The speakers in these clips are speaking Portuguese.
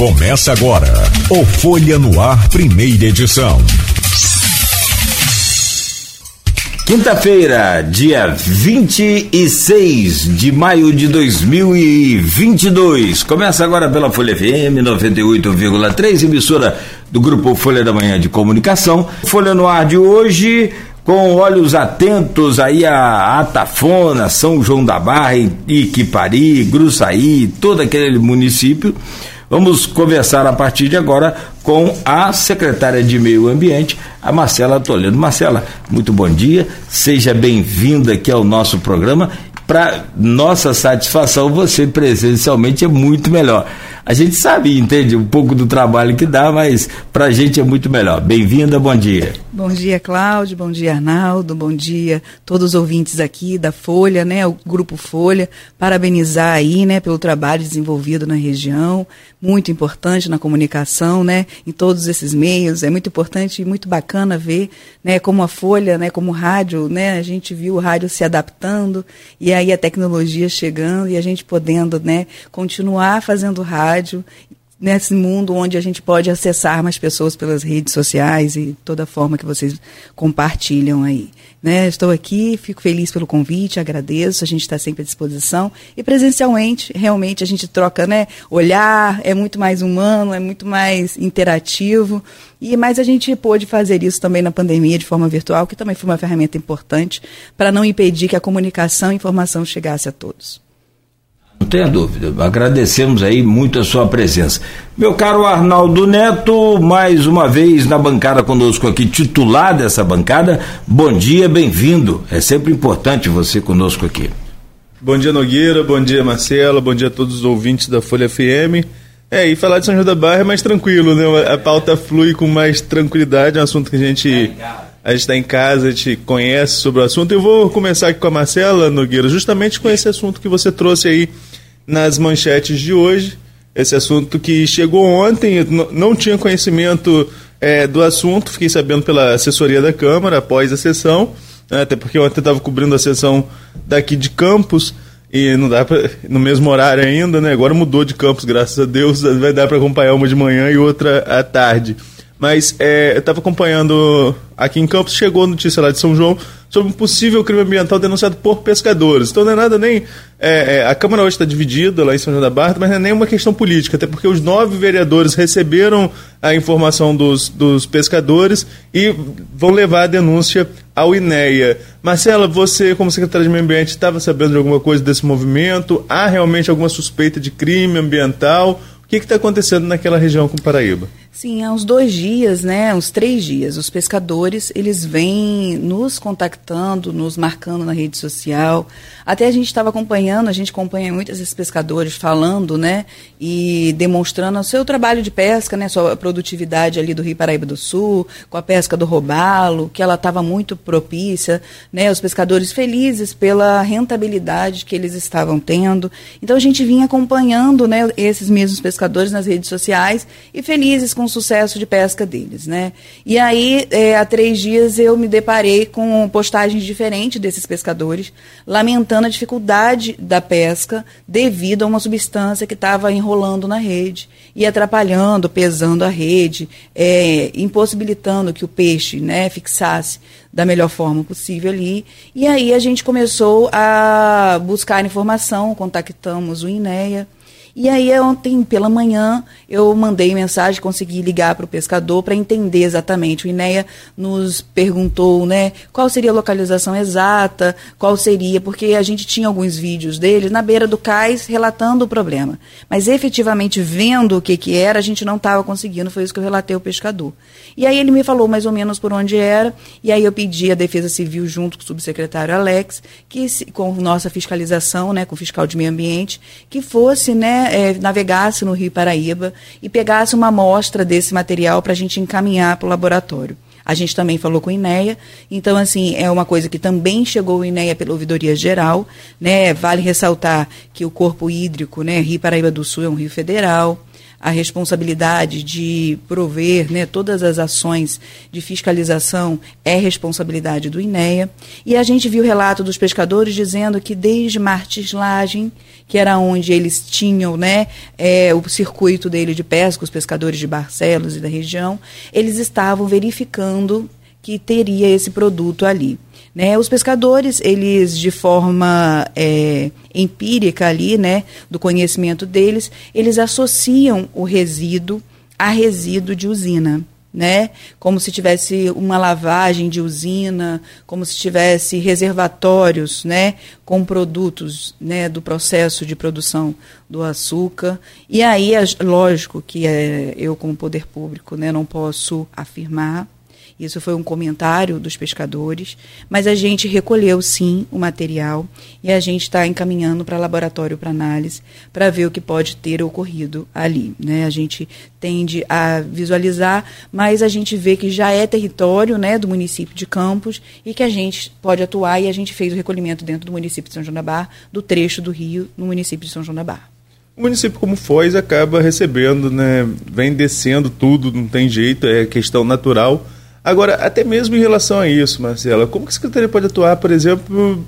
Começa agora o Folha no Ar, primeira edição. Quinta-feira, dia 26 de maio de 2022. Começa agora pela Folha FM 98,3, emissora do Grupo Folha da Manhã de Comunicação. Folha no Ar de hoje com olhos atentos aí a Atafona, São João da Barra, Iquipari, Gruçaí, todo aquele município. Vamos conversar a partir de agora com a secretária de Meio Ambiente, a Marcela Toledo. Marcela, muito bom dia, seja bem-vinda aqui ao nosso programa. Para nossa satisfação, você presencialmente é muito melhor. A gente sabe, entende um pouco do trabalho que dá, mas para a gente é muito melhor. Bem-vinda, bom dia. Bom dia, Cláudio, bom dia, Arnaldo, bom dia todos os ouvintes aqui da Folha, né, o Grupo Folha, parabenizar aí, né, pelo trabalho desenvolvido na região, muito importante na comunicação, né, em todos esses meios, é muito importante e muito bacana ver, né, como a Folha, né, como o rádio, né, a gente viu o rádio se adaptando e aí a tecnologia chegando e a gente podendo, né, continuar fazendo rádio nesse mundo onde a gente pode acessar mais pessoas pelas redes sociais e toda forma que vocês compartilham aí. Né? Estou aqui, fico feliz pelo convite, agradeço, a gente está sempre à disposição. E presencialmente, realmente, a gente troca né, olhar, é muito mais humano, é muito mais interativo. E Mas a gente pôde fazer isso também na pandemia de forma virtual, que também foi uma ferramenta importante para não impedir que a comunicação e informação chegasse a todos. Não tenha dúvida. Agradecemos aí muito a sua presença. Meu caro Arnaldo Neto, mais uma vez na bancada conosco aqui, titular dessa bancada. Bom dia, bem-vindo. É sempre importante você conosco aqui. Bom dia, Nogueira. Bom dia, Marcelo. Bom dia a todos os ouvintes da Folha FM. É, e falar de São João da Barra é mais tranquilo, né? A pauta flui com mais tranquilidade, é um assunto que a gente. A gente está em casa, a gente conhece sobre o assunto. Eu vou começar aqui com a Marcela Nogueira, justamente com esse assunto que você trouxe aí nas manchetes de hoje. Esse assunto que chegou ontem, não tinha conhecimento é, do assunto, fiquei sabendo pela assessoria da Câmara após a sessão, né, até porque ontem estava cobrindo a sessão daqui de Campos e não dá pra, no mesmo horário ainda, né? Agora mudou de Campos, graças a Deus, vai dar para acompanhar uma de manhã e outra à tarde. Mas é, eu estava acompanhando aqui em Campos, chegou a notícia lá de São João sobre um possível crime ambiental denunciado por pescadores. Então não é nada nem. É, é, a Câmara hoje está dividida lá em São João da Barra, mas não é nem uma questão política, até porque os nove vereadores receberam a informação dos, dos pescadores e vão levar a denúncia ao INEA. Marcela, você, como secretária de Meio Ambiente, estava sabendo de alguma coisa desse movimento? Há realmente alguma suspeita de crime ambiental? O que está acontecendo naquela região com Paraíba? Sim, há uns dois dias, né, uns três dias, os pescadores, eles vêm nos contactando, nos marcando na rede social. Até a gente estava acompanhando, a gente acompanha muitos esses pescadores falando, né, e demonstrando o seu trabalho de pesca, né, sua produtividade ali do Rio Paraíba do Sul, com a pesca do robalo, que ela estava muito propícia, né, os pescadores felizes pela rentabilidade que eles estavam tendo. Então a gente vinha acompanhando, né, esses mesmos pescadores nas redes sociais e felizes com o sucesso de pesca deles, né? E aí, é, há três dias, eu me deparei com postagens diferentes desses pescadores, lamentando a dificuldade da pesca devido a uma substância que estava enrolando na rede e atrapalhando, pesando a rede, é, impossibilitando que o peixe né, fixasse da melhor forma possível ali. E aí a gente começou a buscar informação, contactamos o INEA, e aí, ontem pela manhã, eu mandei mensagem, consegui ligar para o pescador para entender exatamente. O INEA nos perguntou né, qual seria a localização exata, qual seria, porque a gente tinha alguns vídeos dele na beira do cais relatando o problema. Mas efetivamente vendo o que, que era, a gente não estava conseguindo, foi isso que eu relatei ao pescador. E aí ele me falou mais ou menos por onde era, e aí eu pedi a Defesa Civil junto com o subsecretário Alex, que com nossa fiscalização, né, com o fiscal de meio ambiente, que fosse, né, é, navegasse no Rio Paraíba e pegasse uma amostra desse material para a gente encaminhar para o laboratório. A gente também falou com o INEA, então, assim, é uma coisa que também chegou o INEA pela Ouvidoria Geral, né? Vale ressaltar que o corpo hídrico, né, Rio Paraíba do Sul é um rio federal, a responsabilidade de prover né, todas as ações de fiscalização é responsabilidade do INEA. E a gente viu o relato dos pescadores dizendo que desde Martislagem, que era onde eles tinham né, é, o circuito dele de pesca, os pescadores de Barcelos e da região, eles estavam verificando que teria esse produto ali. Né? Os pescadores, eles de forma é, empírica ali, né, do conhecimento deles, eles associam o resíduo a resíduo de usina. Né? Como se tivesse uma lavagem de usina, como se tivesse reservatórios, né, com produtos, né, do processo de produção do açúcar. E aí, lógico que é, eu como poder público, né, não posso afirmar, isso foi um comentário dos pescadores, mas a gente recolheu sim o material e a gente está encaminhando para laboratório para análise para ver o que pode ter ocorrido ali. Né? A gente tende a visualizar, mas a gente vê que já é território né, do município de Campos e que a gente pode atuar e a gente fez o recolhimento dentro do município de São João da Barra, do trecho do rio no município de São João da Barra. O município como Foz acaba recebendo, né, vem descendo tudo, não tem jeito, é questão natural Agora, até mesmo em relação a isso, Marcela, como que a Secretaria pode atuar, por exemplo,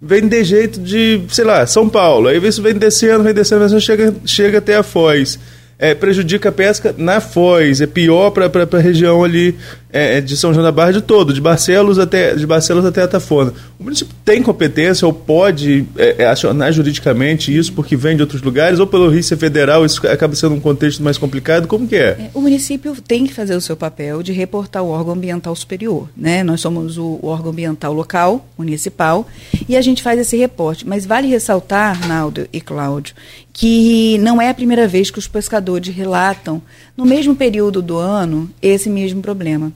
vem de jeito de, sei lá, São Paulo, aí isso vem descendo, vem descendo, mas chega, chega até a Foz. É, prejudica a pesca na Foz, é pior para a região ali é, é, de São João da Barra de todo, de Barcelos até, de Barcelos até Atafona. O município tem competência ou pode é, é, acionar juridicamente isso porque vem de outros lugares, ou pelo Rio Federal isso acaba sendo um contexto mais complicado? Como que é? é? O município tem que fazer o seu papel de reportar o órgão ambiental superior. Né? Nós somos o, o órgão ambiental local, municipal, e a gente faz esse reporte. Mas vale ressaltar, Naldo e Cláudio, que não é a primeira vez que os pescadores relatam, no mesmo período do ano, esse mesmo problema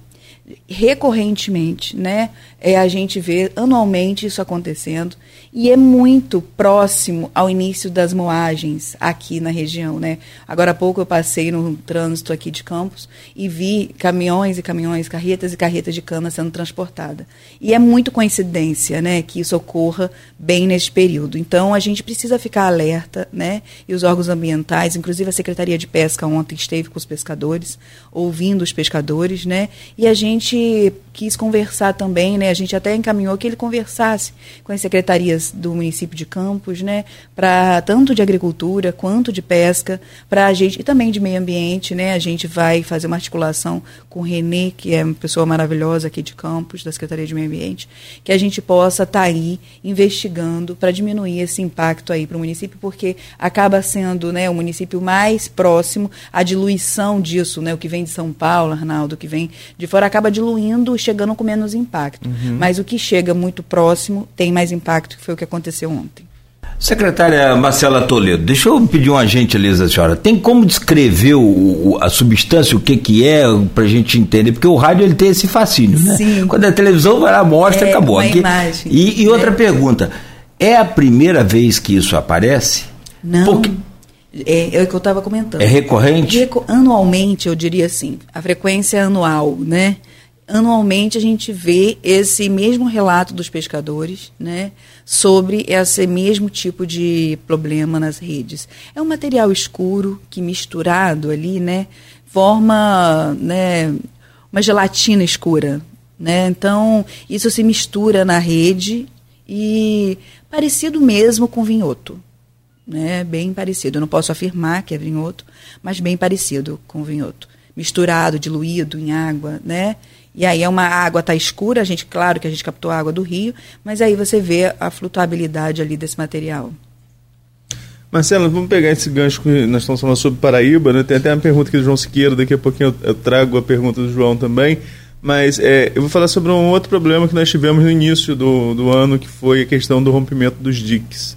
recorrentemente, né? É, a gente vê anualmente isso acontecendo e é muito próximo ao início das moagens aqui na região, né? Agora há pouco eu passei no trânsito aqui de Campos e vi caminhões e caminhões, carretas e carretas de cana sendo transportada. E é muito coincidência, né, que isso ocorra bem neste período. Então a gente precisa ficar alerta, né? E os órgãos ambientais, inclusive a Secretaria de Pesca ontem esteve com os pescadores, ouvindo os pescadores, né? E a gente quis conversar também, né? A gente até encaminhou que ele conversasse com as secretarias do município de Campos, né? Para tanto de agricultura quanto de pesca, para a gente e também de meio ambiente, né? A gente vai fazer uma articulação com o Renê, que é uma pessoa maravilhosa aqui de Campos, da Secretaria de Meio Ambiente, que a gente possa estar tá aí investigando para diminuir esse impacto aí para o município, porque acaba sendo, né, o município mais próximo à diluição disso, né? O que vem de São Paulo, Arnaldo, que vem de fora acaba diluindo chegando com menos impacto. Uhum. Mas o que chega muito próximo tem mais impacto, que foi o que aconteceu ontem. Secretária Marcela Toledo, deixa eu pedir um agente ali, a senhora. Tem como descrever o, a substância, o que que é, para a gente entender? Porque o rádio ele tem esse fascínio, né? Sim. Quando a televisão vai lá, mostra, é, acabou. Aqui, imagem. E, e outra é. pergunta, é a primeira vez que isso aparece? Não. Porque, é, é, o que eu estava comentando. É recorrente? Reco anualmente, eu diria assim, a frequência é anual, né? Anualmente a gente vê esse mesmo relato dos pescadores, né, sobre esse mesmo tipo de problema nas redes. É um material escuro que misturado ali, né, forma, né, uma gelatina escura, né? Então isso se mistura na rede e parecido mesmo com vinhoto, né? Bem parecido. Eu não posso afirmar que é vinhoto, mas bem parecido com vinhoto, misturado, diluído em água, né? E aí é uma água tá escura, a gente, claro que a gente captou a água do rio, mas aí você vê a flutuabilidade ali desse material. Marcelo, vamos pegar esse gancho que nós estamos falando sobre Paraíba, né? Tem até uma pergunta aqui do João Siqueira, daqui a pouquinho eu, eu trago a pergunta do João também. Mas é, eu vou falar sobre um outro problema que nós tivemos no início do, do ano, que foi a questão do rompimento dos diques.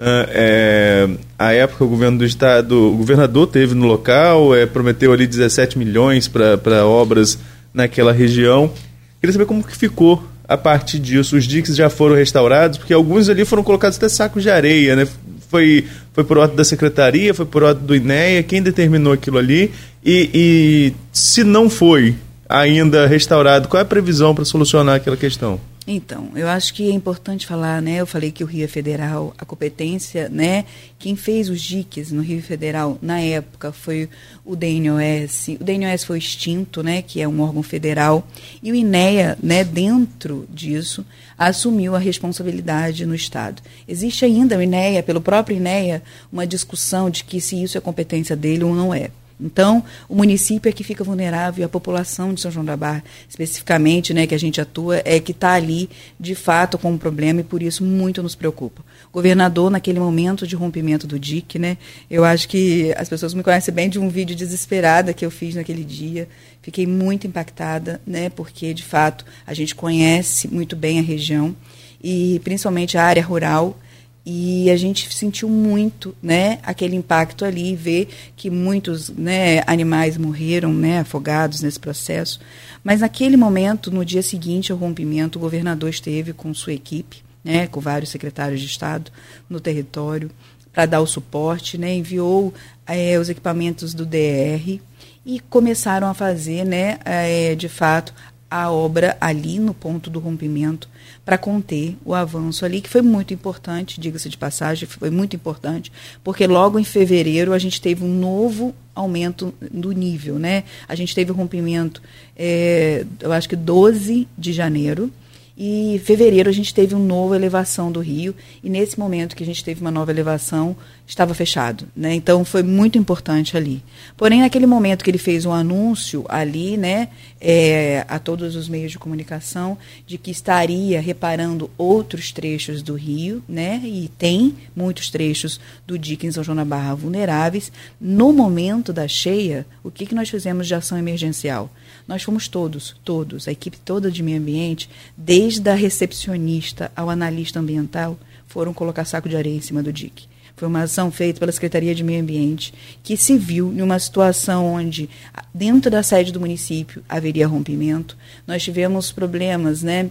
Uh, é, a época o governo do estado, o governador teve no local, é, prometeu ali 17 milhões para obras naquela região. Queria saber como que ficou a partir disso. Os diques já foram restaurados, porque alguns ali foram colocados até sacos de areia, né? Foi, foi por ordem da secretaria, foi por ordem do INEA, quem determinou aquilo ali? E, e se não foi ainda restaurado. Qual é a previsão para solucionar aquela questão? Então, eu acho que é importante falar, né? Eu falei que o Rio é federal, a competência, né? Quem fez os diques no Rio Federal na época foi o DNOS. O DNOS foi extinto, né? Que é um órgão federal e o INEA, né? Dentro disso, assumiu a responsabilidade no estado. Existe ainda o INEA, pelo próprio INEA, uma discussão de que se isso é competência dele ou não é. Então, o município é que fica vulnerável, a população de São João da Barra, especificamente, né, que a gente atua, é que está ali, de fato, com um problema e por isso muito nos preocupa. Governador, naquele momento de rompimento do DIC, né, eu acho que as pessoas me conhecem bem de um vídeo desesperada que eu fiz naquele dia. Fiquei muito impactada, né, porque, de fato, a gente conhece muito bem a região e principalmente a área rural e a gente sentiu muito, né, aquele impacto ali, ver que muitos, né, animais morreram, né, afogados nesse processo. Mas naquele momento, no dia seguinte ao rompimento, o governador esteve com sua equipe, né, com vários secretários de Estado no território para dar o suporte, né, enviou é, os equipamentos do DR e começaram a fazer, né, é, de fato, a obra ali no ponto do rompimento para conter o avanço ali, que foi muito importante, diga-se de passagem, foi muito importante, porque logo em fevereiro a gente teve um novo aumento do nível, né? A gente teve o rompimento, é, eu acho que 12 de janeiro, e em fevereiro a gente teve uma nova elevação do rio e nesse momento que a gente teve uma nova elevação estava fechado, né? Então foi muito importante ali. Porém naquele momento que ele fez um anúncio ali, né, é, a todos os meios de comunicação de que estaria reparando outros trechos do rio, né? E tem muitos trechos do dique em São João Barra vulneráveis. No momento da cheia, o que que nós fizemos de ação emergencial? Nós fomos todos, todos, a equipe toda de meio ambiente, desde a recepcionista ao analista ambiental, foram colocar saco de areia em cima do dique. Foi uma ação feita pela Secretaria de Meio Ambiente, que se viu em uma situação onde, dentro da sede do município, haveria rompimento. Nós tivemos problemas, né?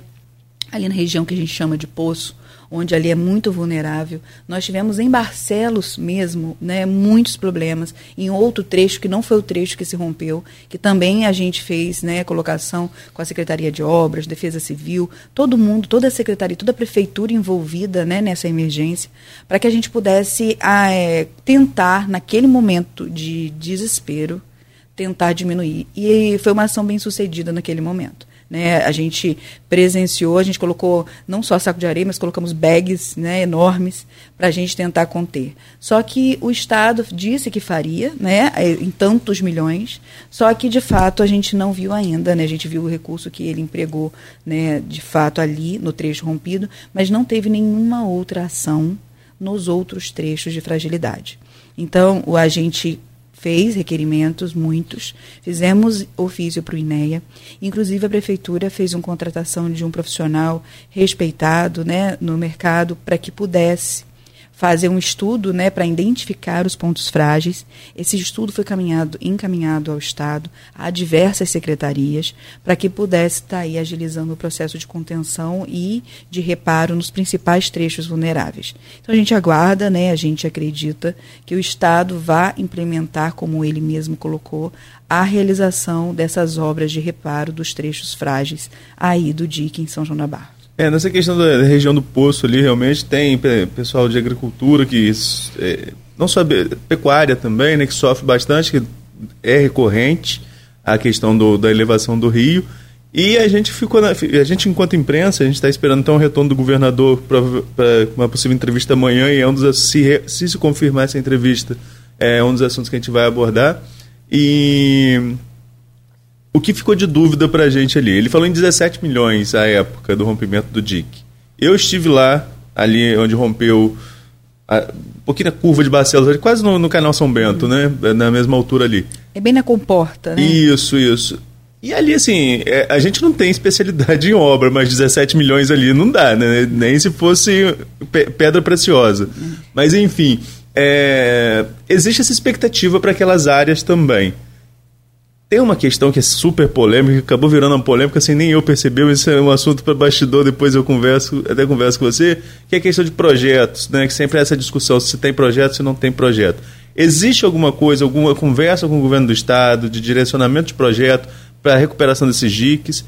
Ali na região que a gente chama de poço, onde ali é muito vulnerável. Nós tivemos em Barcelos mesmo, né, muitos problemas. Em outro trecho que não foi o trecho que se rompeu, que também a gente fez, né, colocação com a Secretaria de Obras, Defesa Civil, todo mundo, toda a secretaria, toda a prefeitura envolvida, né, nessa emergência, para que a gente pudesse ah, é, tentar naquele momento de desespero tentar diminuir. E foi uma ação bem sucedida naquele momento. Né? A gente presenciou, a gente colocou não só saco de areia, mas colocamos bags né, enormes para a gente tentar conter. Só que o Estado disse que faria, né, em tantos milhões, só que de fato a gente não viu ainda, né? A gente viu o recurso que ele empregou, né, de fato ali no trecho rompido, mas não teve nenhuma outra ação nos outros trechos de fragilidade. Então, o agente fez requerimentos, muitos. Fizemos ofício para o INEA. Inclusive, a prefeitura fez uma contratação de um profissional respeitado né, no mercado para que pudesse fazer um estudo né, para identificar os pontos frágeis. Esse estudo foi caminhado, encaminhado ao Estado, a diversas secretarias, para que pudesse estar tá aí agilizando o processo de contenção e de reparo nos principais trechos vulneráveis. Então a gente aguarda, né, a gente acredita que o Estado vá implementar, como ele mesmo colocou, a realização dessas obras de reparo dos trechos frágeis aí do dique em São João da Barra. É, nessa questão da região do Poço ali, realmente tem pessoal de agricultura que, é, não só pecuária também, né, que sofre bastante, que é recorrente a questão do, da elevação do rio. E a gente ficou, na, a gente enquanto imprensa, a gente está esperando então o retorno do governador para uma possível entrevista amanhã e é um dos, se, se se confirmar essa entrevista, é um dos assuntos que a gente vai abordar. E o que ficou de dúvida para a gente ali? Ele falou em 17 milhões à época do rompimento do DIC. Eu estive lá, ali onde rompeu a, um pouquinho na curva de Barcelos, quase no, no canal São Bento, né? Na mesma altura ali. É bem na comporta, né? Isso, isso. E ali, assim, é, a gente não tem especialidade em obra, mas 17 milhões ali não dá, né? Nem se fosse pe pedra preciosa. Uhum. Mas, enfim, é, existe essa expectativa para aquelas áreas também. Tem uma questão que é super polêmica, que acabou virando uma polêmica sem nem eu perceber, isso é um assunto para bastidor, depois eu converso, até converso com você, que é a questão de projetos, né? Que sempre é essa discussão se tem projeto, se não tem projeto. Existe alguma coisa, alguma conversa com o governo do estado, de direcionamento de projeto, para a recuperação desses diques?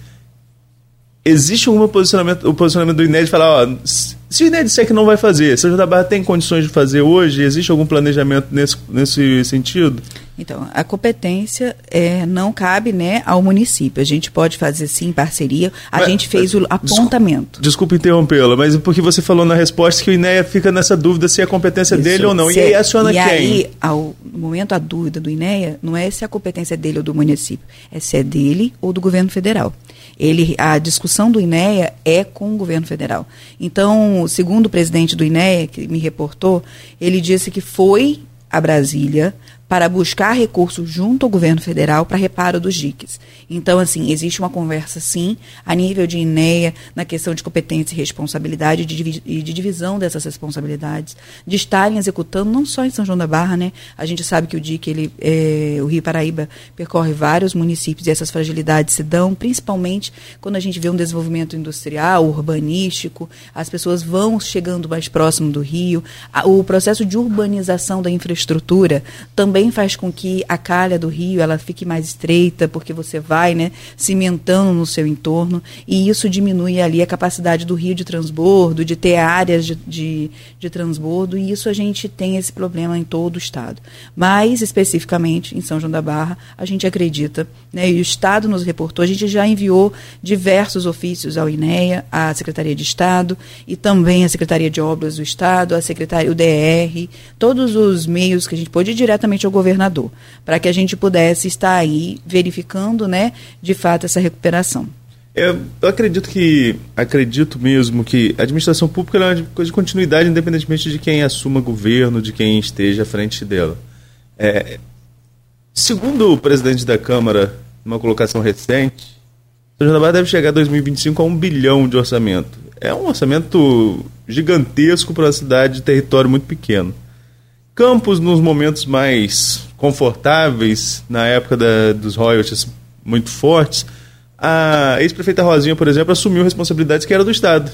Existe algum posicionamento, o posicionamento do INED falar, ó, se o INED disser que não vai fazer, João da Barra tem condições de fazer hoje? Existe algum planejamento nesse, nesse sentido? Então, a competência é, não cabe né, ao município. A gente pode fazer sim parceria. A mas, gente fez o apontamento. Desculpa, interrompê-la, mas porque você falou na resposta que o INEA fica nessa dúvida se é a competência Isso, dele ou não. E aí aciona e quem? Aí, ao no momento, a dúvida do INEA não é se a competência é dele ou do município, é se é dele ou do governo federal. Ele, a discussão do INEA é com o governo federal. Então, segundo o presidente do INEA, que me reportou, ele disse que foi a Brasília para buscar recursos junto ao governo federal para reparo dos diques. Então, assim, existe uma conversa, sim, a nível de INEA, na questão de competência e responsabilidade e de, divisão dessas responsabilidades, de estarem executando, não só em São João da Barra, né? A gente sabe que o DIC, ele, é, o Rio Paraíba, percorre vários municípios e essas fragilidades se dão, principalmente quando a gente vê um desenvolvimento industrial, urbanístico, as pessoas vão chegando mais próximo do rio. O processo de urbanização da infraestrutura também também faz com que a calha do rio ela fique mais estreita, porque você vai né, cimentando no seu entorno, e isso diminui ali a capacidade do rio de transbordo, de ter áreas de, de, de transbordo, e isso a gente tem esse problema em todo o estado. Mas, especificamente, em São João da Barra, a gente acredita, né, e o Estado nos reportou, a gente já enviou diversos ofícios ao INEA, à Secretaria de Estado, e também à Secretaria de Obras do Estado, à Secretaria, o DR, todos os meios que a gente pôde ir diretamente ao governador, para que a gente pudesse estar aí verificando, né, de fato, essa recuperação. Eu, eu acredito que, acredito mesmo que a administração pública é uma coisa de continuidade, independentemente de quem assuma governo, de quem esteja à frente dela. É, segundo o presidente da Câmara, numa colocação recente, São João da Barra deve chegar a 2025 a um bilhão de orçamento. É um orçamento gigantesco para uma cidade de território muito pequeno. Campos, nos momentos mais confortáveis, na época da, dos royalties muito fortes, a ex-prefeita Rosinha, por exemplo, assumiu responsabilidades que era do Estado.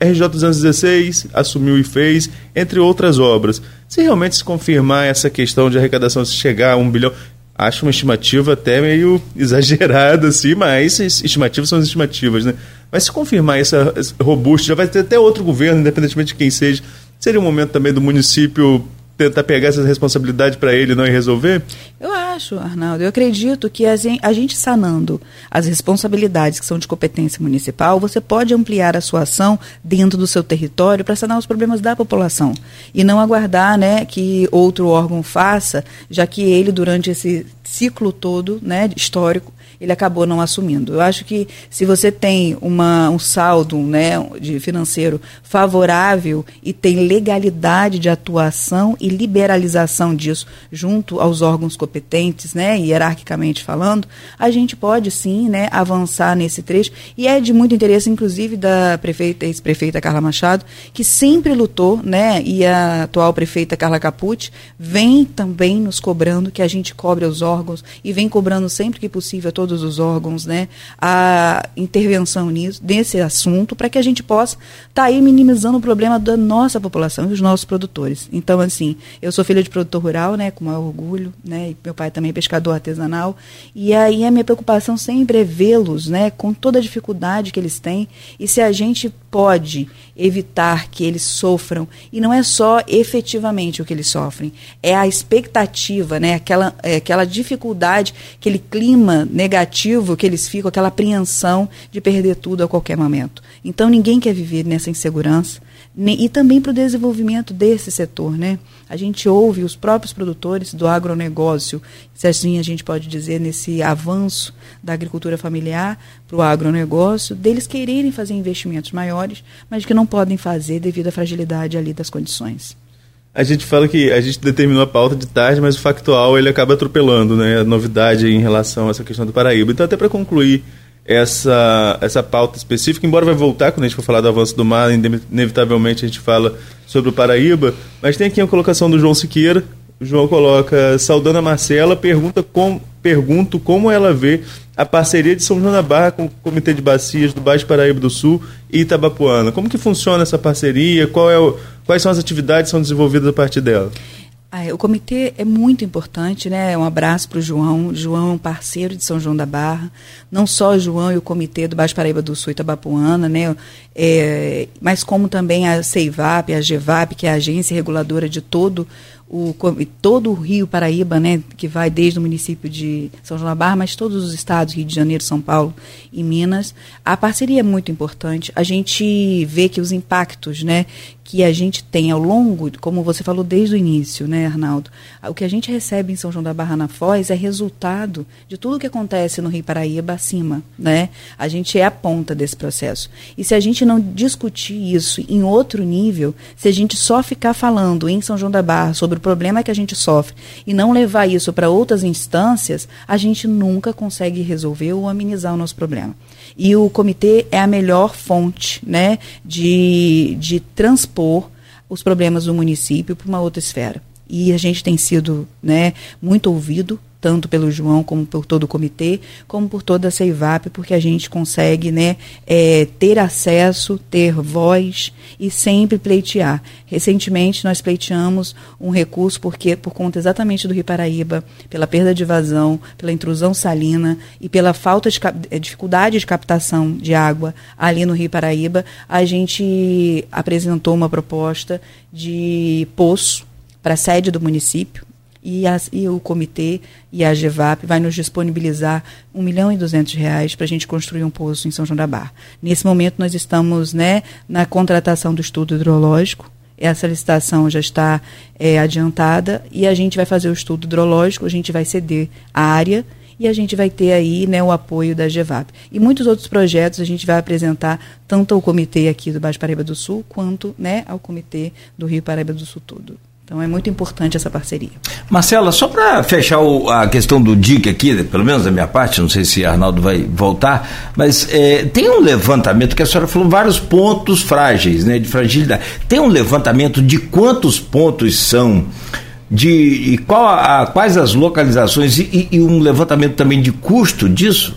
RJ 216 assumiu e fez, entre outras obras. Se realmente se confirmar essa questão de arrecadação, se chegar a um bilhão, acho uma estimativa até meio exagerada, assim, mas estimativas são as estimativas, né? Mas se confirmar essa, essa robusta, já vai ter até outro governo, independentemente de quem seja, Seria um momento também do município tentar pegar essa responsabilidade para ele não e resolver? Eu acho, Arnaldo. Eu acredito que a gente sanando as responsabilidades que são de competência municipal, você pode ampliar a sua ação dentro do seu território para sanar os problemas da população e não aguardar, né, que outro órgão faça, já que ele durante esse ciclo todo, né, histórico, ele acabou não assumindo. Eu acho que se você tem uma, um saldo né, de financeiro favorável e tem legalidade de atuação e liberalização disso junto aos órgãos competentes, né, hierarquicamente falando, a gente pode sim né, avançar nesse trecho. E é de muito interesse, inclusive, da prefeita, ex-prefeita Carla Machado, que sempre lutou, né, e a atual prefeita Carla Capucci vem também nos cobrando que a gente cobre os órgãos e vem cobrando sempre que possível todos todos os órgãos, né, a intervenção nisso, nesse assunto, para que a gente possa estar tá aí minimizando o problema da nossa população e dos nossos produtores. Então, assim, eu sou filha de produtor rural, né, com maior orgulho, né, e meu pai também é pescador artesanal, e aí a minha preocupação sempre é vê-los, né, com toda a dificuldade que eles têm, e se a gente pode evitar que eles sofram, e não é só efetivamente o que eles sofrem, é a expectativa, né, aquela, é, aquela dificuldade, aquele clima negativo que eles ficam, aquela apreensão de perder tudo a qualquer momento. Então ninguém quer viver nessa insegurança e também para o desenvolvimento desse setor, né? A gente ouve os próprios produtores do agronegócio, se assim a gente pode dizer, nesse avanço da agricultura familiar para o agronegócio, deles quererem fazer investimentos maiores, mas que não podem fazer devido à fragilidade ali das condições. A gente fala que a gente determinou a pauta de tarde, mas o factual ele acaba atropelando, né? A novidade em relação a essa questão do Paraíba. Então, até para concluir essa, essa pauta específica, embora vai voltar quando a gente for falar do avanço do mar, inevitavelmente a gente fala sobre o Paraíba, mas tem aqui a colocação do João Siqueira. O João coloca, saudando a Marcela, pergunta com, pergunto como ela vê a parceria de São João da Barra com o Comitê de Bacias do Baixo Paraíba do Sul e Itabapuana. Como que funciona essa parceria? Qual é o, quais são as atividades que são desenvolvidas a partir dela? Ah, o comitê é muito importante, né? Um abraço para o João. João é um parceiro de São João da Barra. Não só o João e o comitê do Baixo Paraíba do Sul e Itabapuana, né? É, mas como também a CEIVAP, a GEVAP, que é a agência reguladora de todo o, todo o Rio Paraíba, né, que vai desde o município de São João da Barra, mas todos os estados, Rio de Janeiro, São Paulo e Minas, a parceria é muito importante. A gente vê que os impactos, né, que a gente tem ao longo, como você falou desde o início, né, Arnaldo, o que a gente recebe em São João da Barra na Foz é resultado de tudo que acontece no Rio Paraíba acima, né? A gente é a ponta desse processo. E se a gente não discutir isso em outro nível, se a gente só ficar falando em São João da Barra sobre o problema que a gente sofre e não levar isso para outras instâncias, a gente nunca consegue resolver ou amenizar o nosso problema. E o comitê é a melhor fonte né, de, de transpor os problemas do município para uma outra esfera. E a gente tem sido né, muito ouvido tanto pelo João como por todo o comitê, como por toda a CEIVAP, porque a gente consegue né, é, ter acesso, ter voz e sempre pleitear. Recentemente nós pleiteamos um recurso porque por conta exatamente do Rio Paraíba, pela perda de vazão, pela intrusão salina e pela falta de é, dificuldade de captação de água ali no Rio Paraíba, a gente apresentou uma proposta de poço para a sede do município, e, as, e o comitê e a GEVAP vai nos disponibilizar 1 milhão e 200 reais para a gente construir um poço em São João da Barra. Nesse momento nós estamos né, na contratação do estudo hidrológico, essa licitação já está é, adiantada e a gente vai fazer o estudo hidrológico, a gente vai ceder a área e a gente vai ter aí né, o apoio da GEVAP. E muitos outros projetos a gente vai apresentar tanto ao comitê aqui do Baixo Paraíba do Sul, quanto né, ao comitê do Rio Paraíba do Sul todo. Então é muito importante essa parceria. Marcela, só para fechar o, a questão do DIC aqui, pelo menos da minha parte, não sei se Arnaldo vai voltar, mas é, tem um levantamento que a senhora falou vários pontos frágeis, né, de fragilidade. Tem um levantamento de quantos pontos são de qual a, quais as localizações e, e, um levantamento também de custo disso?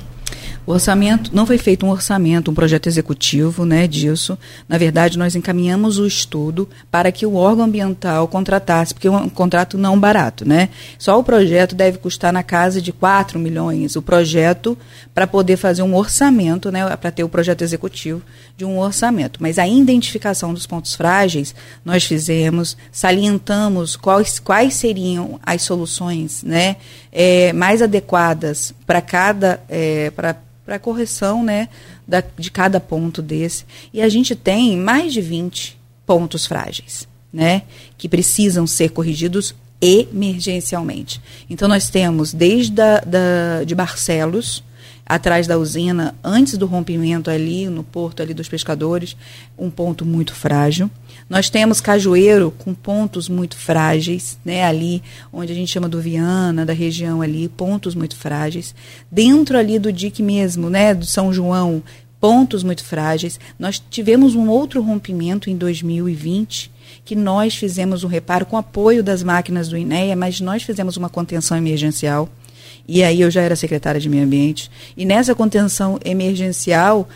O orçamento, não foi feito um orçamento, um projeto executivo né, disso. Na verdade, nós encaminhamos o estudo para que o órgão ambiental contratasse, porque é um contrato não barato. Né? Só o projeto deve custar na casa de 4 milhões. O projeto para poder fazer um orçamento, né, para ter o projeto executivo de um orçamento. Mas a identificação dos pontos frágeis nós fizemos, salientamos quais, quais seriam as soluções né, é, mais adequadas para cada. É, para para correção né, da, de cada ponto desse. E a gente tem mais de 20 pontos frágeis, né, que precisam ser corrigidos emergencialmente. Então nós temos desde a, da, de Barcelos, atrás da usina, antes do rompimento ali no porto ali dos pescadores, um ponto muito frágil. Nós temos Cajueiro com pontos muito frágeis, né, ali onde a gente chama do Viana, da região ali, pontos muito frágeis. Dentro ali do dique mesmo, né, do São João, pontos muito frágeis. Nós tivemos um outro rompimento em 2020 que nós fizemos um reparo com apoio das máquinas do INEA, mas nós fizemos uma contenção emergencial e aí eu já era secretária de meio ambiente. E nessa contenção emergencial,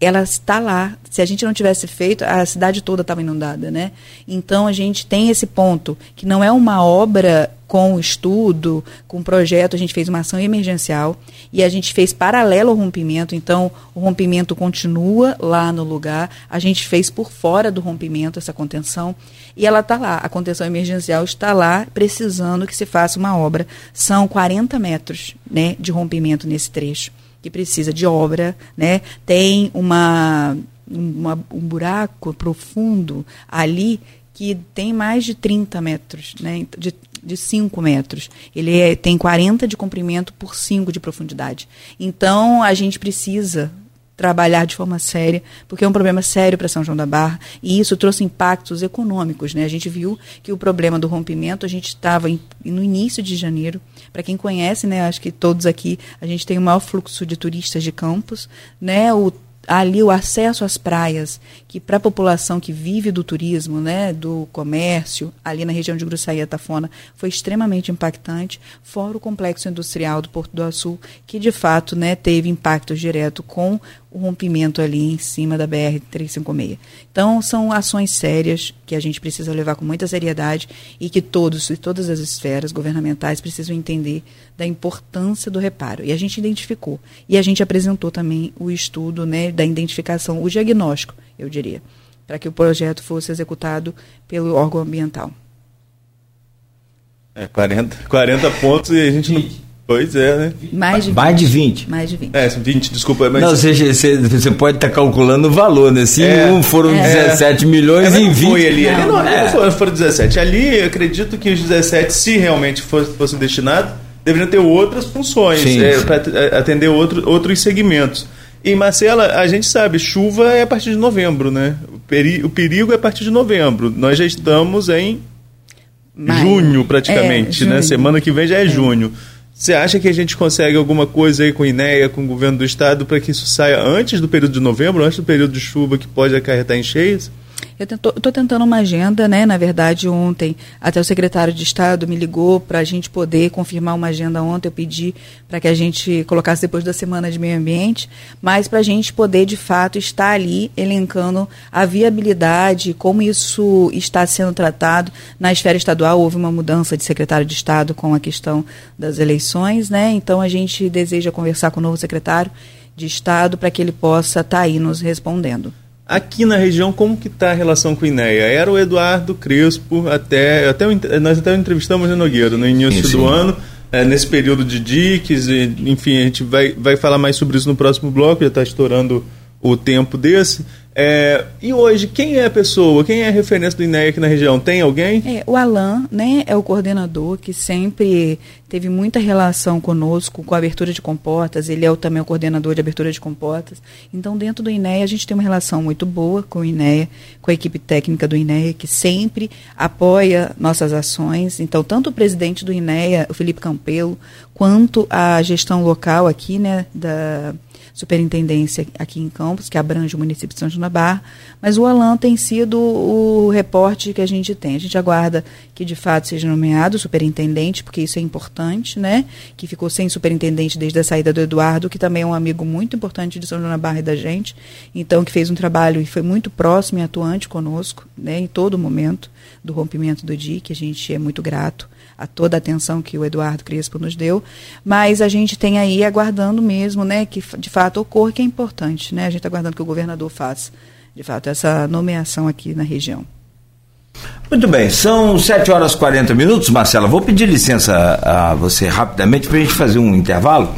ela está lá. Se a gente não tivesse feito, a cidade toda estava inundada, né? Então a gente tem esse ponto que não é uma obra com estudo, com projeto, a gente fez uma ação emergencial e a gente fez paralelo ao rompimento, então o rompimento continua lá no lugar, a gente fez por fora do rompimento essa contenção e ela está lá, a contenção emergencial está lá, precisando que se faça uma obra. São 40 metros né, de rompimento nesse trecho, que precisa de obra, né? tem uma, uma um buraco profundo ali que tem mais de 30 metros, né, de de 5 metros. Ele é, tem 40 de comprimento por 5 de profundidade. Então, a gente precisa trabalhar de forma séria, porque é um problema sério para São João da Barra, e isso trouxe impactos econômicos. Né? A gente viu que o problema do rompimento, a gente estava no início de janeiro, para quem conhece, né, acho que todos aqui, a gente tem o maior fluxo de turistas de campos, né, o ali o acesso às praias, que para a população que vive do turismo, né, do comércio, ali na região de Gruçaí e Tafona, foi extremamente impactante, fora o complexo industrial do Porto do Açu, que de fato né, teve impacto direto com o rompimento ali em cima da BR-356. Então, são ações sérias que a gente precisa levar com muita seriedade e que todos e todas as esferas governamentais precisam entender da importância do reparo. E a gente identificou. E a gente apresentou também o estudo né, da identificação, o diagnóstico, eu diria, para que o projeto fosse executado pelo órgão ambiental. É, 40, 40 pontos e a gente não Pois é, né? Mais de 20. Mais de 20. Mais de 20. É, 20, desculpa. Mas... Não, você, você, você pode estar tá calculando o valor, né? Se é, um foram é, 17 milhões é, em 20. Foi ali, não, não, é. não foram, foram 17. Ali, eu acredito que os 17, se realmente fossem fosse destinados, deveriam ter outras funções, é, para é, atender outro, outros segmentos. E, Marcela, a gente sabe, chuva é a partir de novembro, né? O, peri o perigo é a partir de novembro. Nós já estamos em Maio. junho, praticamente, é, né? Semana que vem já é, é. junho. Você acha que a gente consegue alguma coisa aí com o INEA, com o governo do estado, para que isso saia antes do período de novembro, antes do período de chuva que pode acarretar em cheias? Eu estou tentando uma agenda, né? Na verdade, ontem até o secretário de Estado me ligou para a gente poder confirmar uma agenda ontem. Eu pedi para que a gente colocasse depois da semana de meio ambiente, mas para a gente poder de fato estar ali elencando a viabilidade, como isso está sendo tratado na esfera estadual. Houve uma mudança de secretário de Estado com a questão das eleições, né? Então a gente deseja conversar com o novo secretário de Estado para que ele possa estar tá aí nos respondendo. Aqui na região, como que está a relação com o INEA? Era o Eduardo Crespo, até, até nós até entrevistamos o Nogueira no início sim, sim. do ano, é, nesse período de diques, enfim, a gente vai, vai falar mais sobre isso no próximo bloco, já está estourando o tempo desse. É, e hoje, quem é a pessoa, quem é a referência do INEA aqui na região? Tem alguém? É, o Alan né, é o coordenador que sempre teve muita relação conosco com a abertura de comportas, ele é o, também o coordenador de abertura de comportas. Então, dentro do INEA, a gente tem uma relação muito boa com o INEA, com a equipe técnica do INEA, que sempre apoia nossas ações. Então, tanto o presidente do INEA, o Felipe Campelo, quanto a gestão local aqui, né, da superintendência aqui em Campos, que abrange o município de São João da Barra, mas o Alan tem sido o reporte que a gente tem. A gente aguarda que de fato seja nomeado superintendente, porque isso é importante, né? Que ficou sem superintendente desde a saída do Eduardo, que também é um amigo muito importante de São João da Barra e da gente, então que fez um trabalho e foi muito próximo e atuante conosco, né, em todo momento do rompimento do DIC, a gente é muito grato a toda a atenção que o Eduardo Crespo nos deu, mas a gente tem aí aguardando mesmo, né, que de fato ocorra, que é importante, né, a gente está aguardando que o governador faça, de fato, essa nomeação aqui na região. Muito bem, são 7 horas e 40 minutos, Marcela. Vou pedir licença a você rapidamente para a gente fazer um intervalo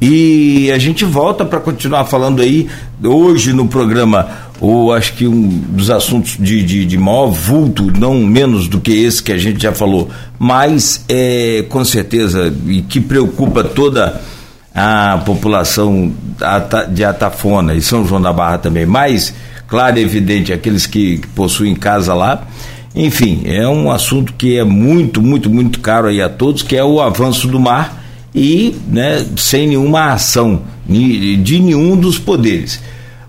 e a gente volta para continuar falando aí hoje no programa ou acho que um dos assuntos de, de, de, maior vulto, não menos do que esse que a gente já falou, mas é, com certeza e que preocupa toda a população de Atafona e São João da Barra também, mais claro e evidente aqueles que, que possuem casa lá. Enfim, é um assunto que é muito, muito, muito caro aí a todos, que é o avanço do mar e né, sem nenhuma ação de nenhum dos poderes.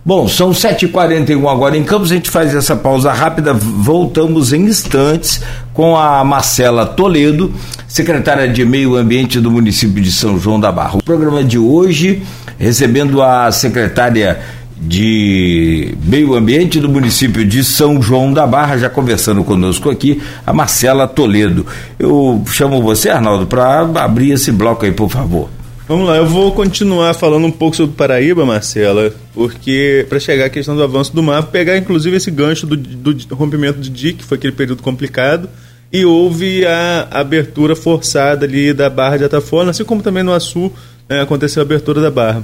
Bom, são 7h41 agora em Campos, a gente faz essa pausa rápida, voltamos em instantes com a Marcela Toledo, secretária de Meio Ambiente do município de São João da Barra. O programa de hoje, recebendo a secretária de Meio Ambiente do município de São João da Barra, já conversando conosco aqui, a Marcela Toledo. Eu chamo você, Arnaldo, para abrir esse bloco aí, por favor. Vamos lá, eu vou continuar falando um pouco sobre Paraíba, Marcela, porque para chegar à questão do avanço do mar, pegar inclusive esse gancho do, do rompimento de DIC, que foi aquele período complicado, e houve a abertura forçada ali da Barra de Atafona, assim como também no Açu né, aconteceu a abertura da Barra.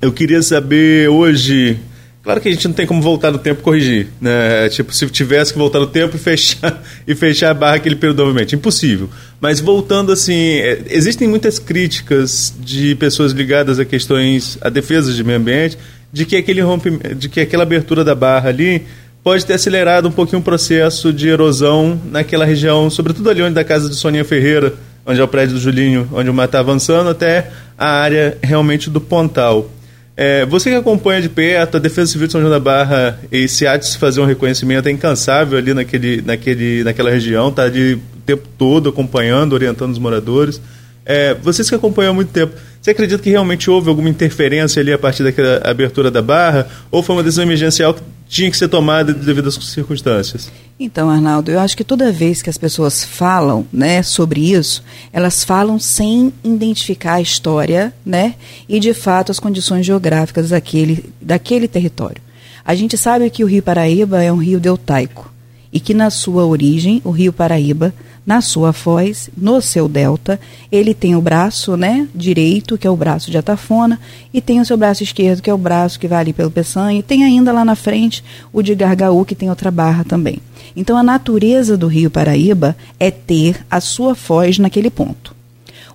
Eu queria saber hoje Claro que a gente não tem como voltar no tempo e corrigir, né? Tipo, se tivesse que voltar no tempo e fechar, e fechar a barra aquele período novamente. Impossível. Mas voltando assim, é, existem muitas críticas de pessoas ligadas a questões, a defesa de meio ambiente, de que, aquele rompimento, de que aquela abertura da barra ali pode ter acelerado um pouquinho o processo de erosão naquela região, sobretudo ali onde da casa de Soninha Ferreira, onde é o prédio do Julinho, onde o mar está avançando, até a área realmente do Pontal. É, você que acompanha de perto a Defesa Civil de São João da Barra e se há de se fazer um reconhecimento é incansável ali naquele, naquele, naquela região, tá de o tempo todo acompanhando, orientando os moradores. É, vocês que acompanham há muito tempo, você acredita que realmente houve alguma interferência ali a partir daquela abertura da barra? Ou foi uma decisão emergencial que tinha que ser tomada devido às circunstâncias? Então, Arnaldo, eu acho que toda vez que as pessoas falam né, sobre isso, elas falam sem identificar a história né, e, de fato, as condições geográficas daquele, daquele território. A gente sabe que o Rio Paraíba é um rio deltaico e que, na sua origem, o Rio Paraíba na sua foz, no seu delta, ele tem o braço né, direito, que é o braço de Atafona, e tem o seu braço esquerdo, que é o braço que vai ali pelo Peçanha, e tem ainda lá na frente o de Gargaú, que tem outra barra também. Então a natureza do Rio Paraíba é ter a sua foz naquele ponto.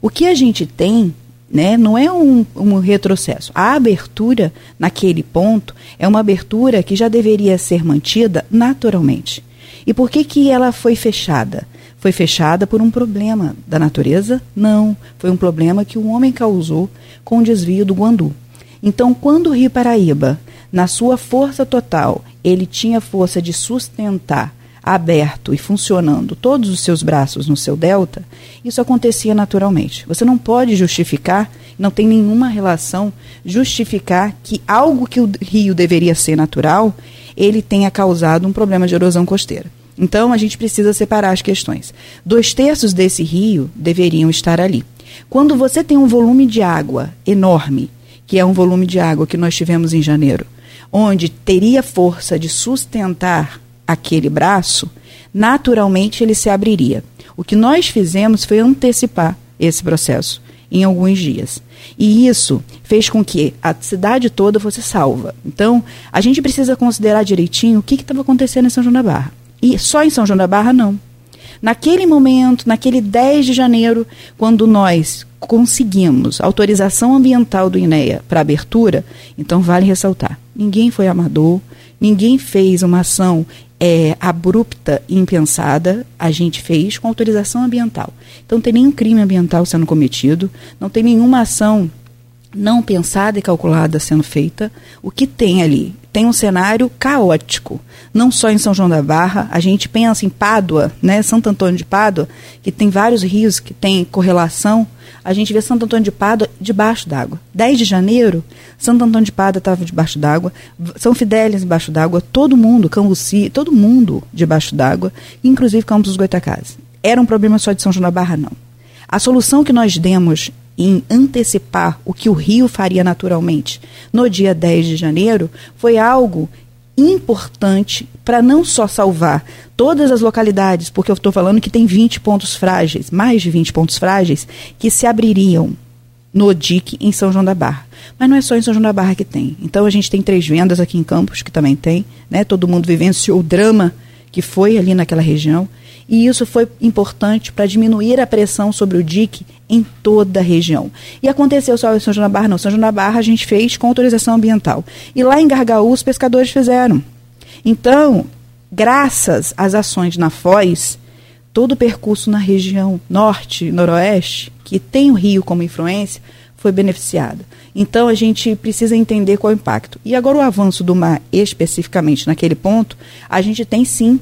O que a gente tem né, não é um, um retrocesso. A abertura naquele ponto é uma abertura que já deveria ser mantida naturalmente. E por que, que ela foi fechada? Foi fechada por um problema da natureza? Não, foi um problema que o homem causou com o desvio do Guandu. Então, quando o Rio Paraíba, na sua força total, ele tinha força de sustentar aberto e funcionando todos os seus braços no seu delta, isso acontecia naturalmente. Você não pode justificar, não tem nenhuma relação justificar que algo que o rio deveria ser natural, ele tenha causado um problema de erosão costeira. Então, a gente precisa separar as questões. Dois terços desse rio deveriam estar ali. Quando você tem um volume de água enorme, que é um volume de água que nós tivemos em janeiro, onde teria força de sustentar aquele braço, naturalmente ele se abriria. O que nós fizemos foi antecipar esse processo em alguns dias. E isso fez com que a cidade toda fosse salva. Então, a gente precisa considerar direitinho o que estava acontecendo em São João da Barra. E só em São João da Barra, não. Naquele momento, naquele 10 de janeiro, quando nós conseguimos autorização ambiental do INEA para abertura, então vale ressaltar: ninguém foi amador, ninguém fez uma ação é, abrupta e impensada, a gente fez com autorização ambiental. Então, não tem nenhum crime ambiental sendo cometido, não tem nenhuma ação não pensada e calculada sendo feita. O que tem ali? Tem um cenário caótico. Não só em São João da Barra, a gente pensa em Pádua, né, Santo Antônio de Pádua, que tem vários rios que têm correlação. A gente vê Santo Antônio de Pádua debaixo d'água. 10 de janeiro, Santo Antônio de Pádua estava debaixo d'água, São Fidélis debaixo d'água, todo mundo, Cambuci, todo mundo debaixo d'água, inclusive Campos dos Goitacazes. Era um problema só de São João da Barra, não. A solução que nós demos em antecipar o que o Rio faria naturalmente no dia 10 de janeiro foi algo importante para não só salvar todas as localidades, porque eu estou falando que tem 20 pontos frágeis, mais de 20 pontos frágeis, que se abririam no DIC em São João da Barra. Mas não é só em São João da Barra que tem. Então a gente tem três vendas aqui em Campos, que também tem, né? Todo mundo vivenciou o drama que foi ali naquela região e isso foi importante para diminuir a pressão sobre o DIC em toda a região. E aconteceu só em São João da Barra, não. São João da Barra a gente fez com autorização ambiental. E lá em Gargaú os pescadores fizeram. Então, graças às ações na Foz, todo o percurso na região norte, noroeste, que tem o rio como influência, foi beneficiado. Então a gente precisa entender qual é o impacto. E agora o avanço do mar, especificamente naquele ponto, a gente tem sim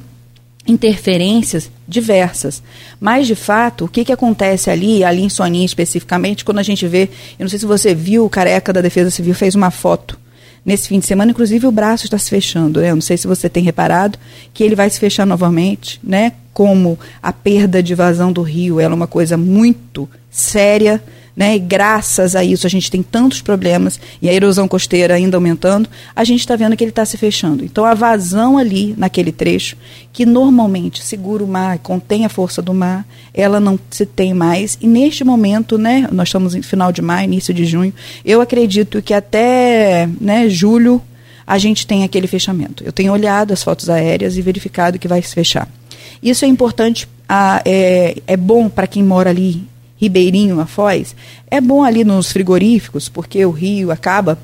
interferências diversas. Mas, de fato, o que, que acontece ali, ali em Soninha especificamente, quando a gente vê, eu não sei se você viu, o careca da Defesa Civil fez uma foto nesse fim de semana, inclusive o braço está se fechando. Né? Eu não sei se você tem reparado que ele vai se fechar novamente, né? Como a perda de vazão do rio ela é uma coisa muito séria né? E graças a isso a gente tem tantos problemas e a erosão costeira ainda aumentando, a gente está vendo que ele está se fechando. Então a vazão ali naquele trecho, que normalmente segura o mar, contém a força do mar, ela não se tem mais. E neste momento, né, nós estamos em final de maio, início de junho, eu acredito que até né, julho a gente tem aquele fechamento. Eu tenho olhado as fotos aéreas e verificado que vai se fechar. Isso é importante, ah, é, é bom para quem mora ali Ribeirinho, a Foz, é bom ali nos frigoríficos, porque o rio acaba,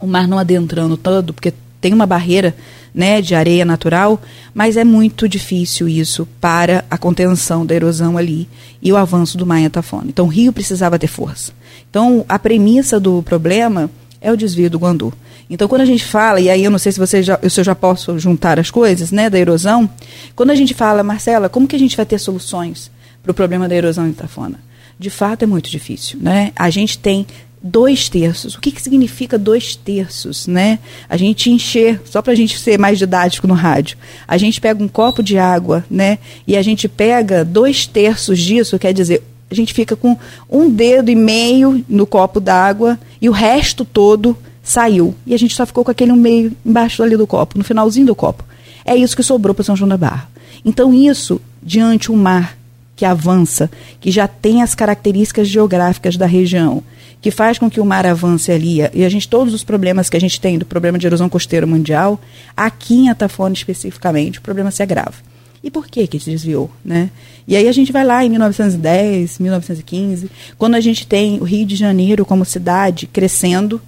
o mar não adentrando todo, porque tem uma barreira né, de areia natural, mas é muito difícil isso para a contenção da erosão ali e o avanço do mar em Atafona. Então o rio precisava ter força. Então a premissa do problema é o desvio do Guandu. Então, quando a gente fala, e aí eu não sei se, você já, se eu já posso juntar as coisas, né, da erosão, quando a gente fala, Marcela, como que a gente vai ter soluções para o problema da erosão em Itafona. De fato é muito difícil, né? A gente tem dois terços. O que, que significa dois terços, né? A gente encher, só para a gente ser mais didático no rádio, a gente pega um copo de água, né? E a gente pega dois terços disso, quer dizer, a gente fica com um dedo e meio no copo d'água e o resto todo saiu. E a gente só ficou com aquele meio embaixo ali do copo, no finalzinho do copo. É isso que sobrou para São João da Barra. Então, isso, diante um mar que avança, que já tem as características geográficas da região, que faz com que o mar avance ali, e a gente, todos os problemas que a gente tem do problema de erosão costeira mundial, aqui em Atafone especificamente, o problema se agrava. E por que que desviou, né? E aí a gente vai lá em 1910, 1915, quando a gente tem o Rio de Janeiro como cidade crescendo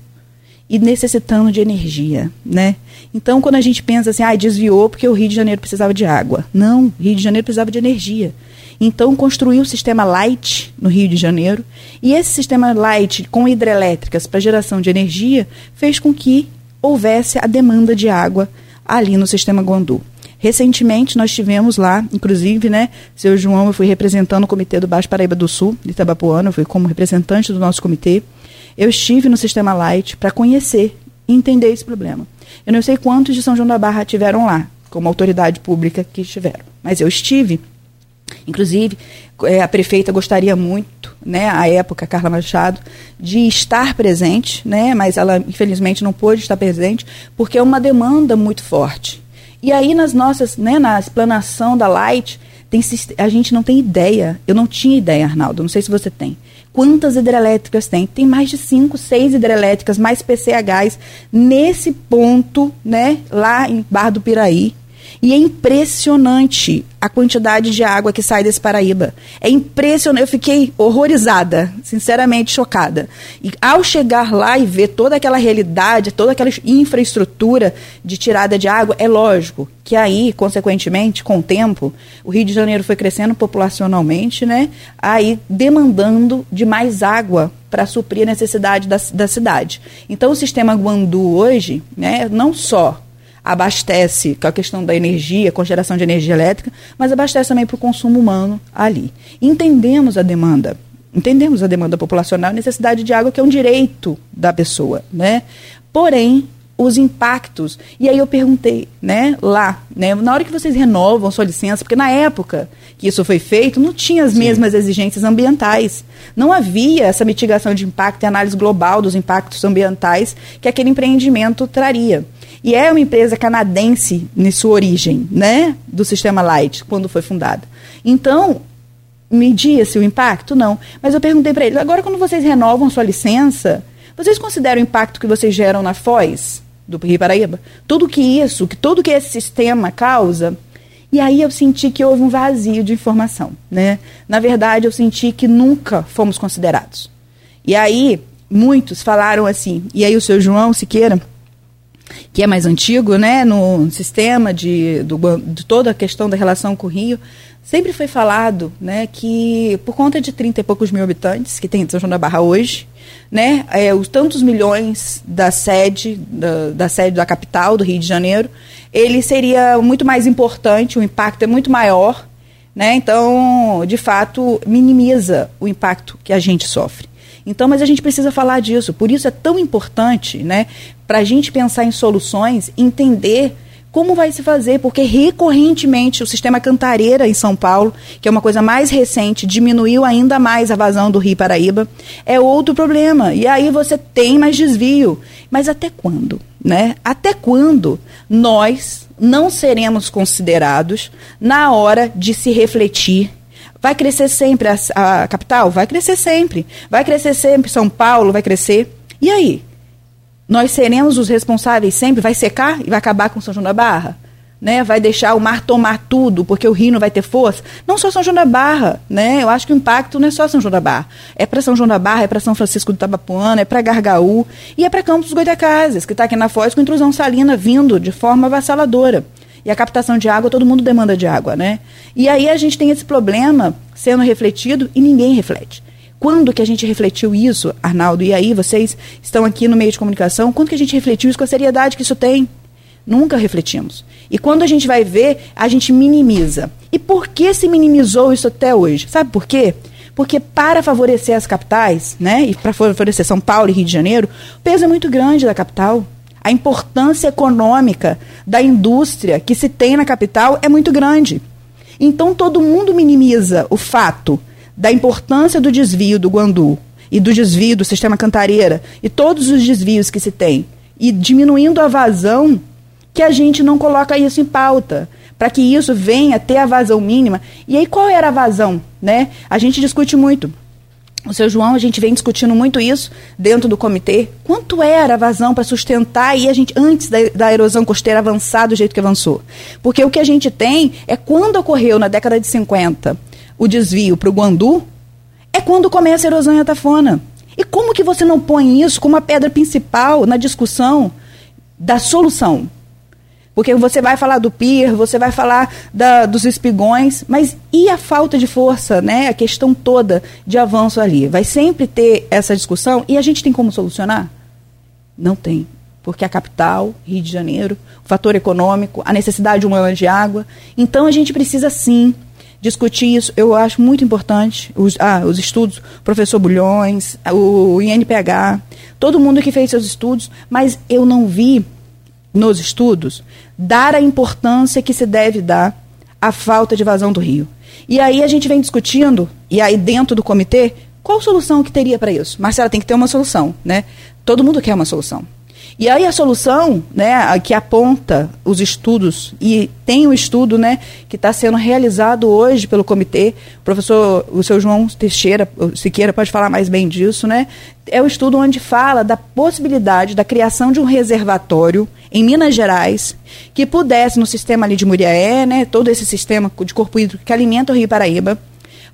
e necessitando de energia, né? Então, quando a gente pensa assim, ah, desviou porque o Rio de Janeiro precisava de água. Não, o Rio de Janeiro precisava de energia. Então construiu o sistema Light no Rio de Janeiro, e esse sistema Light com hidrelétricas para geração de energia fez com que houvesse a demanda de água ali no sistema Guandu. Recentemente nós tivemos lá, inclusive, né, seu João, eu fui representando o comitê do Baixo Paraíba do Sul, de Itabapuana, eu fui como representante do nosso comitê. Eu estive no sistema Light para conhecer e entender esse problema. Eu não sei quantos de São João da Barra tiveram lá, como autoridade pública que estiveram, mas eu estive Inclusive, é, a prefeita gostaria muito, né, à época, Carla Machado, de estar presente, né, mas ela infelizmente não pôde estar presente, porque é uma demanda muito forte. E aí nas nossas, né, na explanação da Light, tem, a gente não tem ideia, eu não tinha ideia, Arnaldo, não sei se você tem. Quantas hidrelétricas tem? Tem mais de 5, 6 hidrelétricas, mais PCHs, nesse ponto, né, lá em Barra do Piraí, e é impressionante a quantidade de água que sai desse Paraíba. É impressionante. Eu fiquei horrorizada, sinceramente chocada. E ao chegar lá e ver toda aquela realidade, toda aquela infraestrutura de tirada de água, é lógico que aí, consequentemente, com o tempo, o Rio de Janeiro foi crescendo populacionalmente, né? Aí demandando de mais água para suprir a necessidade da, da cidade. Então, o sistema Guandu hoje, né, não só abastece com a questão da energia, com geração de energia elétrica, mas abastece também para o consumo humano ali. Entendemos a demanda, entendemos a demanda populacional, a necessidade de água que é um direito da pessoa, né? Porém, os impactos. E aí eu perguntei, né, lá, né, na hora que vocês renovam sua licença, porque na época que isso foi feito, não tinha as Sim. mesmas exigências ambientais. Não havia essa mitigação de impacto e análise global dos impactos ambientais que aquele empreendimento traria. E é uma empresa canadense em sua origem, né, do sistema Light, quando foi fundada. Então, media-se o impacto? Não. Mas eu perguntei para ele, agora quando vocês renovam sua licença, vocês consideram o impacto que vocês geram na Foz do Rio Paraíba? Tudo que isso, que tudo que esse sistema causa? E aí eu senti que houve um vazio de informação, né? Na verdade, eu senti que nunca fomos considerados. E aí, muitos falaram assim, e aí o seu João Siqueira que é mais antigo, né, no sistema de, do, de toda a questão da relação com o Rio, sempre foi falado, né, que por conta de 30 e poucos mil habitantes que tem em São João da Barra hoje, né, é, os tantos milhões da sede, da, da sede da capital, do Rio de Janeiro, ele seria muito mais importante, o impacto é muito maior, né, então, de fato, minimiza o impacto que a gente sofre. Então, mas a gente precisa falar disso. Por isso é tão importante, né, para a gente pensar em soluções, entender como vai se fazer, porque recorrentemente o sistema Cantareira em São Paulo, que é uma coisa mais recente, diminuiu ainda mais a vazão do Rio Paraíba, é outro problema. E aí você tem mais desvio. Mas até quando? Né? Até quando nós não seremos considerados na hora de se refletir Vai crescer sempre a, a, capital? Vai crescer sempre. Vai crescer sempre São Paulo? Vai crescer. E aí? Nós seremos os responsáveis sempre? Vai secar e vai acabar com São João da Barra? Né? Vai deixar o mar tomar tudo porque o rio não vai ter força? Não só São João da Barra. Né? Eu acho que o impacto não é só São João da Barra. É para São João da Barra, é para São Francisco do Tabapuana, é para Gargaú e é para Campos dos Goitacazes, que está aqui na Foz com intrusão salina vindo de forma avassaladora. E a captação de água, todo mundo demanda de água, né? E aí a gente tem esse problema sendo refletido e ninguém reflete. Quando que a gente refletiu isso, Arnaldo? E aí, vocês estão aqui no meio de comunicação, quando que a gente refletiu isso com a seriedade que isso tem? Nunca refletimos. E quando a gente vai ver, a gente minimiza. E por que se minimizou isso até hoje? Sabe por quê? Porque para favorecer as capitais, né, e para favorecer São Paulo e Rio de Janeiro, o peso é muito grande da capital. A importância econômica da indústria que se tem na capital é muito grande. Então todo mundo minimiza o fato da importância do desvio do Guandu e do desvio do sistema Cantareira e todos os desvios que se tem e diminuindo a vazão que a gente não coloca isso em pauta para que isso venha ter a vazão mínima. E aí qual era a vazão, né? A gente discute muito. O seu João, a gente vem discutindo muito isso dentro do comitê. Quanto era a vazão para sustentar aí a gente antes da, da, erosão costeira avançar do jeito que avançou? Porque o que a gente tem é quando ocorreu na década de 50 o desvio para o Guandu, é quando começa a erosão em Atafona. E como que você não põe isso como a pedra principal na discussão da solução? Porque você vai falar do PIR, você vai falar da, dos espigões, mas e a falta de força, né? A questão toda de avanço ali. Vai sempre ter essa discussão e a gente tem como solucionar? Não tem. Porque a capital, Rio de Janeiro, o fator econômico, a necessidade humana de água. Então a gente precisa sim discutir isso. Eu acho muito importante os, ah, os estudos, professor Bulhões, o INPH, todo mundo que fez seus estudos, mas eu não vi nos estudos dar a importância que se deve dar à falta de vazão do rio. E aí a gente vem discutindo, e aí dentro do comitê, qual solução que teria para isso? Marcela, tem que ter uma solução, né? Todo mundo quer uma solução. E aí a solução, né, que aponta os estudos, e tem um estudo, né, que está sendo realizado hoje pelo comitê, o professor, o seu João Teixeira, Siqueira pode falar mais bem disso, né, é o estudo onde fala da possibilidade da criação de um reservatório em Minas Gerais que pudesse, no sistema ali de Muriaé, né, todo esse sistema de corpo hídrico que alimenta o Rio Paraíba,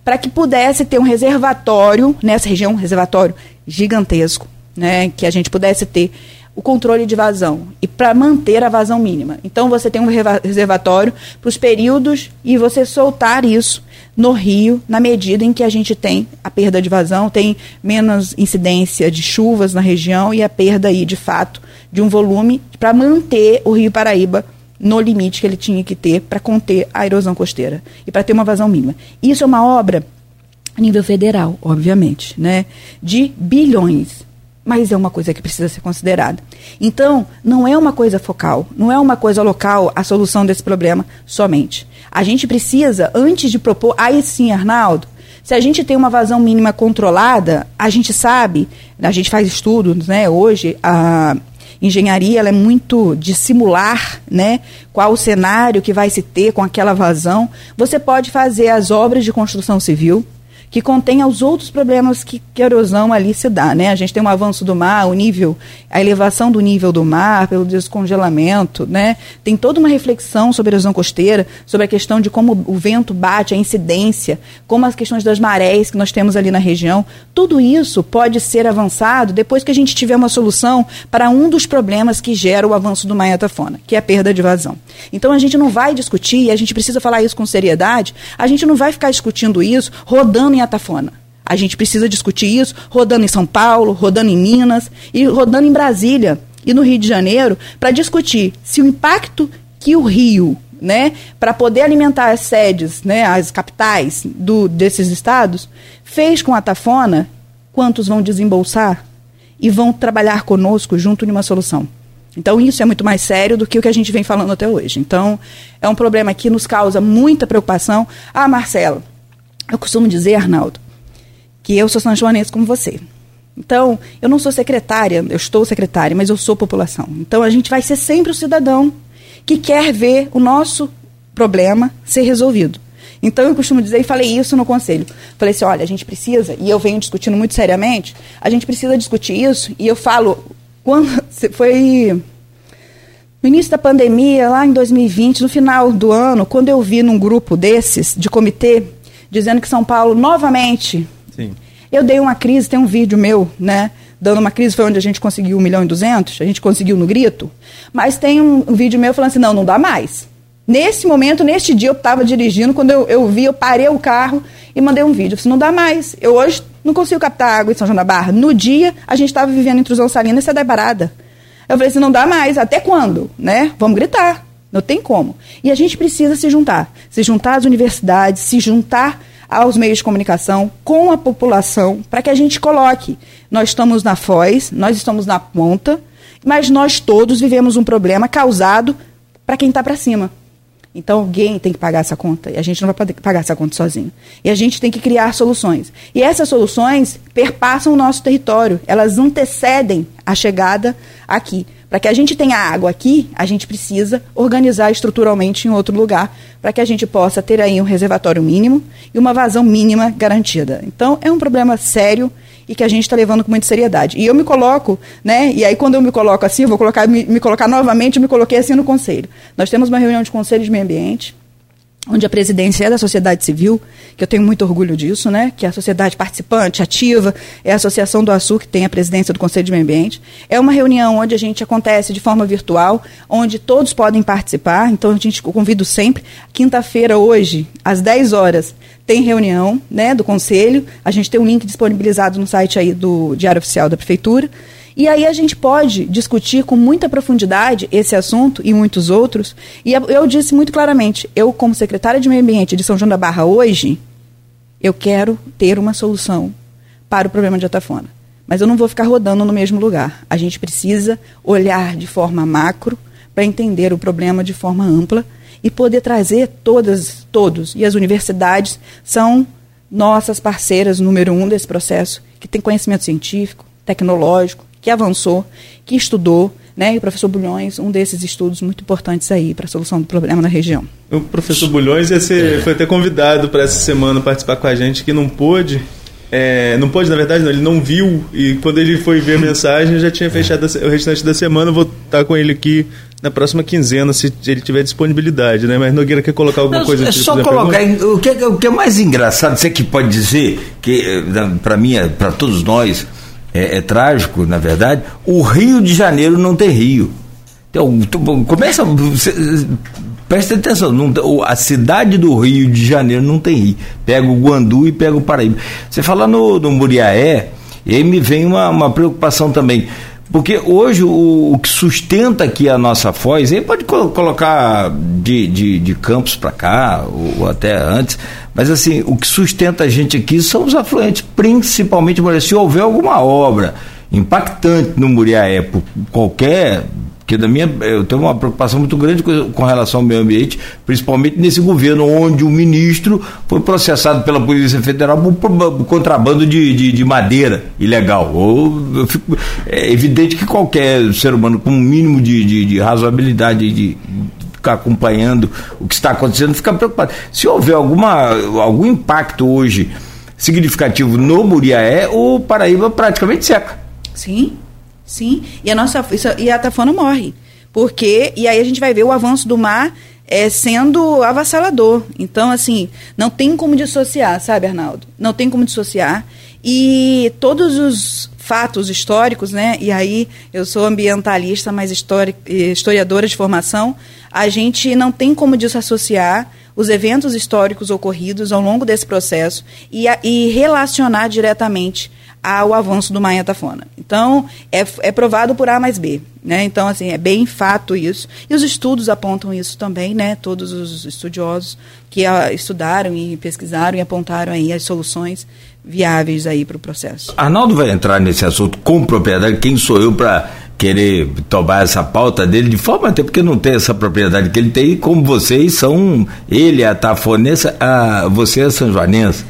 para que pudesse ter um reservatório nessa região, um reservatório gigantesco, né, que a gente pudesse ter o controle de vazão e para manter a vazão mínima. Então você tem um reservatório para os períodos e você soltar isso no rio na medida em que a gente tem a perda de vazão, tem menos incidência de chuvas na região e a perda aí de fato de um volume para manter o Rio Paraíba no limite que ele tinha que ter para conter a erosão costeira e para ter uma vazão mínima. Isso é uma obra a nível federal, obviamente, né, de bilhões mas é uma coisa que precisa ser considerada. Então, não é uma coisa focal, não é uma coisa local a solução desse problema somente. A gente precisa, antes de propor, aí sim, Arnaldo, se a gente tem uma vazão mínima controlada, a gente sabe, a gente faz estudos, né, hoje, a engenharia ela é muito de simular, né, qual o cenário que vai se ter com aquela vazão. Você pode fazer as obras de construção civil, que contenha os outros problemas que, que a erosão ali se dá, né? A gente tem um avanço do mar, o nível, a elevação do nível do mar pelo descongelamento, né? Tem toda uma reflexão sobre a erosão costeira, sobre a questão de como o vento bate, a incidência, como as questões das marés que nós temos ali na região. Tudo isso pode ser avançado depois que a gente tiver uma solução para um dos problemas que gera o avanço do mar em Atafona, que é a perda de vazão. Então a gente não vai discutir, e a gente precisa falar isso com seriedade, a gente não vai ficar discutindo isso rodando em Atafona. A gente precisa discutir isso rodando em São Paulo, rodando em Minas e rodando em Brasília e no Rio de Janeiro para discutir se o impacto que o Rio, né, para poder alimentar as sedes, né, as capitais do, desses estados, fez com a Atafona, quantos vão desembolsar e vão trabalhar conosco junto numa solução. Então, isso é muito mais sério do que o que a gente vem falando até hoje. Então, é um problema que nos causa muita preocupação. Ah, Marcelo, eu costumo dizer, Arnaldo, que eu sou São Joanense como você. Então, eu não sou secretária, eu estou secretária, mas eu sou população. Então, a gente vai ser sempre o cidadão que quer ver o nosso problema ser resolvido. Então, eu costumo dizer, e falei isso no conselho. Falei assim: olha, a gente precisa, e eu venho discutindo muito seriamente, a gente precisa discutir isso, e eu falo, quando foi no início da pandemia, lá em 2020, no final do ano, quando eu vi num grupo desses, de comitê, dizendo que São Paulo novamente. Sim. Eu dei uma crise, tem um vídeo meu, né? Dando uma crise, foi onde a gente conseguiu 1 milhão e 200, a gente conseguiu no grito. Mas tem um, um vídeo meu falando assim: não, não dá mais. Nesse momento, neste dia, eu estava dirigindo, quando eu, eu vi, eu parei o carro e mandei um vídeo. Eu disse, não dá mais. Eu hoje não consigo captar água em São João da Barra. No dia, a gente estava vivendo intrusão salina e é parada. Eu falei assim, não dá mais. Até quando? Né? Vamos gritar. Não tem como. E a gente precisa se juntar. Se juntar às universidades, se juntar aos meios de comunicação, com a população, para que a gente coloque. Nós estamos na foz, nós estamos na ponta, mas nós todos vivemos um problema causado para quem está para cima. Então alguém tem que pagar essa conta e a gente não vai pagar essa conta sozinho. E a gente tem que criar soluções. E essas soluções perpassam o nosso território, elas antecedem a chegada aqui. Para que a gente tenha água aqui, a gente precisa organizar estruturalmente em outro lugar, para que a gente possa ter aí um reservatório mínimo e uma vazão mínima garantida. Então, é um problema sério e que a gente está levando com muita seriedade. E eu me coloco, né? E aí quando eu me coloco assim, eu vou colocar, me, me colocar novamente, eu me coloquei assim no conselho. Nós temos uma reunião de conselho de meio ambiente, onde a presidência é da sociedade civil, que eu tenho muito orgulho disso, né? Que é a sociedade participante, ativa, é a Associação do Açúcar, que tem a presidência do Conselho de Meio Ambiente. É uma reunião onde a gente acontece de forma virtual, onde todos podem participar, então a gente convido sempre. Quinta-feira, hoje, às 10 horas, tem reunião né, do Conselho. A gente tem um link disponibilizado no site aí do Diário Oficial da Prefeitura. E aí a gente pode discutir com muita profundidade esse assunto e muitos outros. E eu disse muito claramente, eu como secretária de Meio Ambiente de São João da Barra hoje, eu quero ter uma solução para o problema de atafona. Mas eu não vou ficar rodando no mesmo lugar. A gente precisa olhar de forma macro para entender o problema de forma ampla e poder trazer todas, todos. E as universidades são nossas parceiras número um desse processo, que tem conhecimento científico, tecnológico, que avançou, que estudou, né? E o professor Bulhões, um desses estudos muito importantes aí para a solução do problema na região. O professor Bulhões ia ser, foi até convidado para essa semana participar com a gente, que não pôde. É, não pôde, na verdade, não, ele não viu, e quando ele foi ver a mensagem, já tinha fechado o restante da semana. Vou estar com ele aqui na próxima quinzena, se ele tiver disponibilidade, né? Mas Nogueira quer colocar alguma não, coisa É Só colocar. o, que é, o que é mais engraçado, você que pode dizer, que eh, para mim, é, para todos nós, é, é, trágico, na verdade, o Rio de Janeiro não tem rio. Então, começa. presta atenção, não, a cidade do Rio de Janeiro não tem rio. Pega o Guandu e pega o Paraíba. Você fala no, no Muriaé, e aí me vem uma, uma preocupação também. Porque hoje o, o, que sustenta aqui a nossa foz, aí pode colocar de, de, de campos para cá, ou, ou, até antes, mas assim, o que sustenta a gente aqui são os afluentes, principalmente se houver alguma obra impactante no Muriaé, por qualquer porque da minha, eu tenho uma preocupação muito grande com, com, relação ao meio ambiente, principalmente nesse governo onde o ministro foi processado pela Polícia Federal por, por contrabando de, de, de, madeira ilegal. Ou, fico, é evidente que qualquer ser humano com um mínimo de, de, de razoabilidade de ficar acompanhando o que está acontecendo fica preocupado. Se houver alguma, algum impacto hoje significativo no Muriaé, o Paraíba praticamente seca. Sim, Sim, e a nossa isso, e a tafona morre. Porque e aí a gente vai ver o avanço do mar é, sendo avassalador. Então, assim, não tem como dissociar, sabe, Arnaldo? Não tem como dissociar. E todos os fatos históricos, né? E aí eu sou ambientalista, mas historiadora de formação. A gente não tem como desassociar os eventos históricos ocorridos ao longo desse processo e, a, e relacionar diretamente ao avanço do Maia-Tafona. Então, é, é provado por A mais B. Né? Então, assim, é bem fato isso. E os estudos apontam isso também, né? Todos os estudiosos que a, estudaram e pesquisaram e apontaram aí as soluções viáveis aí para o processo. Arnaldo vai entrar nesse assunto com propriedade. Quem sou eu para querer tomar essa pauta dele de forma até porque não tem essa propriedade que ele tem, como vocês são, ele é a tafonense, a, você é São Joanense.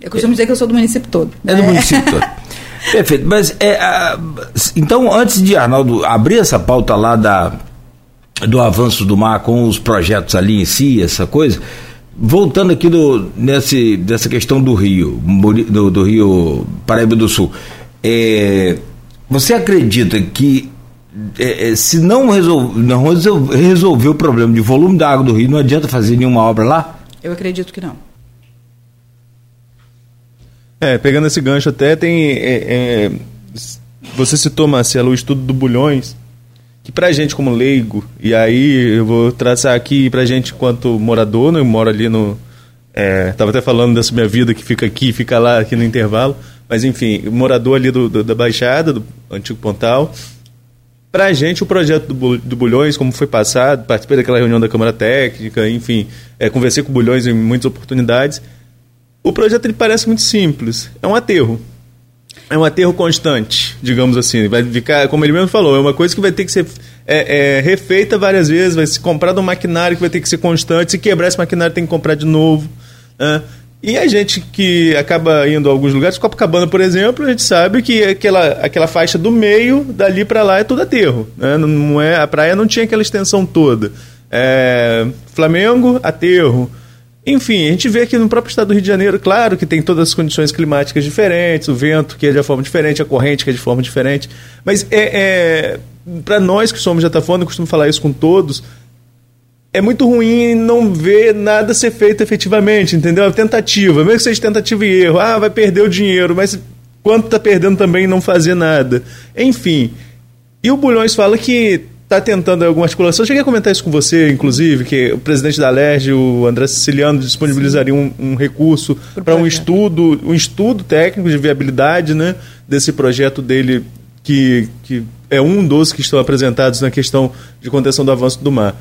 Eu costumo dizer que eu sou do município todo. É do município todo. Perfeito. Mas é, então, antes de Arnaldo abrir essa pauta lá da, do avanço do mar com os projetos ali em si, essa coisa, voltando aqui do, nesse, dessa questão do Rio, do, do Rio Paraíba do Sul, é, você acredita que é, é se não, resolver, não resolver o problema de volume da água do Rio, não adianta fazer nenhuma obra lá? Eu acredito que não. É, pegando esse gancho até, tem. É, é, você citou, Marcelo, o estudo do Bulhões, que pra gente como leigo, e aí eu vou traçar aqui pra gente enquanto morador, né, eu moro ali no. É, tava até falando dessa minha vida que fica aqui, fica lá, aqui no intervalo, mas enfim, morador ali do, do da Baixada, do Antigo Pontal. Pra gente, o projeto do, do Bulhões, como foi passado, participei daquela reunião da Câmara Técnica, enfim, é, conversei com o Bulhões em muitas oportunidades O projeto ele parece muito simples. É um aterro. É um aterro constante, digamos assim. Vai ficar, como ele mesmo falou, é uma coisa que vai ter que ser é, é, refeita várias vezes, vai se comprar um maquinário que vai ter que ser constante. Se quebrar esse maquinário, tem que comprar de novo. Né? E a gente que acaba indo a alguns lugares, Copacabana, por exemplo, a gente sabe que aquela, aquela faixa do meio, dali para lá, é tudo aterro. Né? Não é, a praia não tinha aquela extensão toda. É, Flamengo, aterro. Enfim, a gente vê aqui no próprio estado do Rio de Janeiro, claro que tem todas as condições climáticas diferentes, o vento que é de forma diferente, a corrente que é de forma diferente, mas é, é para nós que somos de Atafona, eu costumo falar isso com todos, é muito ruim não ver nada ser feito efetivamente, entendeu? A tentativa, mesmo que seja tentativa e erro, ah, vai perder o dinheiro, mas quanto está perdendo também não fazer nada. Enfim. E o Bulhões fala que está tentando alguma articulação. Eu cheguei a comentar isso com você, inclusive, que o presidente da LERJ, o André Siciliano, disponibilizaria um, um recurso para um estudo, um estudo técnico de viabilidade né, desse projeto dele, que, que é um dos que estão apresentados na questão de contenção do avanço do mar.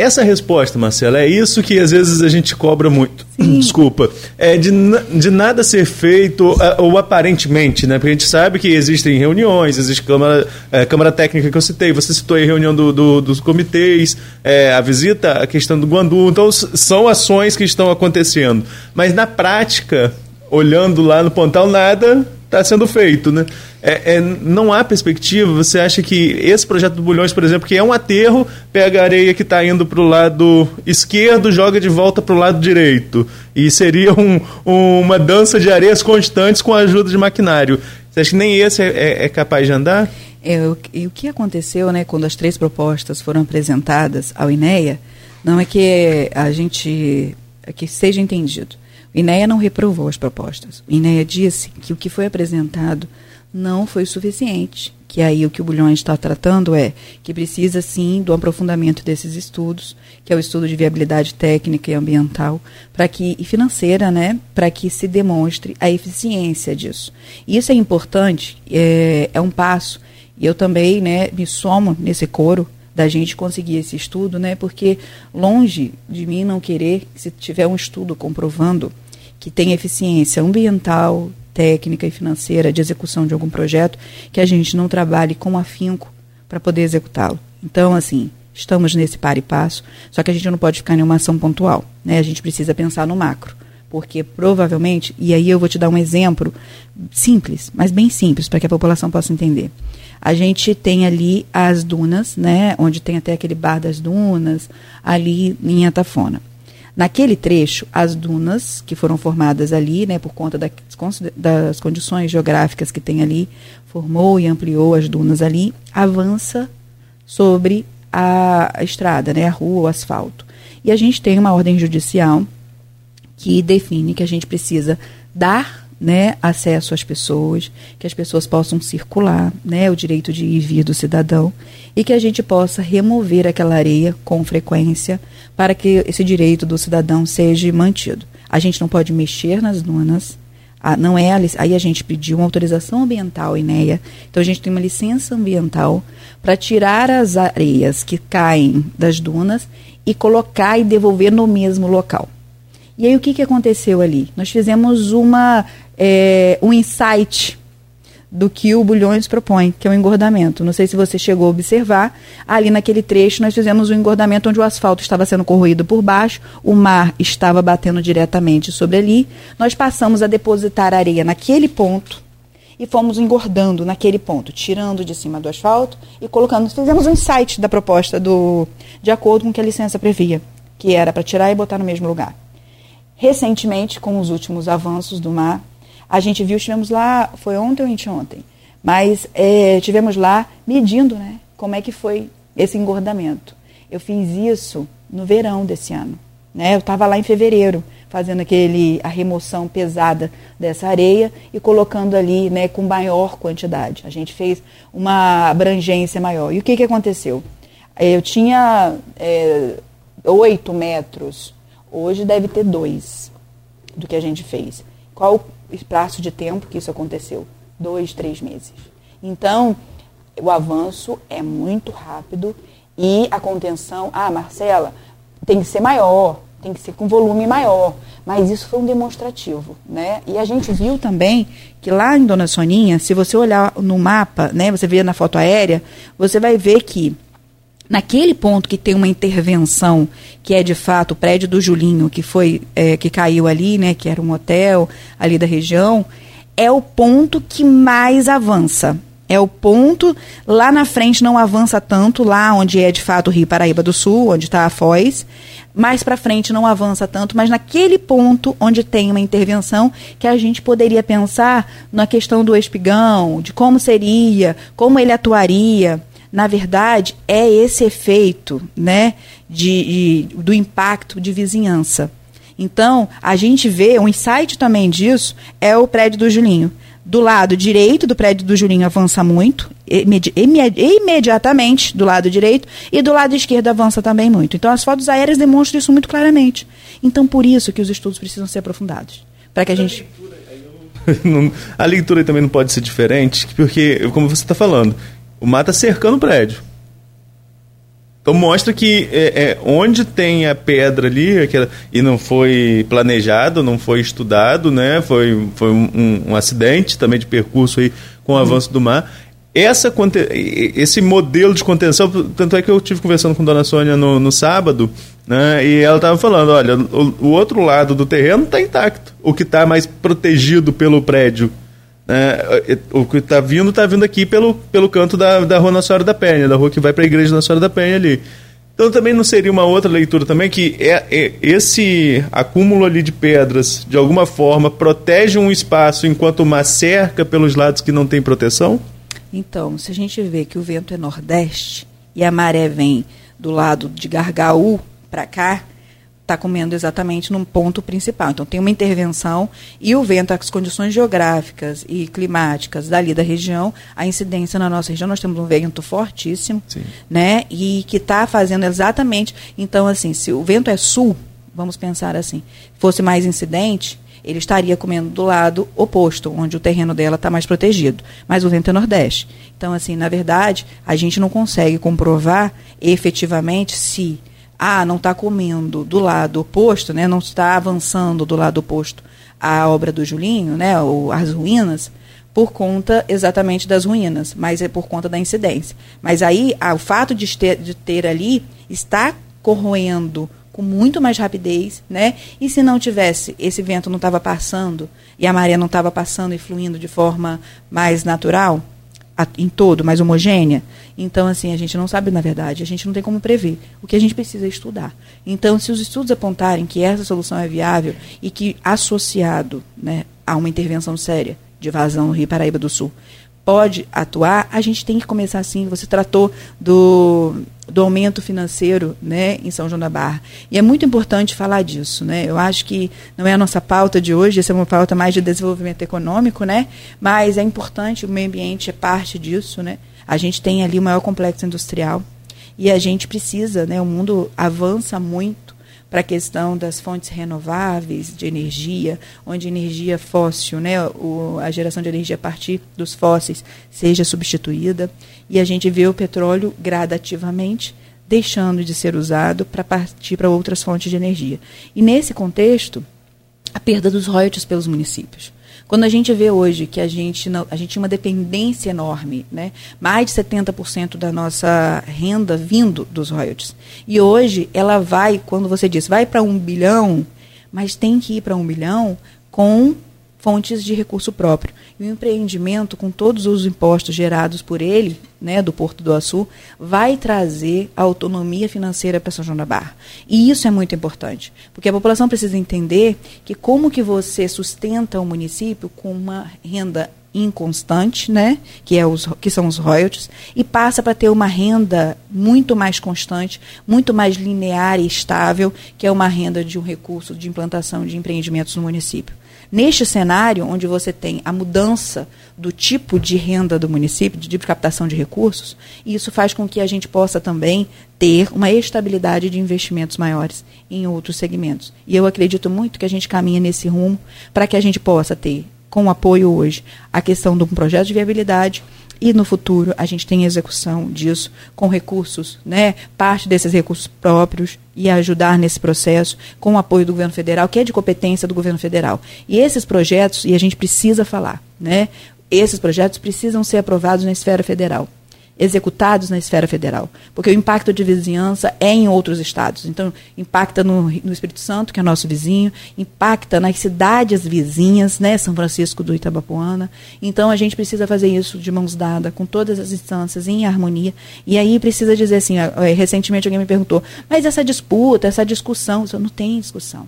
Essa resposta, Marcela, é isso que às vezes a gente cobra muito. Sim. Desculpa. É de, de nada ser feito, ou aparentemente, né? Porque a gente sabe que existem reuniões, existe Câmara, é, câmara Técnica que eu citei, você citou aí a reunião do, do, dos comitês, é, a visita, a questão do Guandu. Então, são ações que estão acontecendo. Mas na prática, olhando lá no Pontal, nada está sendo feito, né? É, é, não há perspectiva, você acha que esse projeto do Bulhões, por exemplo, que é um aterro, pega a areia que está indo para o lado esquerdo, joga de volta para o lado direito. E seria um, um, uma dança de areias constantes com a ajuda de maquinário. Você acha que nem esse é, é, é capaz de andar? É, o, e o que aconteceu, né, quando as três propostas foram apresentadas ao INEA, não é que a gente, é que seja entendido. O INEA não reprovou as propostas. O INEA disse que o que foi apresentado não foi suficiente. Que aí o que o Bulhões está tratando é que precisa sim do aprofundamento desses estudos, que é o estudo de viabilidade técnica e ambiental, para que e financeira, né, para que se demonstre a eficiência disso. Isso é importante, é, é um passo. E eu também, né, me somo nesse coro da gente conseguir esse estudo, né? Porque longe de mim não querer, se tiver um estudo comprovando que tem eficiência ambiental, técnica e financeira de execução de algum projeto, que a gente não trabalhe com afinco para poder executá-lo. Então, assim, estamos nesse par e passo, só que a gente não pode ficar em uma ação pontual, né? A gente precisa pensar no macro, porque provavelmente, e aí eu vou te dar um exemplo simples, mas bem simples para que a população possa entender. A gente tem ali as dunas, né, onde tem até aquele bar das dunas, ali em Atafona. Naquele trecho, as dunas que foram formadas ali, né, por conta das, das condições geográficas que tem ali, formou e ampliou as dunas ali, avança sobre a estrada, né, a rua, o asfalto. E a gente tem uma ordem judicial que define que a gente precisa dar né, acesso às pessoas, que as pessoas possam circular, né, o direito de ir e vir do cidadão, e que a gente possa remover aquela areia com frequência para que esse direito do cidadão seja mantido. A gente não pode mexer nas dunas, a, não é aí a gente pediu uma autorização ambiental INEA, então a gente tem uma licença ambiental para tirar as areias que caem das dunas e colocar e devolver no mesmo local. E aí o que, que aconteceu ali? Nós fizemos uma, é, um insight do que o Bulhões propõe, que é o engordamento. Não sei se você chegou a observar, ali naquele trecho nós fizemos um engordamento onde o asfalto estava sendo corroído por baixo, o mar estava batendo diretamente sobre ali. Nós passamos a depositar areia naquele ponto e fomos engordando naquele ponto, tirando de cima do asfalto e colocando. Fizemos um insight da proposta do, de acordo com o que a licença previa, que era para tirar e botar no mesmo lugar. Recentemente, com os últimos avanços do mar, a gente viu, estivemos lá, foi ontem ou anteontem, mas é, tivemos lá medindo né, como é que foi esse engordamento. Eu fiz isso no verão desse ano. Né? Eu estava lá em fevereiro, fazendo aquele, a remoção pesada dessa areia e colocando ali né, com maior quantidade. A gente fez uma abrangência maior. E o que, que aconteceu? Eu tinha é, 8 metros Hoje deve ter dois do que a gente fez. Qual o prazo de tempo que isso aconteceu? Dois, três meses. Então, o avanço é muito rápido e a contenção. Ah, Marcela, tem que ser maior. tem que ser com volume maior. Mas isso foi um demonstrativo, né? E a gente viu também que lá em Dona Soninha, se você olhar no mapa, né, você vê na foto aérea, você vai ver que naquele ponto que tem uma intervenção, que é de fato o prédio do Julinho, que foi é, que caiu ali, né, que era um hotel ali da região, é o ponto que mais avança. É o ponto, lá na frente não avança tanto, lá onde é de fato o Rio Paraíba do Sul, onde está a Foz. Mais para frente não avança tanto, mas naquele ponto onde tem uma intervenção que a gente poderia pensar na questão do espigão, de como seria, como ele atuaria. Na verdade, é esse efeito né, de, de do impacto de vizinhança. Então, a gente vê, um insight também disso é o prédio do Julinho do lado direito do prédio do Julinho avança muito, imedi imediatamente do lado direito, e do lado esquerdo avança também muito. Então as fotos aéreas demonstram isso muito claramente. Então por isso que os estudos precisam ser aprofundados. Para que a gente. a leitura também não pode ser diferente, porque, como você está falando, o mar está cercando o prédio. Então mostra que é, é, onde tem a pedra ali, aquela, e não foi planejado, não foi estudado, né? Foi, foi um, um acidente também de percurso aí com o uhum. avanço do mar. Essa, esse modelo de contenção, tanto é que eu tive conversando com a dona Sônia no, no sábado, né, e ela estava falando, olha, o, o, outro lado do terreno está intacto, o que está mais protegido pelo prédio é, o que está vindo, está vindo aqui pelo, pelo canto da, da Rua Nossa Senhora da Penha, da rua que vai para a Igreja Nossa Senhora da Penha ali. Então também não seria uma outra leitura também que é, é, esse acúmulo ali de pedras, de alguma forma, protege um espaço enquanto uma cerca pelos lados que não tem proteção? Então, se a gente vê que o vento é nordeste e a maré vem do lado de Gargaú para cá, está comendo exatamente num ponto principal. Então, tem uma intervenção e o vento, as condições geográficas e climáticas dali da região, a incidência na nossa região, nós temos um vento fortíssimo, Sim. né? E que está fazendo exatamente. Então, assim, se o vento é sul, vamos pensar assim, fosse mais incidente, ele estaria comendo do lado oposto, onde o terreno dela está mais protegido. Mas o vento é nordeste. Então, assim, na verdade, a gente não consegue comprovar efetivamente se ah, não está comendo do lado oposto, né, não está avançando do lado oposto à obra do Julinho, né, ou as ruínas, por conta exatamente das ruínas, mas é por conta da incidência. Mas aí, ah, o fato de ter, de ter ali está corroendo com muito mais rapidez, né? E se não tivesse, esse vento não estava passando e a maré não estava passando e fluindo de forma mais natural, em todo, mais homogênea. Então, assim, a gente não sabe, na verdade, a gente não tem como prever. O que a gente precisa é estudar. Então, se os estudos apontarem que essa solução é viável e que, associado né, a uma intervenção séria de vazão no Rio Paraíba do Sul, pode atuar, a gente tem que começar assim. Você tratou do, do aumento financeiro né, em São João da Barra. E é muito importante falar disso. Né? Eu acho que não é a nossa pauta de hoje, essa é uma pauta mais de desenvolvimento econômico, né? mas é importante, o meio ambiente é parte disso. Né? A gente tem ali o maior complexo industrial e a gente precisa, né, o mundo avança muito para a questão das fontes renováveis de energia, onde energia fóssil, né, o, a geração de energia a partir dos fósseis seja substituída, e a gente vê o petróleo gradativamente deixando de ser usado para partir para outras fontes de energia. E nesse contexto, a perda dos royalties pelos municípios. Quando a gente vê hoje que a gente, a gente tinha uma dependência enorme, né? mais de 70% da nossa renda vindo dos royalties. E hoje ela vai, quando você diz, vai para um bilhão, mas tem que ir para um bilhão com fontes de recurso próprio. E o empreendimento, com todos os impostos gerados por ele, né, do Porto do Açu, vai trazer autonomia financeira para São João da Barra. E isso é muito importante, porque a população precisa entender que como que você sustenta o município com uma renda inconstante, né, que, é os, que são os royalties, e passa para ter uma renda muito mais constante, muito mais linear e estável, que é uma renda de um recurso de implantação de empreendimentos no município. Neste cenário, onde você tem a mudança do tipo de renda do município, de tipo de captação de recursos, isso faz com que a gente possa também ter uma estabilidade de investimentos maiores em outros segmentos. E eu acredito muito que a gente caminha nesse rumo para que a gente possa ter com apoio hoje a questão de um projeto de viabilidade e no futuro a gente tem execução disso com recursos, né, parte desses recursos próprios e ajudar nesse processo com o apoio do governo federal, que é de competência do governo federal. E esses projetos, e a gente precisa falar, né, esses projetos precisam ser aprovados na esfera federal executados na esfera federal. Porque o impacto de vizinhança é em outros estados. Então, impacta no, no Espírito Santo, que é nosso vizinho, impacta nas cidades vizinhas, né, São Francisco do Itabapuana. Então, a gente precisa fazer isso de mãos dadas, com todas as instâncias, em harmonia. E aí precisa dizer assim, recentemente alguém me perguntou, mas essa disputa, essa discussão, não tem discussão.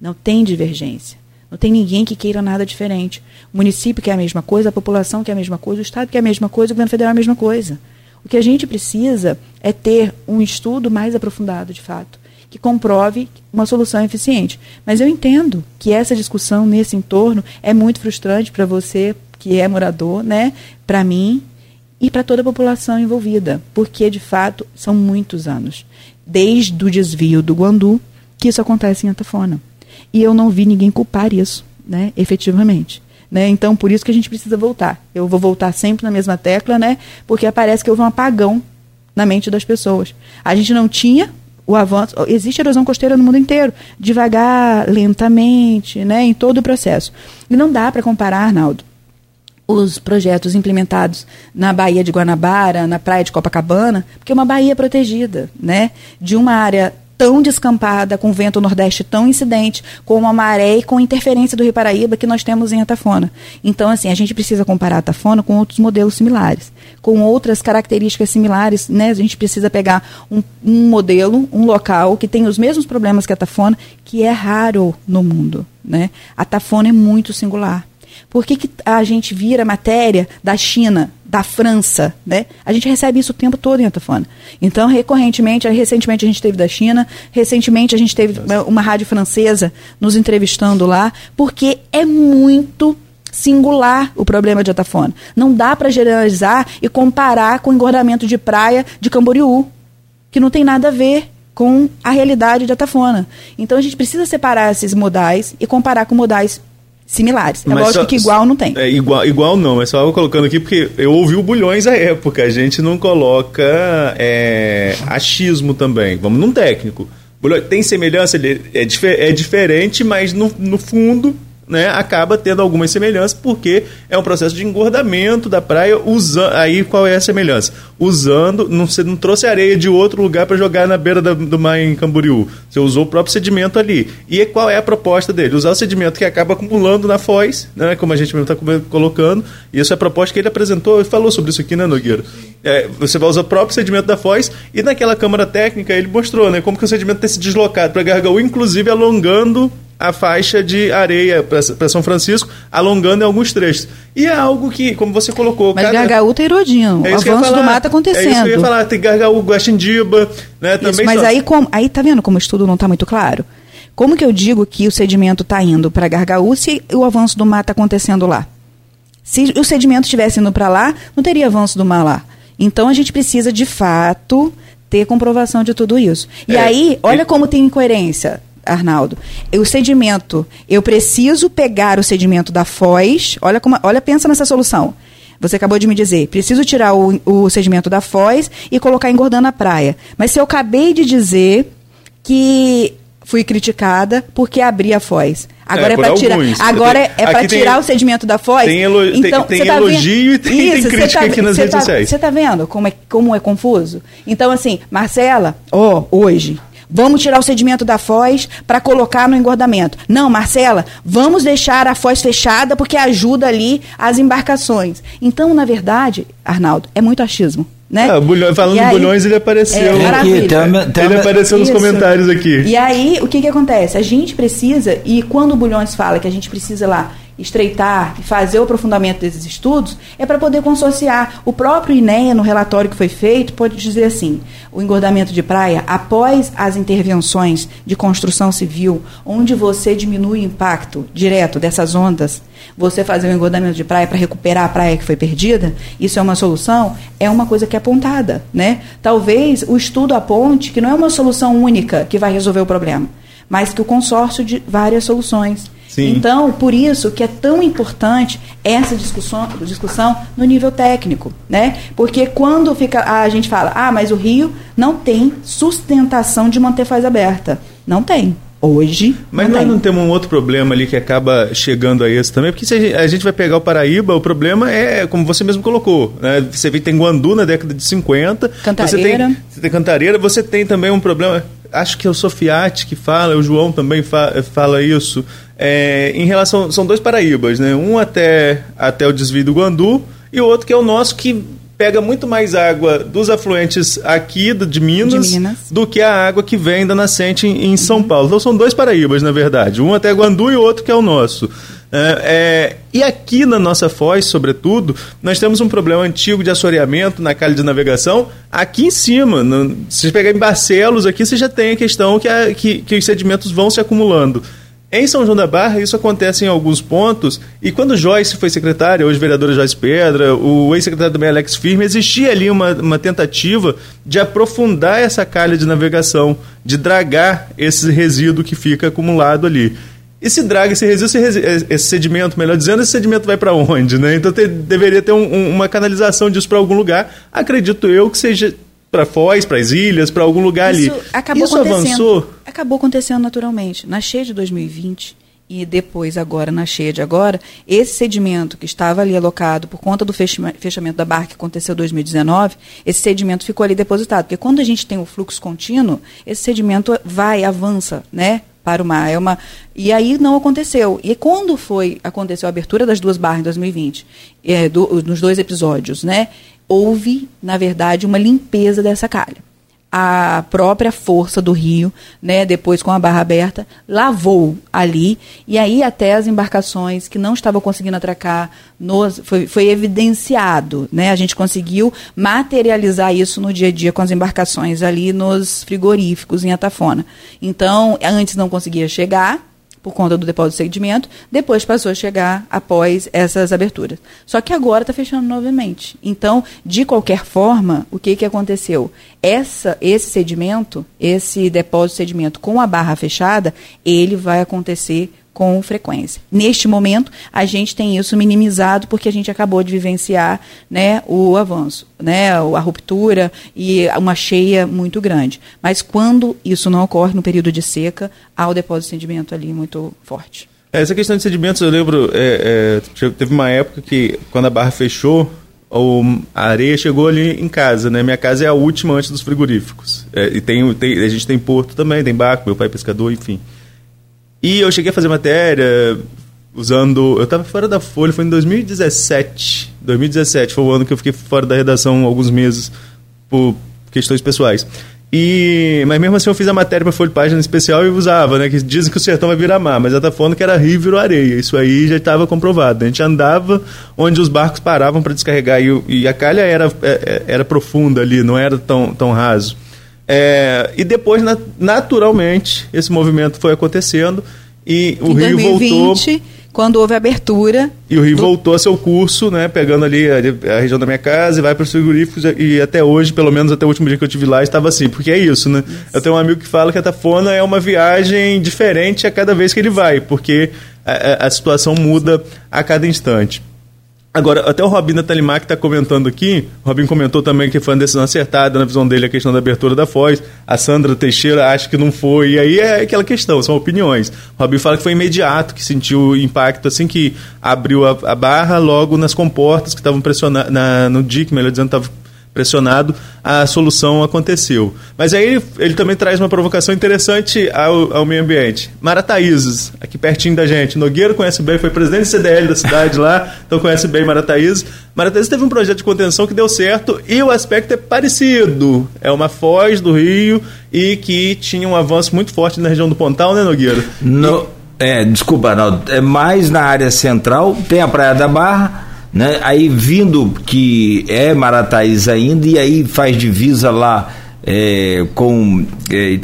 Não tem divergência. Não tem ninguém que queira nada diferente. O município quer a mesma coisa, a população quer a mesma coisa, o Estado quer a mesma coisa, o governo federal a mesma coisa. O que a gente precisa é ter um estudo mais aprofundado, de fato, que comprove uma solução eficiente. Mas eu entendo que essa discussão nesse entorno é muito frustrante para você que é morador, né? Para mim e para toda a população envolvida, porque de fato são muitos anos, desde o desvio do Guandu, que isso acontece em Atafona. E eu não vi ninguém culpar isso, né, efetivamente. Né? Então, por isso que a gente precisa voltar. Eu vou voltar sempre na mesma tecla, né? Porque parece que houve um apagão na mente das pessoas. A gente não tinha o avanço. Existe erosão costeira no mundo inteiro, devagar, lentamente, né? Em todo o processo. E não dá para comparar, Arnaldo, os projetos implementados na Baía de Guanabara, na Praia de Copacabana, porque é uma baía protegida, né? De uma área tão descampada, com vento nordeste tão incidente, com a maré e com interferência do Rio Paraíba que nós temos em Atafona. Então, assim, a gente precisa comparar Atafona com outros modelos similares, com outras características similares, né? A gente precisa pegar um, um modelo, um local que tem os mesmos problemas que Atafona, que é raro no mundo, né? Atafona é muito singular. Por que, que a gente vira matéria da China, da França, né? A gente recebe isso o tempo todo em Atafona. Então, recorrentemente, recentemente a gente teve da China, recentemente a gente teve uma rádio francesa nos entrevistando lá, porque é muito singular o problema de Atafona. Não dá para generalizar e comparar com o engordamento de praia de Camboriú, que não tem nada a ver com a realidade de Atafona. Então a gente precisa separar esses modais e comparar com modais similares. É mas lógico só, que igual não tem. É, igual, igual não, mas só colocando aqui porque eu ouvi o Bulhões à época. A gente não coloca é, achismo também. Vamos num técnico. Tem semelhança, ele é, é diferente, mas no, no fundo né, acaba tendo algumas semelhanças, porque é um processo de engordamento da praia. Usando, aí qual é a semelhança? Usando, não, você não trouxe areia de outro lugar para jogar na beira da, do mar em Camboriú. Você usou o próprio sedimento ali. E qual é a proposta dele? Usar o sedimento que acaba acumulando na foz, né, como a gente mesmo está colocando. E isso é a proposta que ele apresentou e falou sobre isso aqui, né, Nogueira? É, você vai usar o próprio sedimento da foz e naquela câmara técnica ele mostrou né, como que o sedimento tem se deslocado para Gargaú, inclusive alongando a faixa de areia para São Francisco, alongando em alguns trechos. E é algo que, como você colocou... Mas cada... Gargaú tem erodinho, é o avanço do mato acontecendo. É isso que eu ia falar, tem Gargaú, Guaxindiba, né, também... Isso, mas só... aí, como, aí tá vendo como o estudo não está muito claro? Como que eu digo que o sedimento está indo para Gargaú se o avanço do mar está acontecendo lá? Se o sedimento estivesse indo para lá, não teria avanço do mar lá. Então a gente precisa, de fato, ter comprovação de tudo isso. E é, aí, olha como tem incoerência. Arnaldo. O sedimento, eu preciso pegar o sedimento da foz. Olha como, olha, pensa nessa solução. Você acabou de me dizer, preciso tirar o, o sedimento da foz e colocar engordando a praia. Mas se eu acabei de dizer que fui criticada porque abri a foz. Agora é, é para tirar, agora é, é para tirar o sedimento da foz. Tem, elo, então, tem, tem tá elogio e tem, Isso, tem crítica tá, aqui nas redes tá, sociais. Você está vendo como é, como é confuso? Então, assim, Marcela, ó, oh, hoje, Vamos tirar o sedimento da foz para colocar no engordamento. Não, Marcela, vamos deixar a foz fechada porque ajuda ali as embarcações. Então, na verdade, Arnaldo, é muito achismo. Né? Ah, bulhões, falando de bulhões, ele apareceu. É, aqui, ele apareceu nos comentários aqui. E aí, o que, que acontece? A gente precisa, e quando o Bulhões fala que a gente precisa lá estreitar e fazer o aprofundamento desses estudos é para poder consociar. O próprio INEA, no relatório que foi feito, pode dizer assim: o engordamento de praia, após as intervenções de construção civil, onde você diminui o impacto direto dessas ondas, você fazer o engordamento de praia para recuperar a praia que foi perdida, isso é uma solução, é uma coisa que é apontada. Né? Talvez o estudo aponte que não é uma solução única que vai resolver o problema, mas que o consórcio de várias soluções Sim. Então, por isso que é tão importante essa discussão, discussão no nível técnico, né? Porque quando fica a gente fala, ah, mas o Rio não tem sustentação de manter faz aberta. Não tem. Hoje. Mas não nós não temos um outro problema ali que acaba chegando a esse também, porque se a gente vai pegar o Paraíba, o problema é, como você mesmo colocou, né? Você vê tem Guandu na década de 50. Cantareira. Você tem, você tem Cantareira, você tem também um problema. Acho que é o Sofiati que fala, o João também fa, fala isso. É, em relação. São dois Paraíbas, né? Um até, até o desvio do Guandu e o outro que é o nosso que pega muito mais água dos afluentes aqui de, Minas, de, Minas, do que a água que vem da nascente em, em São uhum. Paulo. Então são dois Paraíbas, na verdade. Um até Guandu e o outro que é o nosso. É, é, e aqui na nossa foz, sobretudo, nós temos um problema antigo de assoreamento na calha de navegação. Aqui em cima, no, se você pegar em Barcelos, aqui você já tem a questão que, a, que, que os sedimentos vão se acumulando. Em São João da Barra, isso acontece em alguns pontos, e quando Joyce foi secretária, hoje vereadora Joyce Pedra, o ex-secretário também Alex Firme, existia ali uma, uma tentativa de aprofundar essa calha de navegação, de dragar esse resíduo que fica acumulado ali. E se draga esse resíduo, esse, esse sedimento, melhor dizendo, esse sedimento vai para onde? Né? Então deveria ter um, um, uma canalização disso para algum lugar. Acredito eu que seja para Foz, para as ilhas, para algum lugar Isso ali. Acabou Isso avançou? Acabou acontecendo naturalmente. Na cheia de 2020 e depois agora na cheia de agora, esse sedimento que estava ali alocado por conta do fechamento da barca que aconteceu em 2019, esse sedimento ficou ali depositado, porque quando a gente tem o fluxo contínuo, esse sedimento vai, avança, né, para o mar. É uma... E aí não aconteceu. E quando foi aconteceu a abertura das duas barras em 2020, é, do, nos dois episódios, né? houve, na verdade, uma limpeza dessa calha. A própria força do rio, né, depois com a barra aberta, lavou ali, e aí até as embarcações que não estavam conseguindo atracar, nos, foi, foi evidenciado, né, a gente conseguiu materializar isso no dia a dia com as embarcações ali nos frigoríficos em Atafona. Então, antes não conseguia chegar, por conta do depósito de segmento, depois passou a chegar após essas aberturas. Só que agora está fechando novamente. Então, de qualquer forma, o que, que aconteceu? Essa, esse sedimento, esse depósito de sedimento com a barra fechada, ele vai acontecer com frequência. Neste momento, a gente tem isso minimizado porque a gente acabou de vivenciar né, o avanço, né, a ruptura e uma cheia muito grande. Mas quando isso não ocorre no período de seca, há o depósito de sedimento ali muito forte. É, essa questão de sedimentos, eu lembro, é, é, teve uma época que, quando a barra fechou, a areia chegou ali em casa, né? Minha casa é a última antes dos frigoríficos. É, e tem, tem, a gente tem porto também, tem barco, meu pai é pescador, enfim. E eu cheguei a fazer matéria usando. Eu estava fora da Folha, foi em 2017. 2017 foi o ano que eu fiquei fora da redação alguns meses por questões pessoais. E, mas mesmo assim eu fiz a matéria para Folha Página Especial e usava, né? Que dizem que o sertão vai virar mar, mas ela tá falando que era rio virou areia. Isso aí já estava comprovado. A gente andava onde os barcos paravam para descarregar e, e, a calha era, é, é, era profunda ali, não era tão, tão raso. É, e depois, naturalmente, esse movimento foi acontecendo e o em Rio 2020, voltou. Quando houve abertura. E o Rio do... voltou a seu curso, né? Pegando ali a, a região da minha casa e vai para os frigoríficos. E até hoje, pelo menos até o último dia que eu estive lá, estava assim. Porque é isso, né? Isso. Eu tenho um amigo que fala que a Tafona é uma viagem diferente a cada vez que ele vai, porque a, a situação muda a cada instante. Agora, até o Robin Talimac está comentando aqui, o Robin comentou também que foi uma decisão acertada na visão dele a questão da abertura da Foz, a Sandra Teixeira acha que não foi, e aí é aquela questão, são opiniões. O Robin fala que foi imediato, que sentiu o impacto assim que abriu a, a barra, logo nas comportas que estavam pressionadas, no DIC, melhor dizendo, estavam pressionado, a solução aconteceu. Mas aí ele, ele também traz uma provocação interessante ao, ao, meio ambiente. Marataízes, aqui pertinho da gente. Nogueira conhece bem, foi presidente do CDL da cidade lá, então conhece bem Marataízes. Marataízes teve um projeto de contenção que deu certo e o aspecto é parecido. É uma foz do rio e que tinha um avanço muito forte na região do Pontal, né, Nogueira? No, é, desculpa, Arnaldo, é mais na área central, tem a Praia da Barra né? Aí vindo que é Marataízes ainda e aí faz divisa lá é, com é,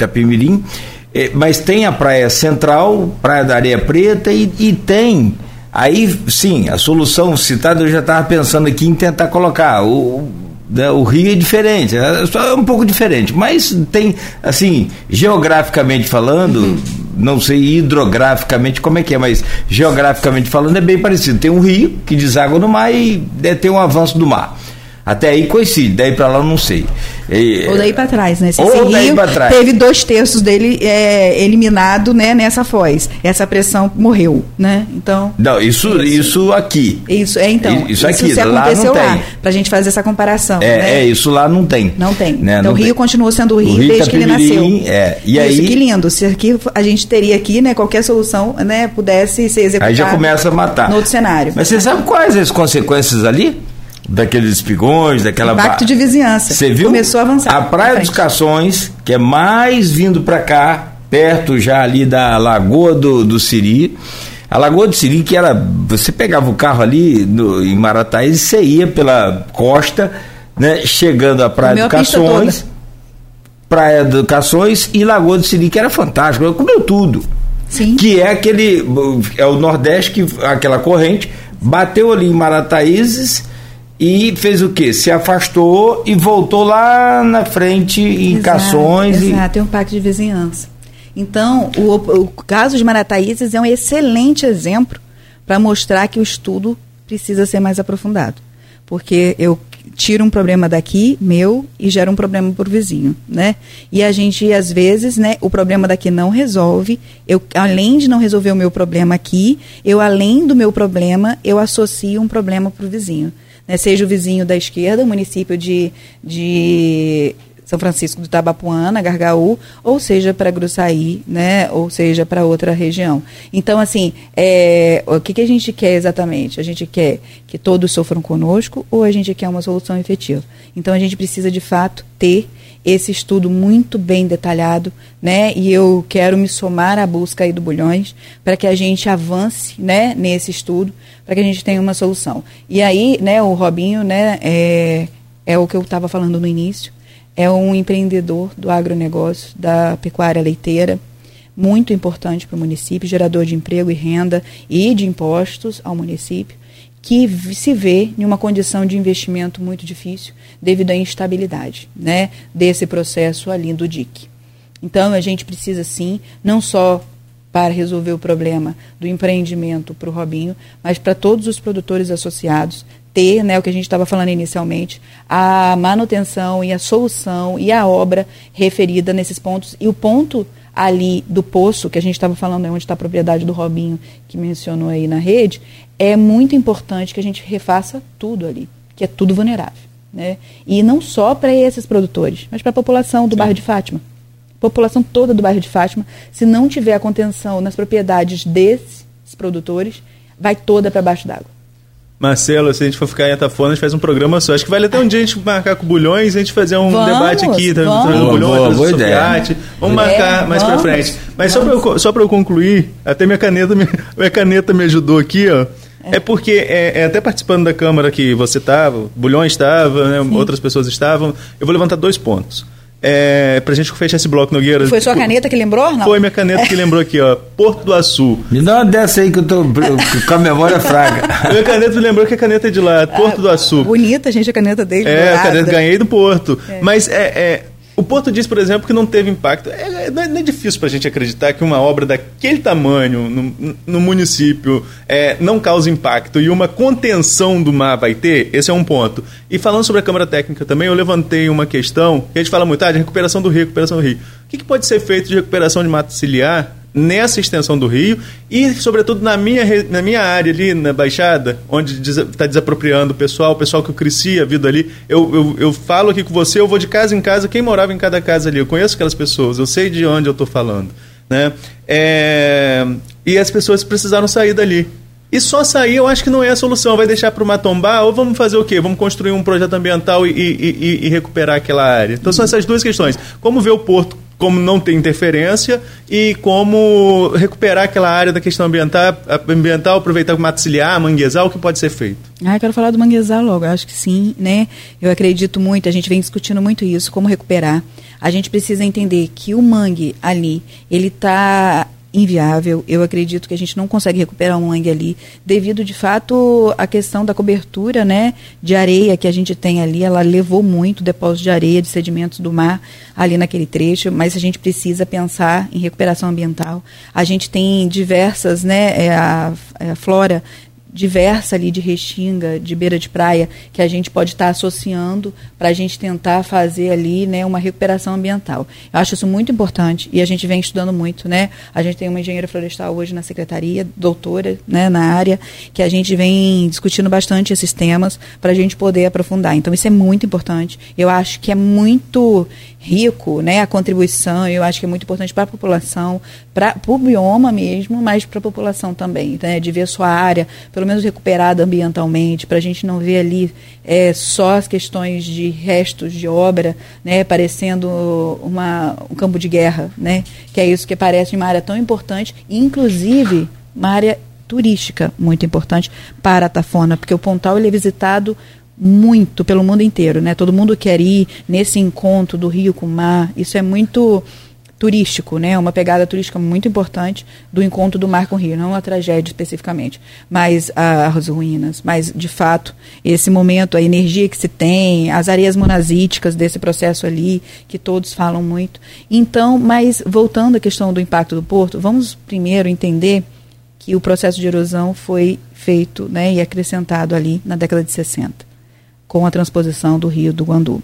é, mas tem a Praia Central, Praia da Areia Preta e, e tem. Aí sim a solução citada eu já estava pensando aqui em tentar colocar. O né, o Rio é diferente, é, um pouco diferente, mas tem, assim, geograficamente falando, não sei hidrograficamente como é que é, mas geograficamente falando é bem parecido. Tem um rio que deságua no mar e tem um avanço do mar. Até aí coincide, daí para lá eu não sei. E, ou daí para trás, né? Esse ou daí para trás. Teve dois terços dele é, eliminado, né, nessa foz. Essa pressão morreu, né? Então. Não, isso, isso, isso aqui. Isso é então. Isso, aqui, isso lá não tem. Para a gente fazer essa comparação. É, né? é, isso lá não tem. Não tem. Né? Então não o Rio tem. continua sendo o Rio, o Rio desde que ele nasceu. É. E isso, aí. que lindo. Se aqui a gente teria aqui, né, qualquer solução, né, pudesse ser executada. Aí já começa a matar. No outro cenário. Mas você sabe quais as consequências ali? Daqueles espigões, daquela impacto de vizinhança. Você viu? Começou a avançar. A Praia dos Cações, que é mais vindo para cá, perto já ali da Lagoa do, do Siri. A Lagoa do Siri, que era. Você pegava o carro ali no, em Marataí e você ia pela costa, né, chegando à Praia dos Cações. Praia dos Cações e Lagoa do Siri, que era fantástico, comeu tudo. Sim. Que é aquele. É o Nordeste, que aquela corrente, bateu ali em Marataízes e fez o quê? Se afastou e voltou lá na frente em exato, Cações. Exato, e... tem um pacto de vizinhança. Então, o, o caso de Marataízes é um excelente exemplo para mostrar que o estudo precisa ser mais aprofundado. Porque eu tiro um problema daqui, meu, e gera um problema para o vizinho, né? E a gente, às vezes, né, o problema daqui não resolve. Eu, além de não resolver o meu problema aqui, eu, além do meu problema, eu associo um problema para o vizinho né, seja o vizinho da esquerda, o município de, de São Francisco do Tabapuana, Gargaú, ou seja para Gruçaí, né, ou seja para outra região. Então, assim, é, o que, que a gente quer exatamente? A gente quer que todos sofram conosco ou a gente quer uma solução efetiva? Então, a gente precisa, de fato, ter esse estudo muito bem detalhado, né? E eu quero me somar à busca aí do Bulhões para que a gente avance, né, nesse estudo, para que a gente tenha uma solução. E aí, né, o Robinho, né, é, é o que eu estava falando no início, é um empreendedor do agronegócio, da pecuária leiteira, muito importante para o município, gerador de emprego e renda e de impostos ao município, que se vê em uma condição de investimento muito difícil devido à instabilidade né, desse processo ali do DIC. Então, a gente precisa, sim, não só para resolver o problema do empreendimento para o Robinho, mas para todos os produtores associados ter, né, o que a gente estava falando inicialmente, a manutenção e a solução e a obra referida nesses pontos. E o ponto ali do poço, que a gente estava falando, é onde está a propriedade do Robinho, que mencionou aí na rede, é muito importante que a gente refaça tudo ali, que é tudo vulnerável. Né? E não só para esses produtores, mas para a população do Sim. bairro de Fátima população toda do bairro de Fátima, se não tiver a contenção nas propriedades desses produtores, vai toda para baixo d'água. Marcelo, se a gente for ficar em Atafona, a gente faz um programa só. Acho que vale até um dia a gente marcar com bulhões e a gente fazer um vamos, debate aqui, tá, vamos. bulhões, boa, boa ideia. Vamos marcar é, mais para frente. Mas vamos. só para eu, só eu concluir, até minha caneta, minha, minha caneta me ajudou aqui, ó. É, é porque, é, é, até participando da Câmara que você estava, Bulhões estava, né, outras pessoas estavam, eu vou levantar dois pontos. É, pra gente fechar esse bloco, Nogueira. Foi sua caneta que lembrou? Não? Foi minha caneta que lembrou aqui, ó. Porto do Açu. Me dá uma dessa aí que eu tô com a memória fraca. minha caneta me lembrou que a caneta é de lá, Porto ah, do Açu. Bonita, gente, a caneta dele. É, a caneta ganhei do Porto. É. Mas é, é o Porto diz, por exemplo, que não teve impacto. É, é, não, é, não é difícil para a gente acreditar que uma obra daquele tamanho no, no município é, não causa impacto e uma contenção do mar vai ter. Esse é um ponto. E falando sobre a Câmara Técnica também, eu levantei uma questão que a gente fala muito ah, de recuperação do rio, recuperação do rio. O que, que pode ser feito de recuperação de mato ciliar nessa extensão do rio e, sobretudo, na minha, na minha área ali, na Baixada, onde está desapropriando o pessoal, o pessoal que eu cresci a vida ali. Eu, eu, eu falo aqui com você, eu vou de casa em casa, quem morava em cada casa ali, eu conheço aquelas pessoas, eu sei de onde eu estou falando. Né? É, e as pessoas precisaram sair dali. E só sair eu acho que não é a solução. Vai deixar para o matombar ou vamos fazer o quê? Vamos construir um projeto ambiental e, e, e, recuperar aquela área. Então são essas duas questões. Como ver o porto como não ter interferência e como recuperar aquela área da questão ambiental, ambiental aproveitar o mato ciliar, manguezal, o que pode ser feito? Ah, eu quero falar do manguezal logo, eu acho que sim, né? Eu acredito muito, a gente vem discutindo muito isso, como recuperar. A gente precisa entender que o mangue ali, ele está inviável. Eu acredito que a gente não consegue recuperar um mangue ali, devido de fato à questão da cobertura né, de areia que a gente tem ali. Ela levou muito depósito de areia, de sedimentos do mar ali naquele trecho, mas a gente precisa pensar em recuperação ambiental. A gente tem diversas, né, é, a, é, a flora diversa ali de restinga, de beira de praia, que a gente pode estar associando para a gente tentar fazer ali né, uma recuperação ambiental. Eu acho isso muito importante e a gente vem estudando muito. Né? A gente tem uma engenheira florestal hoje na secretaria, doutora né, na área, que a gente vem discutindo bastante esses temas para a gente poder aprofundar. Então, isso é muito importante. Eu acho que é muito rico, né, a contribuição, eu acho que é muito importante para a população, para o bioma mesmo, mas para a população também, né, de ver sua área, pelo menos recuperada ambientalmente, para a gente não ver ali é, só as questões de restos de obra, né, parecendo uma, um campo de guerra, né, que é isso que parece uma área tão importante, inclusive uma área turística muito importante para a Tafona, porque o Pontal ele é visitado muito pelo mundo inteiro, né? Todo mundo quer ir nesse encontro do rio com o mar. Isso é muito turístico, né? Uma pegada turística muito importante do encontro do mar com o rio, não a tragédia especificamente, mas as ruínas, mas de fato esse momento, a energia que se tem, as areias monazíticas desse processo ali que todos falam muito. Então, mas voltando à questão do impacto do porto, vamos primeiro entender que o processo de erosão foi feito, né, e acrescentado ali na década de 60 com a transposição do Rio do Guandu.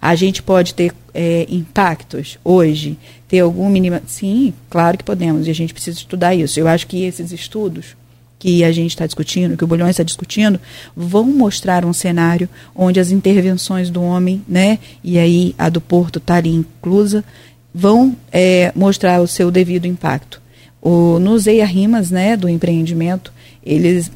A gente pode ter é, impactos hoje, ter algum mínimo. Sim, claro que podemos, e a gente precisa estudar isso. Eu acho que esses estudos que a gente está discutindo, que o Bulhões está discutindo, vão mostrar um cenário onde as intervenções do homem, né, e aí a do Porto está ali inclusa, vão é, mostrar o seu devido impacto. O, nos EIA-RIMAS, né, do empreendimento, eles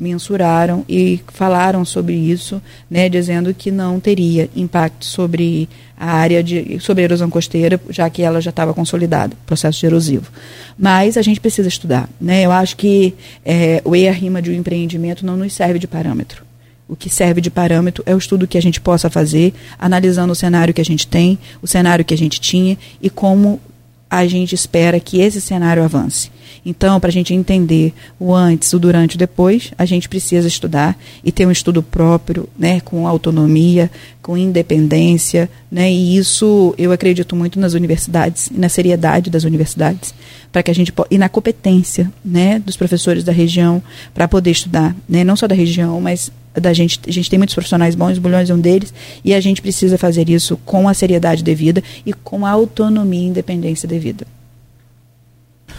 mensuraram e falaram sobre isso, né, dizendo que não teria impacto sobre a área de sobre a erosão costeira, já que ela já estava consolidada, processo erosivo. Mas a gente precisa estudar, né? Eu acho que é, o EIA-RIMA de um empreendimento não nos serve de parâmetro. O que serve de parâmetro é o estudo que a gente possa fazer, analisando o cenário que a gente tem, o cenário que a gente tinha e como a gente espera que esse cenário avance. Então, para a gente entender o antes, o durante e o depois, a gente precisa estudar e ter um estudo próprio, né, com autonomia, com independência, né, e isso eu acredito muito nas universidades e na seriedade das universidades, para que a gente e na competência, né, dos professores da região para poder estudar, né, não só da região, mas da gente, a gente tem muitos profissionais bons, Bulhões é um deles, e a gente precisa fazer isso com a seriedade devida e com a autonomia e independência devida.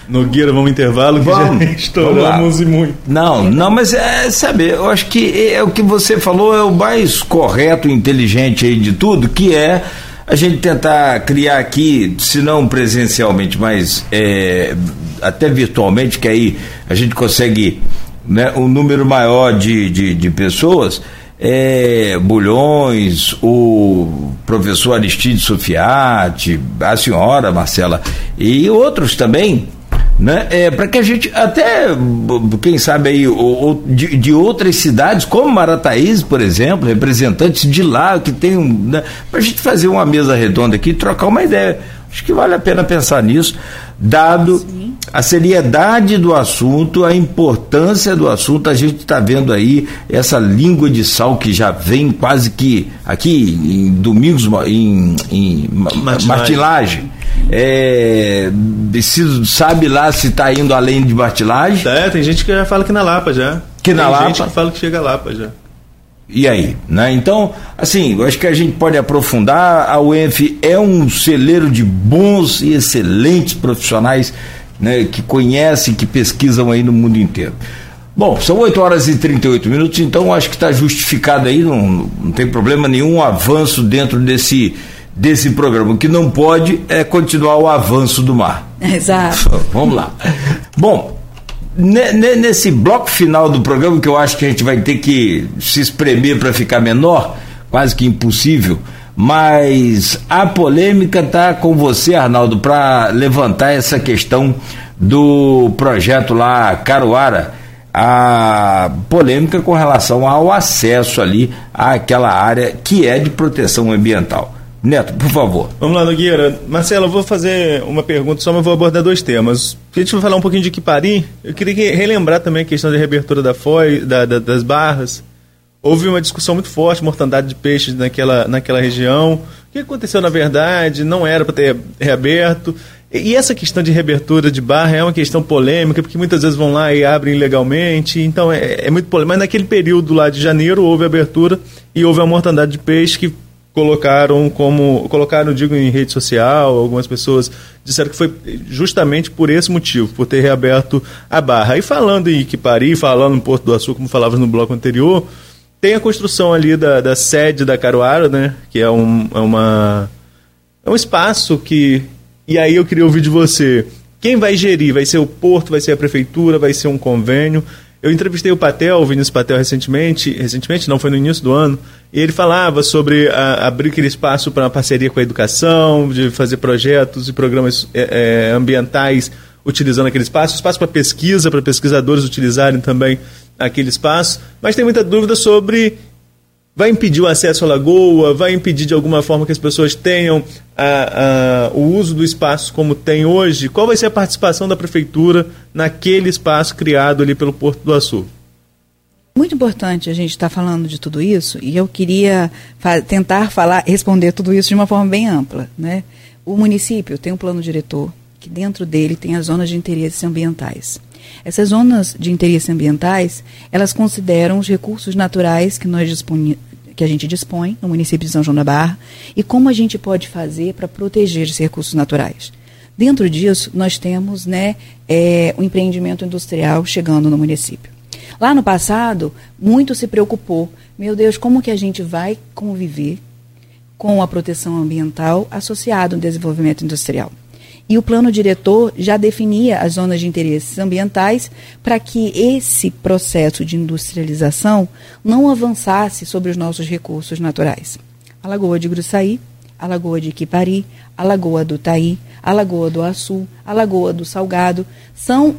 Nogueira, vamos intervalo que vamos, já estouramos e muito. Não, não, mas é saber, eu acho que é o que você falou é o mais correto e inteligente aí de tudo, que é a gente tentar criar aqui, se não presencialmente, mas é, até virtualmente, que aí a gente consegue né, um número maior de, de, de pessoas. É, Bulhões, o professor Aristide Sofiati, a senhora Marcela e outros também né? É, para que a gente, até, quem sabe aí, ou, de, de, outras cidades, como Marataízes, por exemplo, representantes de lá que tem um. Né? Para a gente fazer uma mesa redonda aqui e trocar uma ideia. Acho que vale a pena pensar nisso, dado Sim. a seriedade do assunto, a importância do assunto. A gente está vendo aí essa língua de sal que já vem quase que aqui em domingos, em, em martilagem. É, se, sabe lá se está indo além de martilagem? É, tem gente que já fala que na Lapa já. Que na tem Lapa? gente que fala que chega a Lapa já. E aí? Né? Então, assim, eu acho que a gente pode aprofundar. A UENF é um celeiro de bons e excelentes profissionais né, que conhecem, que pesquisam aí no mundo inteiro. Bom, são 8 horas e 38 minutos, então acho que está justificado aí, não, não tem problema nenhum avanço dentro desse desse programa. O que não pode é continuar o avanço do mar. Exato. Vamos lá. Bom, nesse bloco final do programa, que eu acho que a gente vai ter que se espremer para ficar menor, quase que impossível, mas a polêmica está com você, Arnaldo, para levantar essa questão do projeto lá Caruara, a polêmica com relação ao acesso ali àquela área que é de proteção ambiental. Neto, por favor. Vamos lá, Nogueira. Marcelo, eu vou fazer uma pergunta só, mas vou abordar dois temas. A gente vai falar um pouquinho de Kipari. Eu queria relembrar também a questão da reabertura da foi, da, da, das barras. Houve uma discussão muito forte, mortandade de peixes naquela, naquela região. O que aconteceu na verdade? Não era para ter reaberto. E essa questão de reabertura de barra é uma questão polêmica, porque muitas vezes vão lá e abrem ilegalmente, então é, é muito polêmico. Mas naquele período lá de janeiro houve abertura e houve a mortandade de peixe que colocaram como colocaram digo em rede social algumas pessoas disseram que foi justamente por esse motivo por ter reaberto a barra. E falando em Iquipari falando no Porto do Açúcar como falava no bloco anterior tem a construção ali da, da sede da Caruara né? Que é, um, é uma é um espaço que e aí eu queria ouvir de você quem vai gerir? Vai ser o porto? Vai ser a prefeitura? Vai ser um convênio eu entrevistei o Patel, o Vinícius Patel, recentemente, recentemente, não, foi no início do ano, e ele falava sobre a, abrir aquele espaço para uma parceria com a educação, de fazer projetos e programas é, é, ambientais utilizando aquele espaço, espaço para pesquisa, para pesquisadores utilizarem também aquele espaço, mas tem muita dúvida sobre vai impedir o acesso à lagoa, vai impedir de alguma forma que as pessoas tenham a, a, o uso do espaço como tem hoje? Qual vai ser a participação da prefeitura naquele espaço criado ali pelo Porto do Açu? Muito importante a gente estar tá falando de tudo isso e eu queria fa tentar falar, responder tudo isso de uma forma bem ampla. Né? O município tem um plano diretor que dentro dele tem as zonas de interesses ambientais. Essas zonas de interesse ambientais, elas consideram os recursos naturais que nós dispõe, que a gente dispõe no município de São João da Barra e como a gente pode fazer para proteger esses recursos naturais. Dentro disso, nós temos né, é, o empreendimento industrial chegando no município. Lá no passado, muito se preocupou, meu Deus, como que a gente vai conviver com a proteção ambiental associada ao desenvolvimento industrial? E o plano diretor já definia as zonas de interesses ambientais para que esse processo de industrialização não avançasse sobre os nossos recursos naturais. A Lagoa de Gruçaí, a Lagoa de Iquipari, a Lagoa do Taí, a Lagoa do Açu, a Lagoa do Salgado, são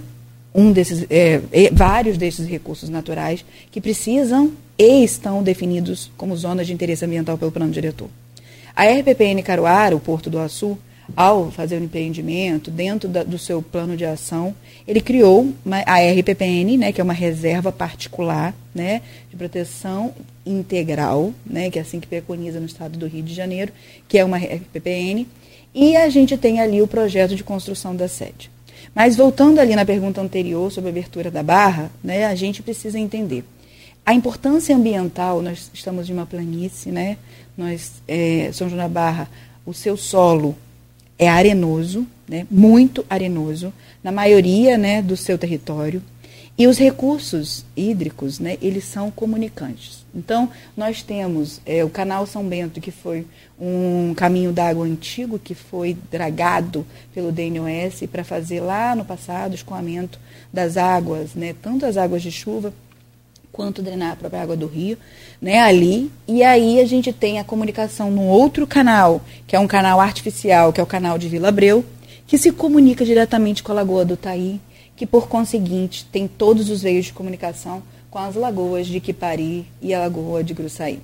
um desses, é, vários desses recursos naturais que precisam e estão definidos como zonas de interesse ambiental pelo plano diretor. A RPPN Caruara, o Porto do Açu, ao fazer o empreendimento, dentro da, do seu plano de ação, ele criou uma, a RPPN, né, que é uma reserva particular né, de proteção integral, né, que é assim que preconiza no estado do Rio de Janeiro, que é uma RPPN, e a gente tem ali o projeto de construção da sede. Mas voltando ali na pergunta anterior sobre a abertura da barra, né, a gente precisa entender. A importância ambiental, nós estamos em uma planície, né? Nós, é, São João da Barra, o seu solo é arenoso, né, muito arenoso, na maioria né, do seu território. E os recursos hídricos, né, eles são comunicantes. Então, nós temos é, o canal São Bento, que foi um caminho d'água antigo, que foi dragado pelo DNOS para fazer lá no passado o escoamento das águas, né, tanto as águas de chuva quanto drenar a própria água do rio, né, ali. E aí a gente tem a comunicação no outro canal, que é um canal artificial, que é o canal de Vila Abreu, que se comunica diretamente com a Lagoa do Taí, que por conseguinte tem todos os veios de comunicação com as lagoas de Quipari e a Lagoa de Gruçaí.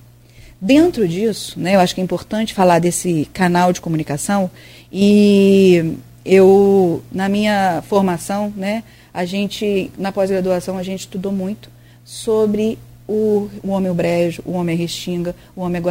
Dentro disso, né, eu acho que é importante falar desse canal de comunicação e eu, na minha formação, né, a gente, na pós-graduação, a gente estudou muito sobre o, o Homem Brejo, o Homem Restinga, o Homem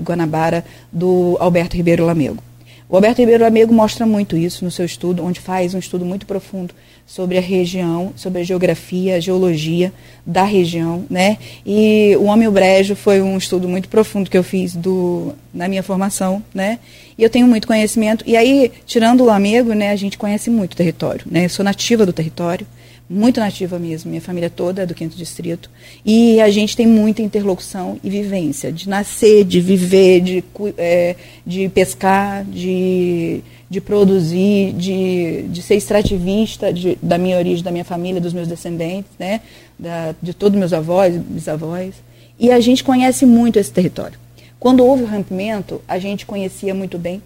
Guanabara, do Alberto Ribeiro Lamego. O Alberto Ribeiro Lamego mostra muito isso no seu estudo, onde faz um estudo muito profundo sobre a região, sobre a geografia, a geologia da região, né? E o Homem Brejo foi um estudo muito profundo que eu fiz do, na minha formação, né? E eu tenho muito conhecimento. E aí, tirando o Lamego, né, a gente conhece muito o território, né? Eu sou nativa do território, muito nativa mesmo, minha família toda é do quinto distrito. E a gente tem muita interlocução e vivência, de nascer, de viver, de, é, de pescar, de, de produzir, de, de ser extrativista de, da minha origem, da minha família, dos meus descendentes, né? Da, de todos meus avós, bisavós. E a gente conhece muito esse território. Quando houve o rompimento, a gente conhecia muito bem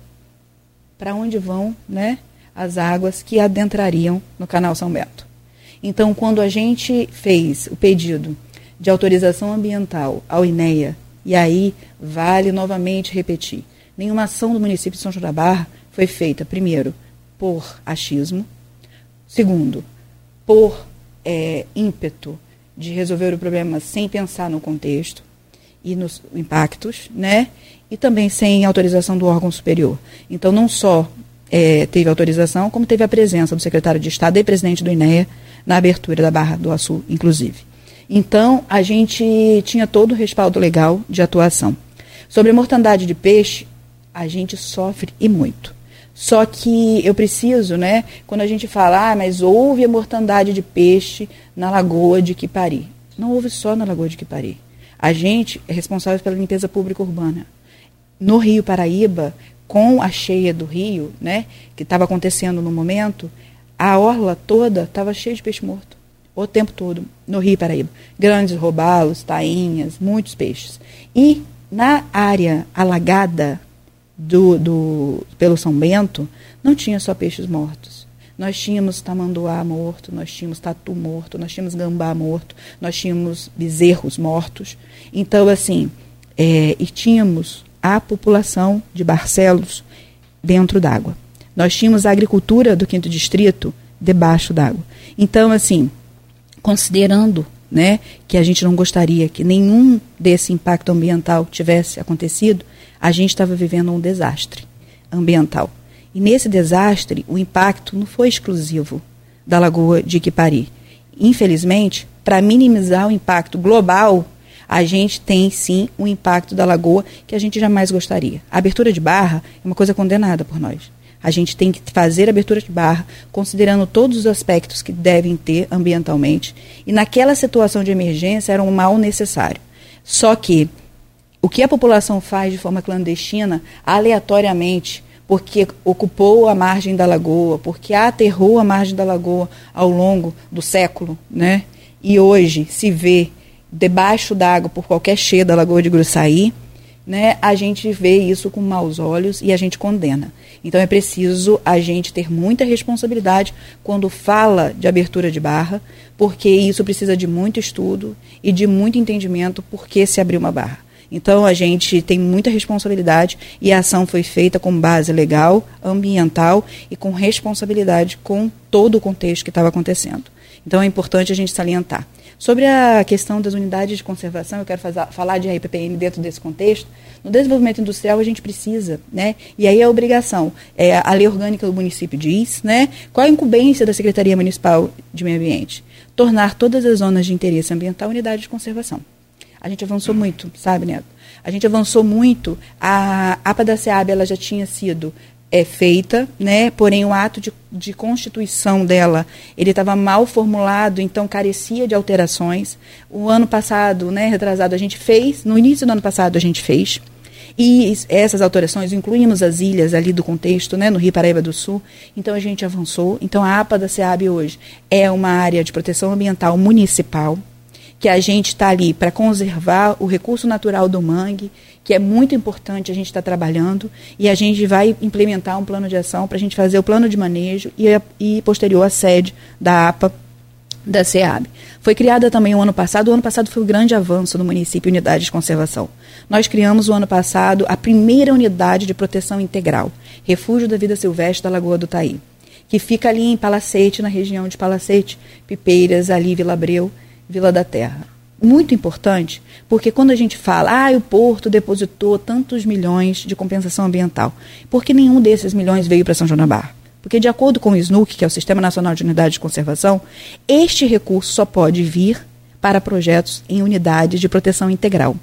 para onde vão né, as águas que adentrariam no Canal São Bento. Então, quando a gente fez o pedido de autorização ambiental ao INEA, e aí vale novamente repetir, nenhuma ação do município de São João da Barra foi feita, primeiro, por achismo, segundo, por é, ímpeto de resolver o problema sem pensar no contexto e nos impactos, né? E também sem autorização do órgão superior. Então, não só é, teve autorização, como teve a presença do secretário de Estado e presidente do INEA na abertura da Barra do Açu, inclusive. Então, a gente tinha todo o respaldo legal de atuação. Sobre a mortandade de peixe, a gente sofre e muito. Só que eu preciso, né, quando a gente fala, ah, mas houve a mortandade de peixe na Lagoa de Quipari. Não houve só na Lagoa de Quipari. A gente é responsável pela limpeza pública urbana. No Rio Paraíba, com a cheia do rio, né, que estava acontecendo no momento, a orla toda estava cheia de peixe morto. O tempo todo, no Rio Paraíba. Grandes robalos, tainhas, muitos peixes. E na área alagada do, do, pelo São Bento, não tinha só peixes mortos. Nós tínhamos tamanduá morto, nós tínhamos tatu morto, nós tínhamos gambá morto, nós tínhamos bezerros mortos. Então, assim, é, e tínhamos a população de Barcelos dentro d'água. Nós tínhamos a agricultura do quinto distrito debaixo d'água. Então, assim, considerando né, que a gente não gostaria que nenhum desse impacto ambiental tivesse acontecido, a gente estava vivendo um desastre ambiental. E nesse desastre, o impacto não foi exclusivo da Lagoa de Iquipari. Infelizmente, para minimizar o impacto global, a gente tem sim um impacto da lagoa que a gente jamais gostaria. A abertura de barra é uma coisa condenada por nós. A gente tem que fazer abertura de barra, considerando todos os aspectos que devem ter ambientalmente. E naquela situação de emergência era um mal necessário. Só que o que a população faz de forma clandestina, aleatoriamente, porque ocupou a margem da lagoa, porque aterrou a margem da lagoa ao longo do século, né? E hoje se vê debaixo d'água por qualquer cheia da lagoa de Gruçaí, né, a gente vê isso com maus olhos e a gente condena. Então é preciso a gente ter muita responsabilidade quando fala de abertura de barra, porque isso precisa de muito estudo e de muito entendimento por que se abriu uma barra. Então a gente tem muita responsabilidade e a ação foi feita com base legal, ambiental e com responsabilidade com todo o contexto que estava acontecendo. Então é importante a gente salientar. Sobre a questão das unidades de conservação, eu quero fazer, falar de RPPM dentro desse contexto. No desenvolvimento industrial, a gente precisa, né? E aí a obrigação. É, a lei orgânica do município diz, né? Qual a incumbência da Secretaria Municipal de Meio Ambiente? Tornar todas as zonas de interesse ambiental unidades de conservação. A gente avançou muito, sabe, Neto? A gente avançou muito. A APA da SEAB ela já tinha sido é feita, né? Porém o ato de, de constituição dela ele estava mal formulado, então carecia de alterações. O ano passado, né, retrasado, a gente fez. No início do ano passado a gente fez. E essas alterações incluímos as ilhas ali do contexto, né, no Rio Paraíba do Sul. Então a gente avançou. Então a APA da SEAB hoje é uma área de proteção ambiental municipal que a gente está ali para conservar o recurso natural do mangue, que é muito importante a gente estar tá trabalhando, e a gente vai implementar um plano de ação para a gente fazer o plano de manejo e, e posterior a sede da APA da SEAB. Foi criada também o ano passado, o ano passado foi um grande avanço no município Unidade de Conservação. Nós criamos o ano passado a primeira unidade de proteção integral, Refúgio da Vida Silvestre da Lagoa do Taí, que fica ali em Palacete, na região de Palacete, Pipeiras, ali Vila Abreu, Vila da Terra. Muito importante, porque quando a gente fala, ah, o Porto depositou tantos milhões de compensação ambiental, porque nenhum desses milhões veio para São João da Barra? Porque, de acordo com o SNUC, que é o Sistema Nacional de Unidade de Conservação, este recurso só pode vir para projetos em unidades de proteção integral.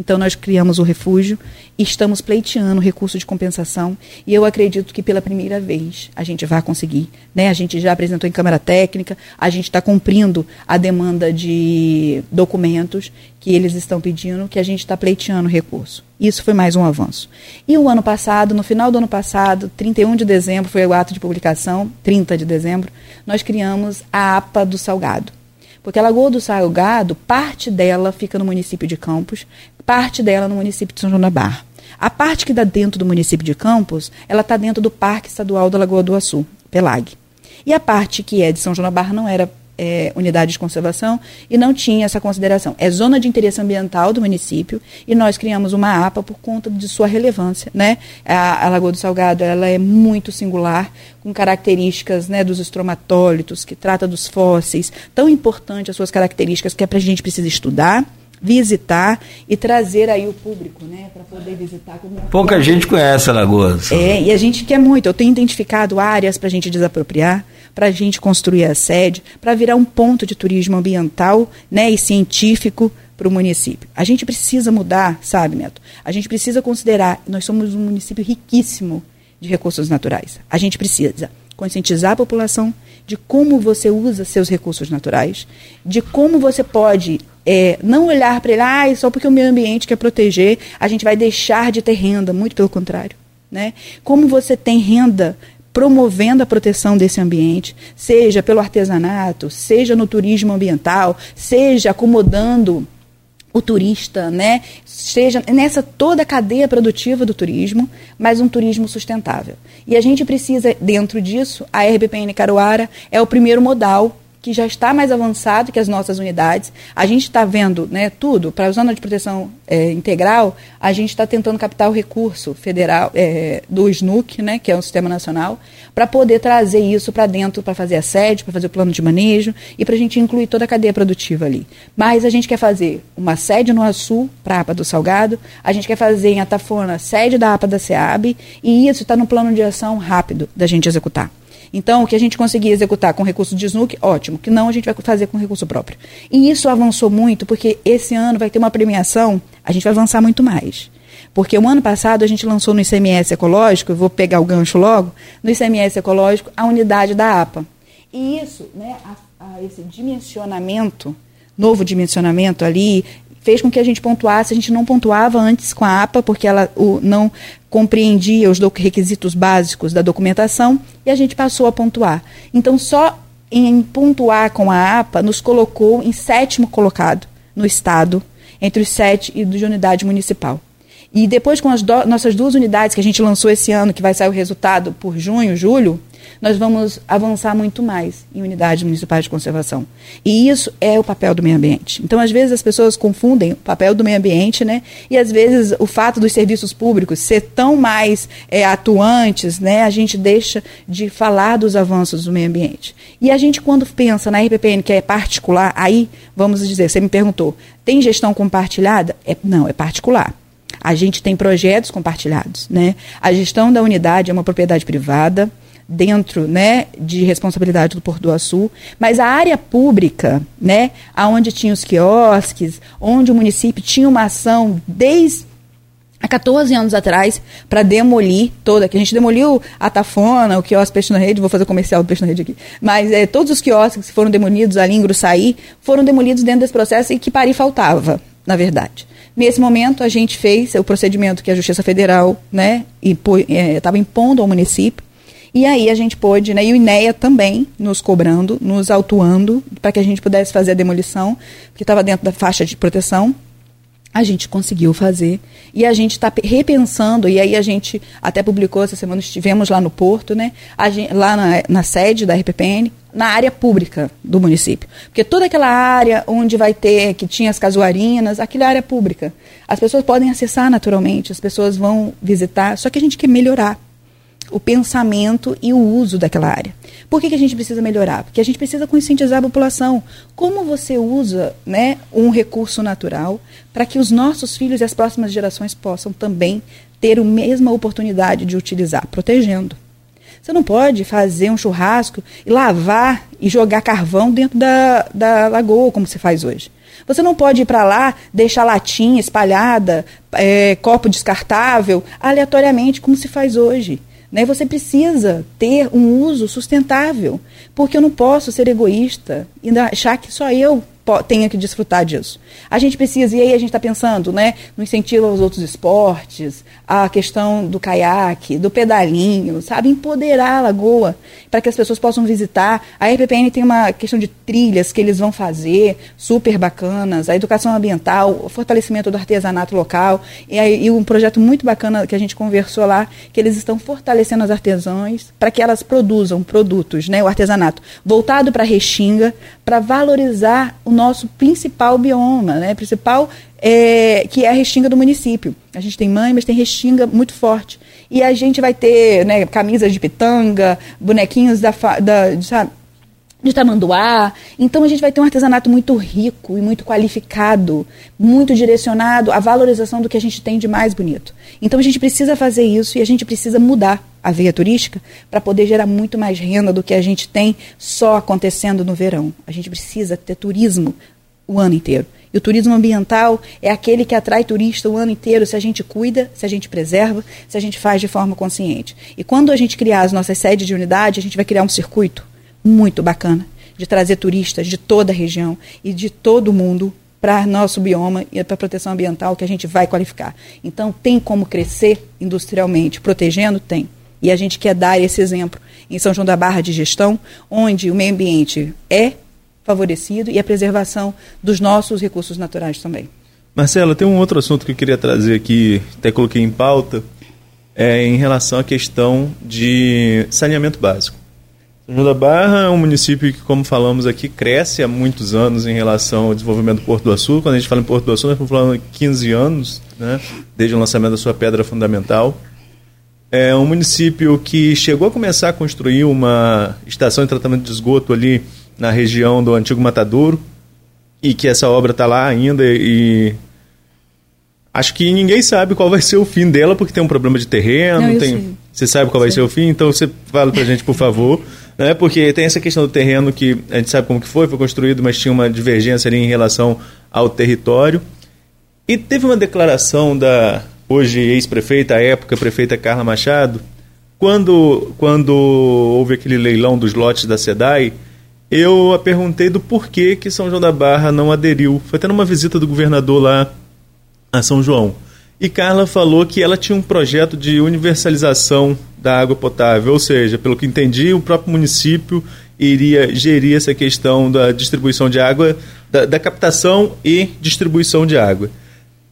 Então, nós criamos o refúgio e estamos pleiteando recurso de compensação. E eu acredito que pela primeira vez a gente vai conseguir. Né? A gente já apresentou em Câmara Técnica, a gente está cumprindo a demanda de documentos que eles estão pedindo, que a gente está pleiteando recurso. Isso foi mais um avanço. E o ano passado, no final do ano passado, 31 de dezembro, foi o ato de publicação, 30 de dezembro, nós criamos a APA do Salgado. Porque a Lagoa do Salgado, parte dela fica no município de Campos, parte dela no município de São João da Barra. A parte que dá dentro do município de Campos, ela está dentro do Parque Estadual da Lagoa do Açu, Pelag. E a parte que é de São João da Barra não era é, unidade de conservação e não tinha essa consideração. É zona de interesse ambiental do município e nós criamos uma APA por conta de sua relevância. Né? A, a Lagoa do Salgado ela é muito singular, com características né, dos estromatólitos, que trata dos fósseis, tão importante as suas características que é para a gente precisa estudar visitar e trazer aí o público, né, para poder visitar. Como... Pouca gente conhece a Lagoa. É, e a gente quer muito. Eu tenho identificado áreas para a gente desapropriar, para a gente construir a sede, para virar um ponto de turismo ambiental, né, e científico para o município. A gente precisa mudar, sabe, Neto? A gente precisa considerar, nós somos um município riquíssimo de recursos naturais. A gente precisa conscientizar a população de como você usa seus recursos naturais, de como você pode é, não olhar para ele, ah, só porque o meio ambiente quer proteger, a gente vai deixar de ter renda, muito pelo contrário. Né? Como você tem renda promovendo a proteção desse ambiente, seja pelo artesanato, seja no turismo ambiental, seja acomodando o turista, né? Seja nessa toda a cadeia produtiva do turismo, mas um turismo sustentável. E a gente precisa, dentro disso, a RBPN Caruara é o primeiro modal que já está mais avançado que as nossas unidades. A gente está vendo né, tudo, para a zona de proteção é, integral, a gente está tentando captar o recurso federal é, do SNUC, né, que é o Sistema Nacional, para poder trazer isso para dentro, para fazer a sede, para fazer o plano de manejo e para a gente incluir toda a cadeia produtiva ali. Mas a gente quer fazer uma sede no Açu, para a APA do Salgado, a gente quer fazer em Atafona sede da APA da SEAB, e isso está no plano de ação rápido da gente executar. Então, o que a gente conseguir executar com recurso de SNUC, ótimo. Que não, a gente vai fazer com recurso próprio. E isso avançou muito, porque esse ano vai ter uma premiação, a gente vai avançar muito mais. Porque o ano passado a gente lançou no ICMS ecológico, vou pegar o gancho logo, no ICMS ecológico, a unidade da APA. E isso, né, a, a esse dimensionamento, novo dimensionamento ali, fez com que a gente pontuasse, a gente não pontuava antes com a APA, porque ela o, não compreendia os requisitos básicos da documentação, e a gente passou a pontuar. Então, só em pontuar com a APA, nos colocou em sétimo colocado no Estado, entre os sete e de unidade municipal. E depois, com as do, nossas duas unidades que a gente lançou esse ano, que vai sair o resultado por junho, julho, nós vamos avançar muito mais em unidades municipais de conservação. E isso é o papel do meio ambiente. Então, às vezes, as pessoas confundem o papel do meio ambiente, né? E às vezes o fato dos serviços públicos ser tão mais é, atuantes, né? A gente deixa de falar dos avanços do meio ambiente. E a gente, quando pensa na RPPN, que é particular, aí, vamos dizer, você me perguntou, tem gestão compartilhada? É, não, é particular. A gente tem projetos compartilhados, né? A gestão da unidade é uma propriedade privada, dentro né, de responsabilidade do Porto do Açu, mas a área pública, né, onde tinha os quiosques, onde o município tinha uma ação desde há 14 anos atrás para demolir toda, que a gente demoliu a Tafona, o quiosque Peixe na Rede, vou fazer comercial do Peixe na Rede aqui, mas é, todos os quiosques que foram demolidos ali em Gruçaí foram demolidos dentro desse processo e que Pari faltava, na verdade. Nesse momento, a gente fez o procedimento que a Justiça Federal né, estava é, impondo ao município, e aí a gente pôde, né, e o INEA também nos cobrando, nos autuando, para que a gente pudesse fazer a demolição, que estava dentro da faixa de proteção. A gente conseguiu fazer e a gente está repensando, e aí a gente até publicou essa semana, estivemos lá no Porto, né, gente, lá na, na sede da RPPN, na área pública do município. Porque toda aquela área onde vai ter, que tinha as casuarinas, aquela é área pública. As pessoas podem acessar naturalmente, as pessoas vão visitar, só que a gente quer melhorar o pensamento e o uso daquela área. Por que, que a gente precisa melhorar? Porque a gente precisa conscientizar a população. Como você usa né, um recurso natural para que os nossos filhos e as próximas gerações possam também ter a mesma oportunidade de utilizar, protegendo. Você não pode fazer um churrasco e lavar e jogar carvão dentro da, da lagoa, como se faz hoje. Você não pode ir para lá, deixar latinha espalhada, é, copo descartável, aleatoriamente, como se faz hoje. Né? Você precisa ter um uso sustentável, porque eu não posso ser egoísta e achar que só eu tenha que desfrutar disso. A gente precisa, e aí a gente está pensando né, no incentivo aos outros esportes, a questão do caiaque, do pedalinho, sabe? Empoderar a lagoa para que as pessoas possam visitar. A RPPN tem uma questão de trilhas que eles vão fazer, super bacanas, a educação ambiental, o fortalecimento do artesanato local, e, aí, e um projeto muito bacana que a gente conversou lá, que eles estão fortalecendo as artesãs para que elas produzam produtos, né, o artesanato, voltado para a Restinga, para valorizar o nosso principal bioma, né? Principal é, que é a restinga do município. A gente tem mãe, mas tem restinga muito forte. E a gente vai ter né, camisas de pitanga, bonequinhos da, da sabe, de tamanduá. Então a gente vai ter um artesanato muito rico e muito qualificado, muito direcionado à valorização do que a gente tem de mais bonito. Então a gente precisa fazer isso e a gente precisa mudar a veia turística para poder gerar muito mais renda do que a gente tem só acontecendo no verão. A gente precisa ter turismo o ano inteiro. E o turismo ambiental é aquele que atrai turista o ano inteiro se a gente cuida, se a gente preserva, se a gente faz de forma consciente. E quando a gente criar as nossas sedes de unidade, a gente vai criar um circuito muito bacana de trazer turistas de toda a região e de todo o mundo para nosso bioma e para a proteção ambiental que a gente vai qualificar. Então, tem como crescer industrialmente, protegendo? Tem. E a gente quer dar esse exemplo em São João da Barra de gestão, onde o meio ambiente é favorecido e a preservação dos nossos recursos naturais também. Marcela, tem um outro assunto que eu queria trazer aqui, até coloquei em pauta, é em relação à questão de saneamento básico. João da Barra é um município que, como falamos aqui, cresce há muitos anos em relação ao desenvolvimento do Porto do Açul. Quando a gente fala em Porto do Açul, nós estamos falando de 15 anos, né, desde o lançamento da sua pedra fundamental. É um município que chegou a começar a construir uma estação de tratamento de esgoto ali na região do antigo Matadouro e que essa obra está lá ainda e acho que ninguém sabe qual vai ser o fim dela porque tem um problema de terreno, Não, tem você sabe qual vai ser o fim, então você fala pra gente, por favor, né? Porque tem essa questão do terreno que a gente sabe como que foi, foi construído, mas tinha uma divergência ali em relação ao território. E teve uma declaração da hoje ex-prefeita, à época prefeita Carla Machado, quando quando houve aquele leilão dos lotes da SEDAI, eu a perguntei do porquê que São João da Barra não aderiu. Foi até numa visita do governador lá a São João. E Carla falou que ela tinha um projeto de universalização da água potável, ou seja, pelo que entendi, o próprio município iria gerir essa questão da distribuição de água, da, da captação e distribuição de água.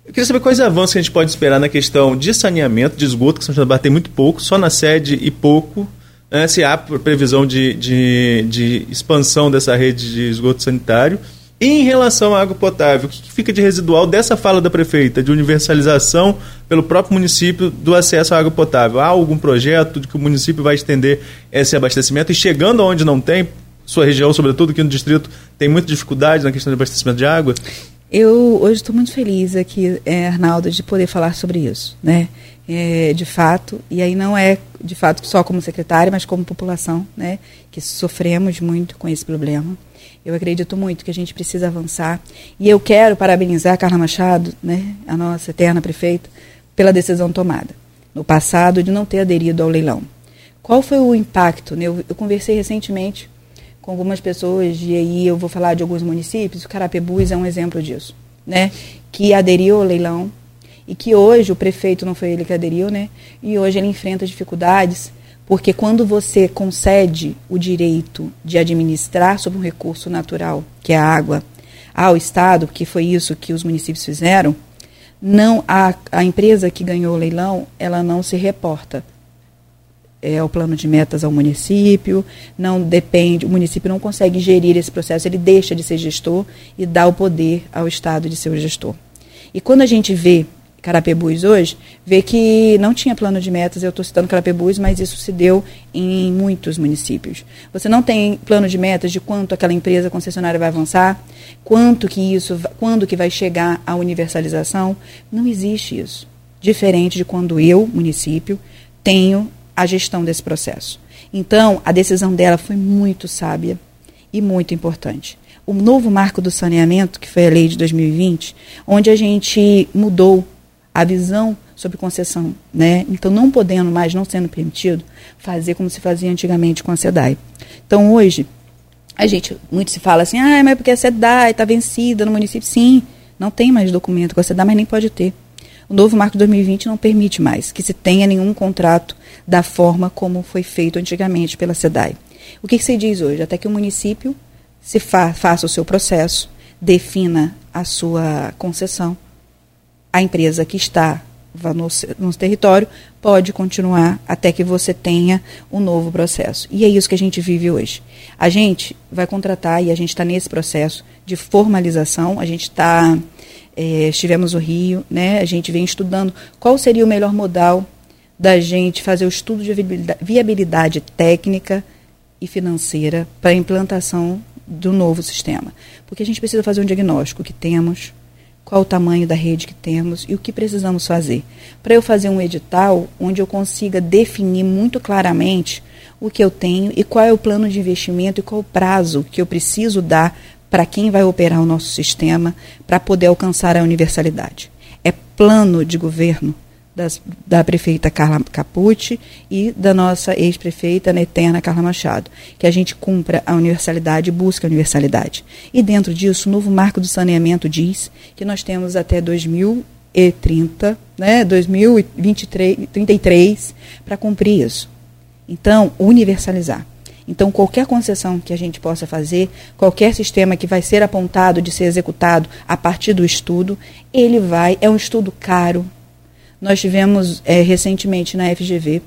Eu queria saber quais avanços que a gente pode esperar na questão de saneamento, de esgoto, que São João tem muito pouco, só na sede e pouco, né, se há previsão de, de, de, expansão dessa rede de esgoto sanitário. Em relação à água potável, o que fica de residual dessa fala da prefeita, de universalização pelo próprio município do acesso à água potável? Há algum projeto de que o município vai estender esse abastecimento? E chegando aonde não tem, sua região, sobretudo aqui no distrito, tem muita dificuldade na questão de abastecimento de água? Eu hoje estou muito feliz aqui, é, Arnaldo, de poder falar sobre isso, né? É, de fato, e aí não é de fato só como secretária, mas como população, né? Que sofremos muito com esse problema. Eu acredito muito que a gente precisa avançar e eu quero parabenizar a Carla Machado, né? A nossa eterna prefeita, pela decisão tomada no passado de não ter aderido ao leilão. Qual foi o impacto? Né? Eu, eu conversei recentemente com algumas pessoas, e aí eu vou falar de alguns municípios, o Carapebus é um exemplo disso, né? Que aderiu ao leilão e que hoje o prefeito não foi ele que aderiu, né? E hoje ele enfrenta dificuldades, porque quando você concede o direito de administrar sobre um recurso natural, que é a água, ao Estado, que foi isso que os municípios fizeram, não a, a empresa que ganhou o leilão, ela não se reporta é, o plano de metas ao município, não depende, o município não consegue gerir esse processo, ele deixa de ser gestor e dá o poder ao Estado de ser o gestor. E quando a gente vê Carapebus hoje, vê que não tinha plano de metas, eu estou citando Carapebus, mas isso se deu em muitos municípios. Você não tem plano de metas de quanto aquela empresa concessionária vai avançar, quanto que isso, quando que vai chegar a universalização, não existe isso. Diferente de quando eu, município, tenho a gestão desse processo. Então, a decisão dela foi muito sábia e muito importante. O novo marco do saneamento, que foi a lei de 2020, onde a gente mudou a visão sobre concessão, né? Então, não podendo mais, não sendo permitido, fazer como se fazia antigamente com a SEDAI. Então, hoje, a gente, muito se fala assim, ah, mas é porque a SEDAI está vencida no município. Sim, não tem mais documento com a SEDAI, mas nem pode ter. O novo marco 2020 não permite mais que se tenha nenhum contrato da forma como foi feito antigamente pela SEDAI. O que, que se diz hoje? Até que o município se fa faça o seu processo, defina a sua concessão, a empresa que está no, no território, pode continuar até que você tenha um novo processo. E é isso que a gente vive hoje. A gente vai contratar, e a gente está nesse processo de formalização, a gente está. É, estivemos no Rio, né, a gente vem estudando qual seria o melhor modal da gente fazer o estudo de viabilidade, técnica e financeira para a implantação do novo sistema. Porque a gente precisa fazer um diagnóstico que temos, qual o tamanho da rede que temos e o que precisamos fazer. Para eu fazer um edital onde eu consiga definir muito claramente o que eu tenho e qual é o plano de investimento e qual o prazo que eu preciso dar para quem vai operar o nosso sistema para poder alcançar a universalidade. É plano de governo da prefeita Carla Capucci e da nossa ex-prefeita, na eterna Carla Machado, que a gente cumpra a universalidade e busca a universalidade. E dentro disso, o novo marco do saneamento diz que nós temos até 2030, né, 2033, para cumprir isso. Então, universalizar. Então, qualquer concessão que a gente possa fazer, qualquer sistema que vai ser apontado de ser executado a partir do estudo, ele vai, é um estudo caro, nós tivemos é, recentemente na FGV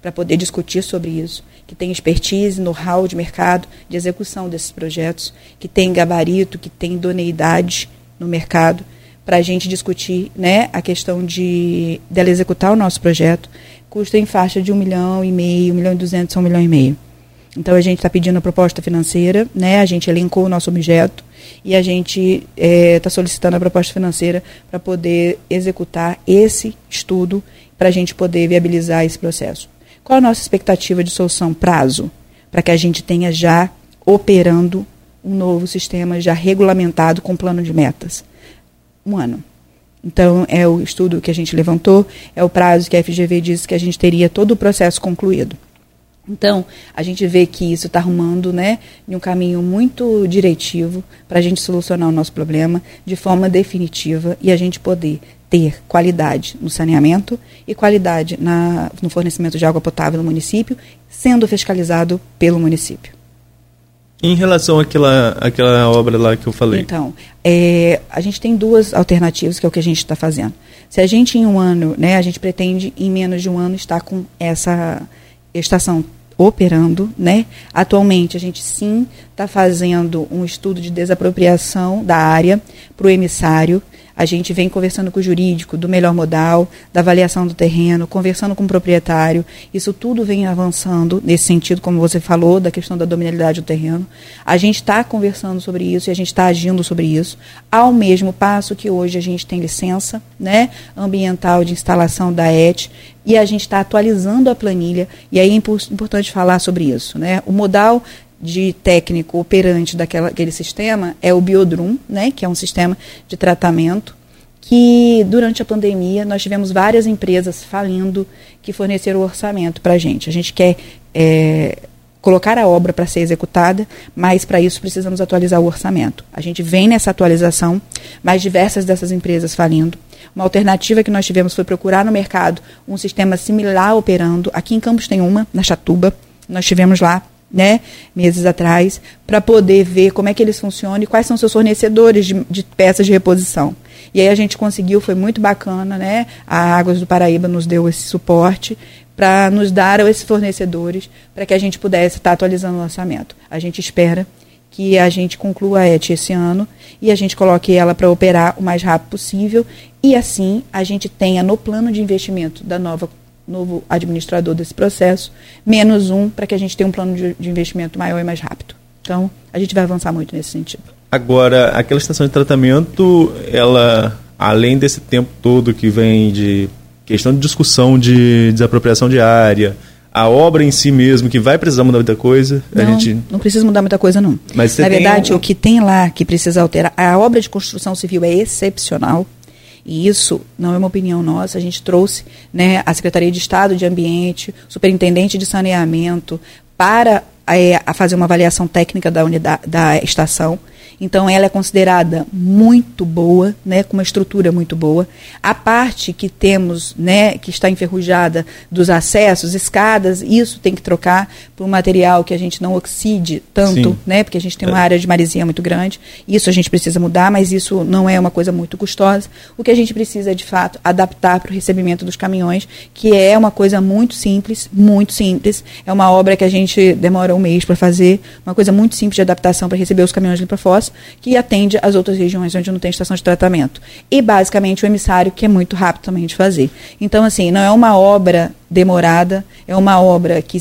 para poder discutir sobre isso, que tem expertise, know-how de mercado, de execução desses projetos, que tem gabarito, que tem idoneidade no mercado, para a gente discutir né, a questão de dela executar o nosso projeto, custa em faixa de um milhão e meio, um milhão e duzentos a um milhão e meio. Então a gente está pedindo a proposta financeira, né? A gente elencou o nosso objeto e a gente está é, tá solicitando a proposta financeira para poder executar esse estudo para a gente poder viabilizar esse processo. Qual a nossa expectativa de solução prazo para que a gente tenha já operando um novo sistema já regulamentado com plano de metas? Um ano. Então, é o estudo que a gente levantou, é o prazo que a FGV disse que a gente teria todo o processo concluído. Então, a gente vê que isso está arrumando né, em um caminho muito diretivo para a gente solucionar o nosso problema de forma definitiva e a gente poder ter qualidade no saneamento e qualidade na, no fornecimento de água potável no município, sendo fiscalizado pelo município. Em relação àquela, àquela obra lá que eu falei. Então, é, a gente tem duas alternativas, que é o que a gente está fazendo. Se a gente, em um ano, né, a gente pretende, em menos de um ano, estar com essa estação operando, né? Atualmente a gente sim está fazendo um estudo de desapropriação da área para o emissário. A gente vem conversando com o jurídico do melhor modal, da avaliação do terreno, conversando com o proprietário. Isso tudo vem avançando nesse sentido, como você falou, da questão da dominalidade do terreno. A gente está conversando sobre isso e a gente está agindo sobre isso, ao mesmo passo que hoje a gente tem licença né, ambiental de instalação da ET e a gente está atualizando a planilha, e aí é importante falar sobre isso. Né? O modal de técnico operante daquela, daquele sistema é o Biodrum, né, que é um sistema de tratamento que durante a pandemia nós tivemos várias empresas falindo que forneceram orçamento para a gente. A gente quer é, colocar a obra para ser executada, mas para isso precisamos atualizar o orçamento. A gente vem nessa atualização, mas diversas dessas empresas falindo. Uma alternativa que nós tivemos foi procurar no mercado um sistema similar operando. Aqui em Campos tem uma, na Chatuba. Nós tivemos lá né, meses atrás, para poder ver como é que eles funcionam e quais são seus fornecedores de, de, peças de reposição. E aí a gente conseguiu, foi muito bacana, né? A Águas do Paraíba nos deu esse suporte para nos dar esses fornecedores para que a gente pudesse estar tá atualizando o lançamento. A gente espera que a gente conclua a ET esse ano e a gente coloque ela para operar o mais rápido possível e assim a gente tenha no plano de investimento da nova novo administrador desse processo, menos um para que a gente tenha um plano de, de, investimento maior e mais rápido. Então, a gente vai avançar muito nesse sentido. Agora, aquela estação de tratamento, ela, além desse tempo todo que vem de questão de discussão de desapropriação de área, a obra em si mesmo, que vai precisar mudar muita coisa. Não, a gente... não precisa mudar muita coisa, não. Mas Na verdade, um... o que tem lá que precisa alterar, a obra de construção civil é excepcional. E isso não é uma opinião nossa, a gente trouxe né, a Secretaria de Estado de Ambiente, Superintendente de Saneamento, para é, a fazer uma avaliação técnica da unidade da estação. Então ela é considerada muito boa, né, com uma estrutura muito boa. A parte que temos, né, que está enferrujada dos acessos, escadas, isso tem que trocar por um material que a gente não oxide tanto, Sim. né, porque a gente tem uma é. área de maresia muito grande. Isso a gente precisa mudar, mas isso não é uma coisa muito custosa. O que a gente precisa é de fato adaptar para o recebimento dos caminhões, que é uma coisa muito simples, muito simples. É uma obra que a gente demora um mês para fazer, uma coisa muito simples de adaptação para receber os caminhões de limpa-fossa, que atende as outras regiões onde não tem estação de tratamento. E, basicamente, o emissário, que é muito rápido também de fazer. Então, assim, não é uma obra demorada, é uma obra que,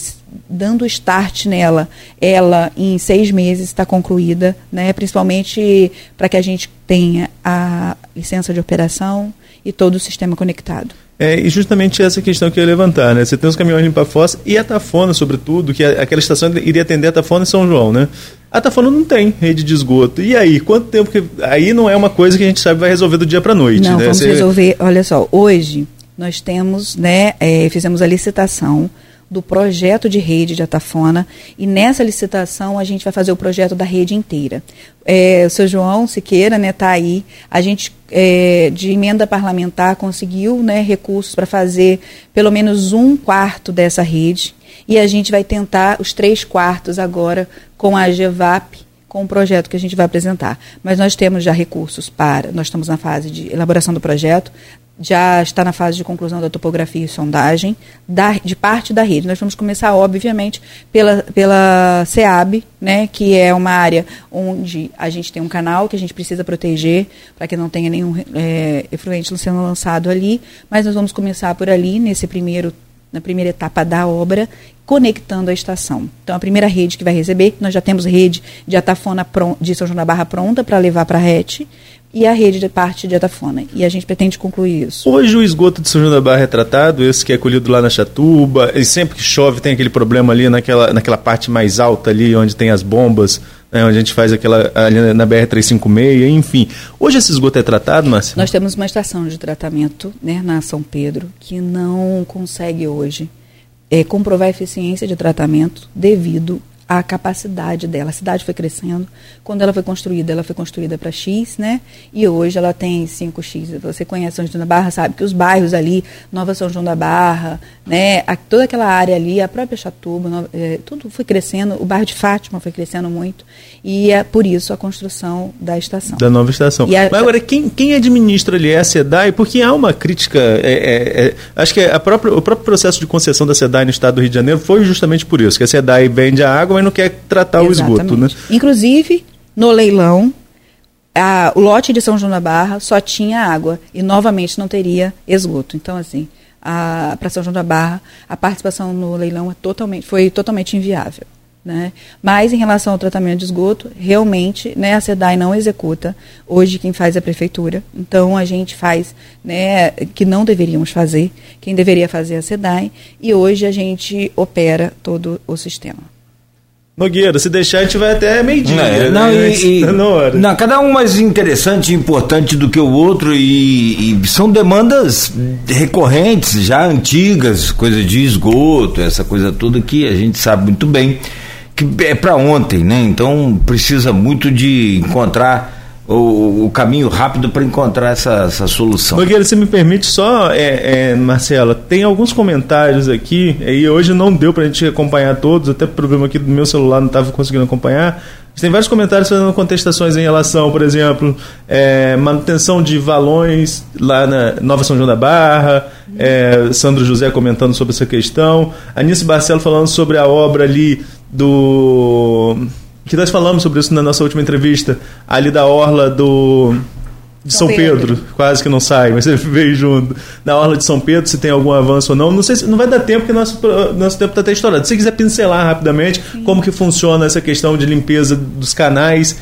dando start nela, ela em seis meses está concluída, né, principalmente para que a gente tenha a licença de operação e todo o sistema conectado. É, e justamente essa questão que eu ia levantar, né? Você tem os caminhões limpa-fossa e a Tafona, sobretudo, que é aquela estação iria atender a Tafona e São João, né? A Tafona não tem rede de esgoto. E aí, quanto tempo que. Aí não é uma coisa que a gente sabe vai resolver do dia para noite, não, né? Vamos Você... resolver, olha só, hoje nós temos, né, é, fizemos a licitação do projeto de rede de Atafona e nessa licitação a gente vai fazer o projeto da rede inteira. É, o seu João Siqueira né, tá aí, a gente é, de emenda parlamentar conseguiu né, recursos para fazer pelo menos um quarto dessa rede e a gente vai tentar os três quartos agora com a GEVAP com o projeto que a gente vai apresentar. Mas nós temos já recursos para, nós estamos na fase de elaboração do projeto, já está na fase de conclusão da topografia e sondagem da, de parte da rede. Nós vamos começar, obviamente, pela, pela SEAB, né, que é uma área onde a gente tem um canal que a gente precisa proteger para que não tenha nenhum é, efluente sendo lançado ali, mas nós vamos começar por ali, nesse primeiro na primeira etapa da obra, conectando a estação. Então, a primeira rede que vai receber, nós já temos rede de Atafona de São João da Barra pronta para levar para a RET, e a rede de parte de Atafona. E a gente pretende concluir isso. Hoje o esgoto de São João da Barra é tratado, esse que é colhido lá na Chatuba, e sempre que chove tem aquele problema ali naquela, naquela parte mais alta ali, onde tem as bombas, né, onde a gente faz aquela ali na BR-356, enfim. Hoje esse esgoto é tratado, Márcia? Nós temos uma estação de tratamento né, na São Pedro que não consegue hoje é, comprovar a eficiência de tratamento devido a capacidade dela. A cidade foi crescendo. Quando ela foi construída, ela foi construída para X, né? E hoje ela tem 5X. Você conhece São João da Barra, sabe que os bairros ali, Nova São João da Barra, né? A, toda aquela área ali, a própria Chatuba, é, tudo foi crescendo. O bairro de Fátima foi crescendo muito. E é por isso a construção da estação. Da nova estação. A, Mas agora, quem, quem administra ali é a SEDAI? Porque há uma crítica. É, é, é, acho que a própria, o próprio processo de concessão da SEDAI no estado do Rio de Janeiro foi justamente por isso, que a SEDAI vende a água, mas não quer tratar Exatamente. o esgoto. Né? Inclusive, no leilão, a, o lote de São João da Barra só tinha água e novamente não teria esgoto. Então, assim, para São João da Barra, a participação no leilão é totalmente, foi totalmente inviável. Né? Mas em relação ao tratamento de esgoto, realmente né, a SEDAI não executa. Hoje quem faz é a prefeitura. Então a gente faz né, que não deveríamos fazer. Quem deveria fazer é a SEDAI. E hoje a gente opera todo o sistema. Nogueira, se deixar a gente vai até meio-dia. É, né? não, e, e, não, cada um mais interessante e importante do que o outro e, e, são demandas recorrentes, já antigas, coisa de esgoto, essa coisa toda que a gente sabe muito bem que é para ontem, né? Então precisa muito de encontrar o, o caminho rápido para encontrar essa, essa solução. Nogueira, você me permite só, é, é, Marcela, tem alguns comentários aqui, e hoje não deu para a gente acompanhar todos, até o problema aqui do meu celular não estava conseguindo acompanhar. Tem vários comentários fazendo contestações em relação, por exemplo, é, manutenção de valões lá na Nova São João da Barra, é, Sandro José comentando sobre essa questão, Anísio Barcelo falando sobre a obra ali do que nós falamos sobre isso na nossa última entrevista, ali da orla do de São, São Pedro. Pedro. quase que não sai, mas ele veio junto. Na orla de São Pedro, se tem algum avanço ou não. Não sei se não vai dar tempo, porque nosso, nosso tempo está até estourado. Se você quiser pincelar rapidamente Sim. como que funciona essa questão de limpeza dos canais,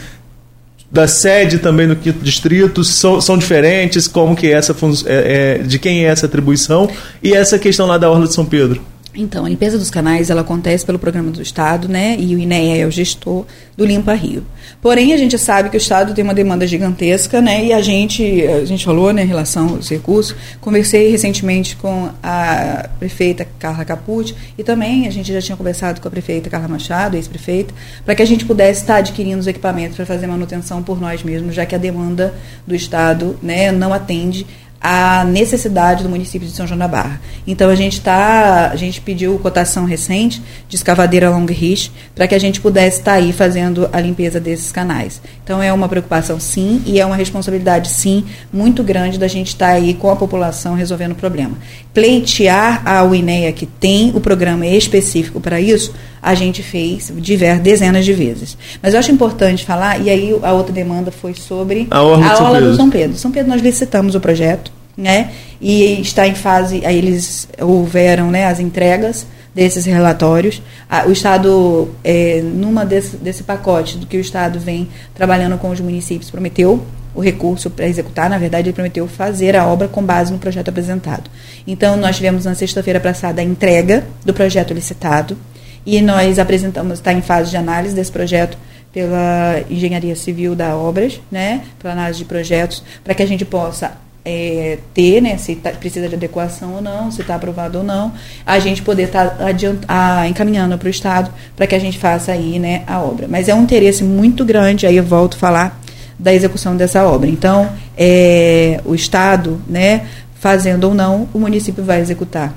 da sede também no quinto distrito, são, são diferentes, como que essa é, é, de quem é essa atribuição, e essa questão lá da orla de São Pedro. Então, a limpeza dos canais ela acontece pelo programa do Estado, né? E o INEA é o gestor do Limpa Rio. Porém, a gente sabe que o Estado tem uma demanda gigantesca, né? E a gente, a gente falou, né, em relação aos recursos. Conversei recentemente com a prefeita Carla Capucci e também a gente já tinha conversado com a prefeita Carla Machado, ex-prefeita, para que a gente pudesse estar adquirindo os equipamentos para fazer manutenção por nós mesmos, já que a demanda do Estado, né, não atende a necessidade do município de São João da Barra. Então a gente tá, a gente pediu cotação recente de escavadeira Long Reach para que a gente pudesse estar tá aí fazendo a limpeza desses canais. Então é uma preocupação sim e é uma responsabilidade sim muito grande da gente estar tá aí com a população resolvendo o problema. Pleitear a UINEA que tem o programa específico para isso, a gente fez diversas dezenas de vezes. Mas eu acho importante falar, e aí a outra demanda foi sobre a Orla, a Orla do São Pedro. São Pedro nós licitamos o projeto, né? E está em fase, aí eles houveram né, as entregas desses relatórios. o Estado, é, numa desse, desse pacote do que o Estado vem trabalhando com os municípios, prometeu o recurso para executar, na verdade, ele prometeu fazer a obra com base no projeto apresentado. Então, nós tivemos na sexta-feira passada a entrega do projeto licitado, e nós apresentamos, está em fase de análise desse projeto pela Engenharia Civil da Obras, né, pela análise de projetos, para que a gente possa é, ter, né, se tá, precisa de adequação ou não, se está aprovado ou não, a gente poder estar tá encaminhando para o Estado para que a gente faça aí, né, a obra. Mas é um interesse muito grande, aí eu volto a falar da execução dessa obra. Então, é, o Estado, né, fazendo ou não, o município vai executar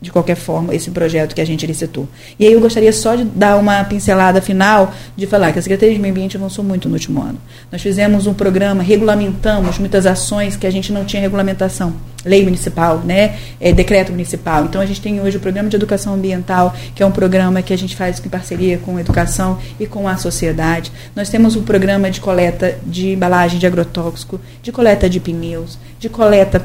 de qualquer forma, esse projeto que a gente licitou. E aí eu gostaria só de dar uma pincelada final, de falar que a Secretaria de Meio Ambiente avançou muito no último ano. Nós fizemos um programa, regulamentamos muitas ações que a gente não tinha regulamentação. Lei municipal, né? É, decreto municipal. Então a gente tem hoje o programa de educação ambiental, que é um programa que a gente faz em parceria com a educação e com a sociedade. Nós temos um programa de coleta de embalagem de agrotóxico, de coleta de pneus, de coleta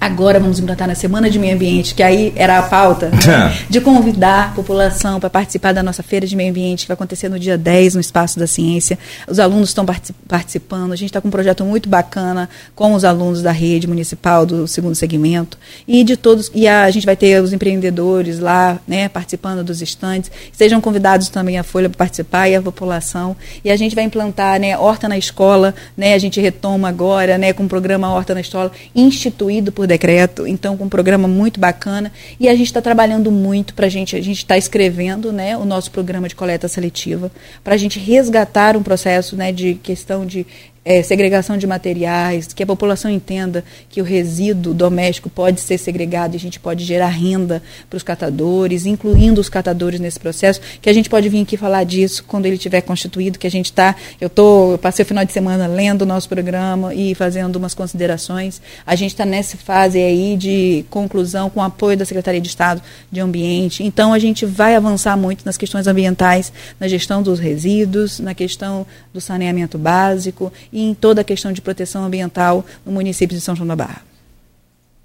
Agora vamos implantar na Semana de Meio Ambiente, que aí era a pauta, né? de convidar a população para participar da nossa Feira de Meio Ambiente, que vai acontecer no dia 10, no Espaço da Ciência. Os alunos estão participando, a gente está com um projeto muito bacana com os alunos da rede municipal do segundo segmento e de todos. E a, a gente vai ter os empreendedores lá, né, participando dos estandes. Sejam convidados também a Folha para participar e a população. E a gente vai implantar, né, Horta na Escola, né, a gente retoma agora, né, com o programa Horta na Escola, instituído por decreto, então com um programa muito bacana. E a gente está trabalhando muito para a gente, a gente está escrevendo né, o nosso programa de coleta seletiva, para a gente resgatar um processo né, de questão de é, segregação de materiais, que a população entenda que o resíduo doméstico pode ser segregado e a gente pode gerar renda para os catadores, incluindo os catadores nesse processo, que a gente pode vir aqui falar disso quando ele tiver constituído, que a gente está, eu tô, eu passei o final de semana lendo o nosso programa e fazendo umas considerações. A gente está nessa fase aí de conclusão com o apoio da Secretaria de Estado de Ambiente. Então a gente vai avançar muito nas questões ambientais, na gestão dos resíduos, na questão do saneamento básico e em toda a questão de proteção ambiental no município de São João da Barra.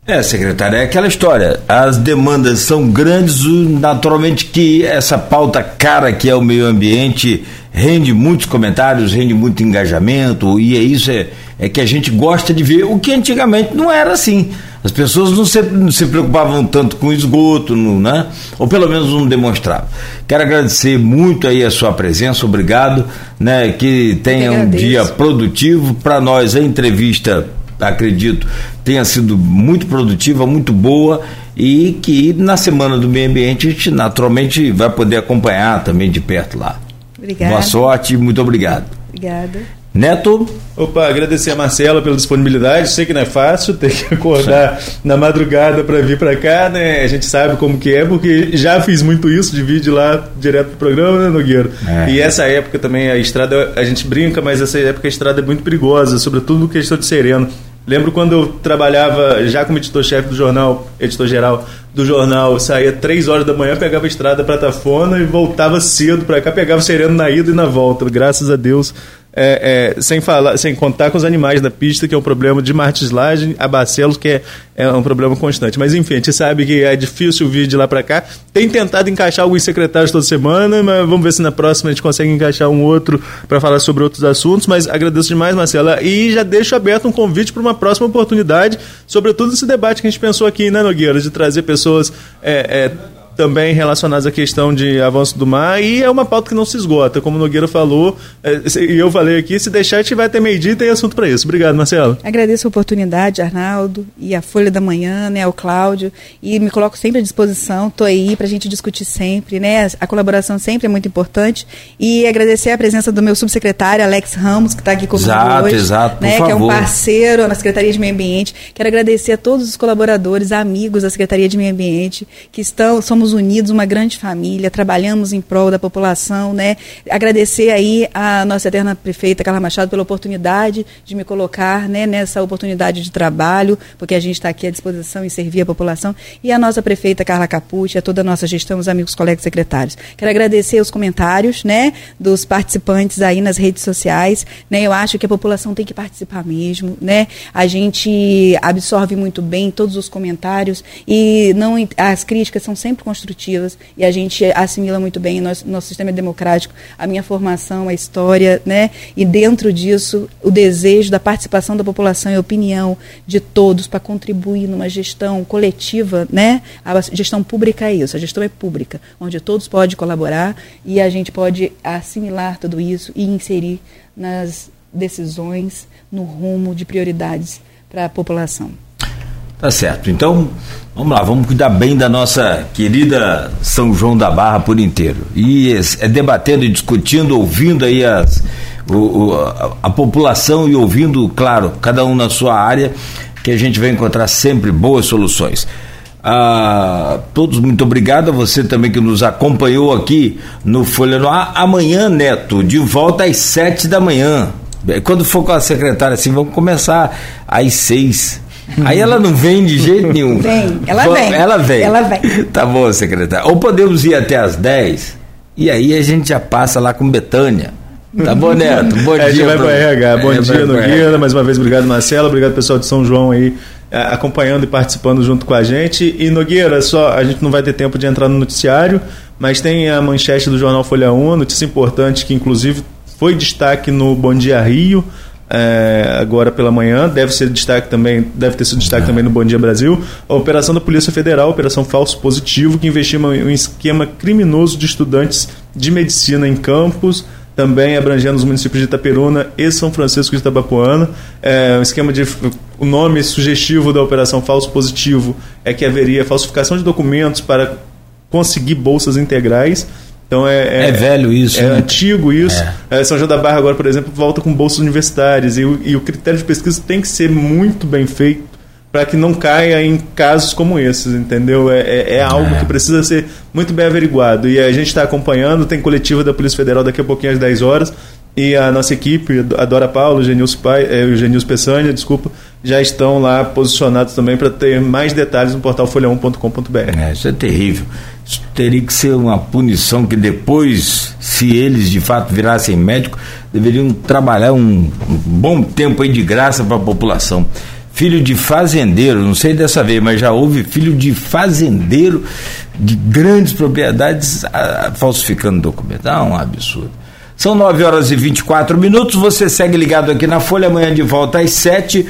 É, secretária, é aquela história. As demandas são grandes, naturalmente que essa pauta cara que é o meio ambiente rende muitos comentários, rende muito engajamento, e é isso é, é que a gente gosta de ver, o que antigamente não era assim. As pessoas não se, não se preocupavam tanto com esgoto, no, né? ou pelo menos não demonstravam. Quero agradecer muito aí a sua presença, obrigado, né? que tenha um dia produtivo. Para nós, a entrevista, acredito, tenha sido muito produtiva, muito boa e que na Semana do Meio Ambiente a gente naturalmente vai poder acompanhar também de perto lá. Obrigada. Boa sorte, muito obrigado. Obrigada. Neto. Opa, agradecer a Marcela pela disponibilidade. Sei que não é fácil ter que acordar na madrugada para vir para cá, né? A gente sabe como que é, porque já fiz muito isso, de vídeo lá direto pro programa, né, Nogueira? É. E essa época também, a estrada, a gente brinca, mas essa época a estrada é muito perigosa, sobretudo no questão de sereno. Lembro quando eu trabalhava já como editor-chefe do jornal, editor-geral do jornal, saía três horas da manhã, pegava a estrada para Tafona e voltava cedo para cá, pegava sereno na ida e na volta. Graças a Deus é, é, sem, falar, sem contar com os animais da pista, que é um problema de martislagem, a Barcelos, que é, é um problema constante. Mas enfim, a gente sabe que é difícil vir de lá para cá. Tem tentado encaixar alguns secretários toda semana, mas vamos ver se na próxima a gente consegue encaixar um outro para falar sobre outros assuntos. Mas agradeço demais, Marcela, e já deixo aberto um convite para uma próxima oportunidade, sobretudo esse debate que a gente pensou aqui, né, Nogueira, de trazer pessoas. É, é, também relacionadas à questão de avanço do mar e é uma pauta que não se esgota, como o Nogueira falou, é, e eu falei aqui, se deixar a gente vai ter meio-dia e tem assunto para isso. Obrigado, Marcelo. Agradeço a oportunidade, Arnaldo, e a Folha da Manhã, né, o Cláudio, e me coloco sempre à disposição, estou aí para a gente discutir sempre, né, a colaboração sempre é muito importante, e agradecer a presença do meu subsecretário, Alex Ramos, que está aqui comigo exato, hoje, exato, né, que é um parceiro na Secretaria de Meio Ambiente, quero agradecer a todos os colaboradores, amigos da Secretaria de Meio Ambiente, que estão, somos unidos, uma grande família, trabalhamos em prol da população, né? Agradecer aí a nossa eterna prefeita Carla Machado pela oportunidade de me colocar, né, nessa oportunidade de trabalho, porque a gente está aqui à disposição em servir a população, e a nossa prefeita Carla Capucci, a toda a nossa gestão, os amigos, colegas secretários. Quero agradecer os comentários, né, dos participantes aí nas redes sociais, né? Eu acho que a população tem que participar mesmo, né? A gente absorve muito bem todos os comentários e não as críticas são sempre construtivas e a gente assimila muito bem nosso, nosso sistema democrático, a minha formação, a história, né? E dentro disso, o desejo da participação da população e a opinião de todos para contribuir numa gestão coletiva, né? A gestão pública é isso, a gestão é pública, onde todos podem colaborar e a gente pode assimilar tudo isso e inserir nas decisões, no rumo de prioridades para a população. Tá certo. Então, vamos lá, vamos cuidar bem da nossa querida São João da Barra por inteiro. E é debatendo e discutindo, ouvindo aí as, o, o, a, a, população e ouvindo, claro, cada um na sua área, que a gente vai encontrar sempre boas soluções. A todos, muito obrigado a você também que nos acompanhou aqui no Folha no. Amanhã, Neto, de volta às sete da manhã. Quando for com a secretária assim, vamos começar às seis Aí ela não vem de jeito nenhum. Vem, ela vem. Ela vem. Ela vem. Tá bom, secretário. Ou podemos ir até as 10 e aí a gente já passa lá com Betânia. Tá bom, Neto? Bom dia. A gente vai pro RH. Bom é, dia, Nogueira. Mais uma vez, obrigado, Marcelo. Obrigado, pessoal de São João aí é, acompanhando e participando junto com a gente. E Nogueira, só a gente não vai ter tempo de entrar no noticiário, mas tem a manchete do jornal Folha 1, notícia importante que inclusive foi destaque no Bom Dia Rio é, agora pela manhã, deve ser destaque também, deve ter sido destaque também no Bom Dia Brasil, a operação da Polícia Federal, operação falso positivo, que investiu um esquema criminoso de estudantes de medicina em campos, também abrangendo os municípios de Itaperuna e São Francisco de Itabapuana. É, um esquema de o nome sugestivo da operação falso positivo é que haveria falsificação de documentos para conseguir bolsas integrais. Então é, é, é velho isso. É né? antigo isso. É. São João da Barra agora, por exemplo, volta com bolsas universitárias e o, e o critério de pesquisa tem que ser muito bem feito para que não caia em casos como esses, entendeu? É, é, é algo é. que precisa ser muito bem averiguado. E a gente está acompanhando, tem coletiva da Polícia Federal daqui a pouquinho às 10 horas. E a nossa equipe, a Dora Paulo, o Genilson, Pai, é, o Genilson Peçanha, desculpa, já estão lá posicionados também para ter mais detalhes no portal folha1.com.br. É, isso é terrível. Isso teria que ser uma punição que depois, se eles de fato virassem médico, deveriam trabalhar um, bom tempo aí de graça para a população. Filho de fazendeiro, não sei dessa vez, mas já houve filho de fazendeiro de grandes propriedades a, a, falsificando documento. Ah, um absurdo. São 9 horas e 24 minutos. Você segue ligado aqui na Folha, amanhã de volta às 7.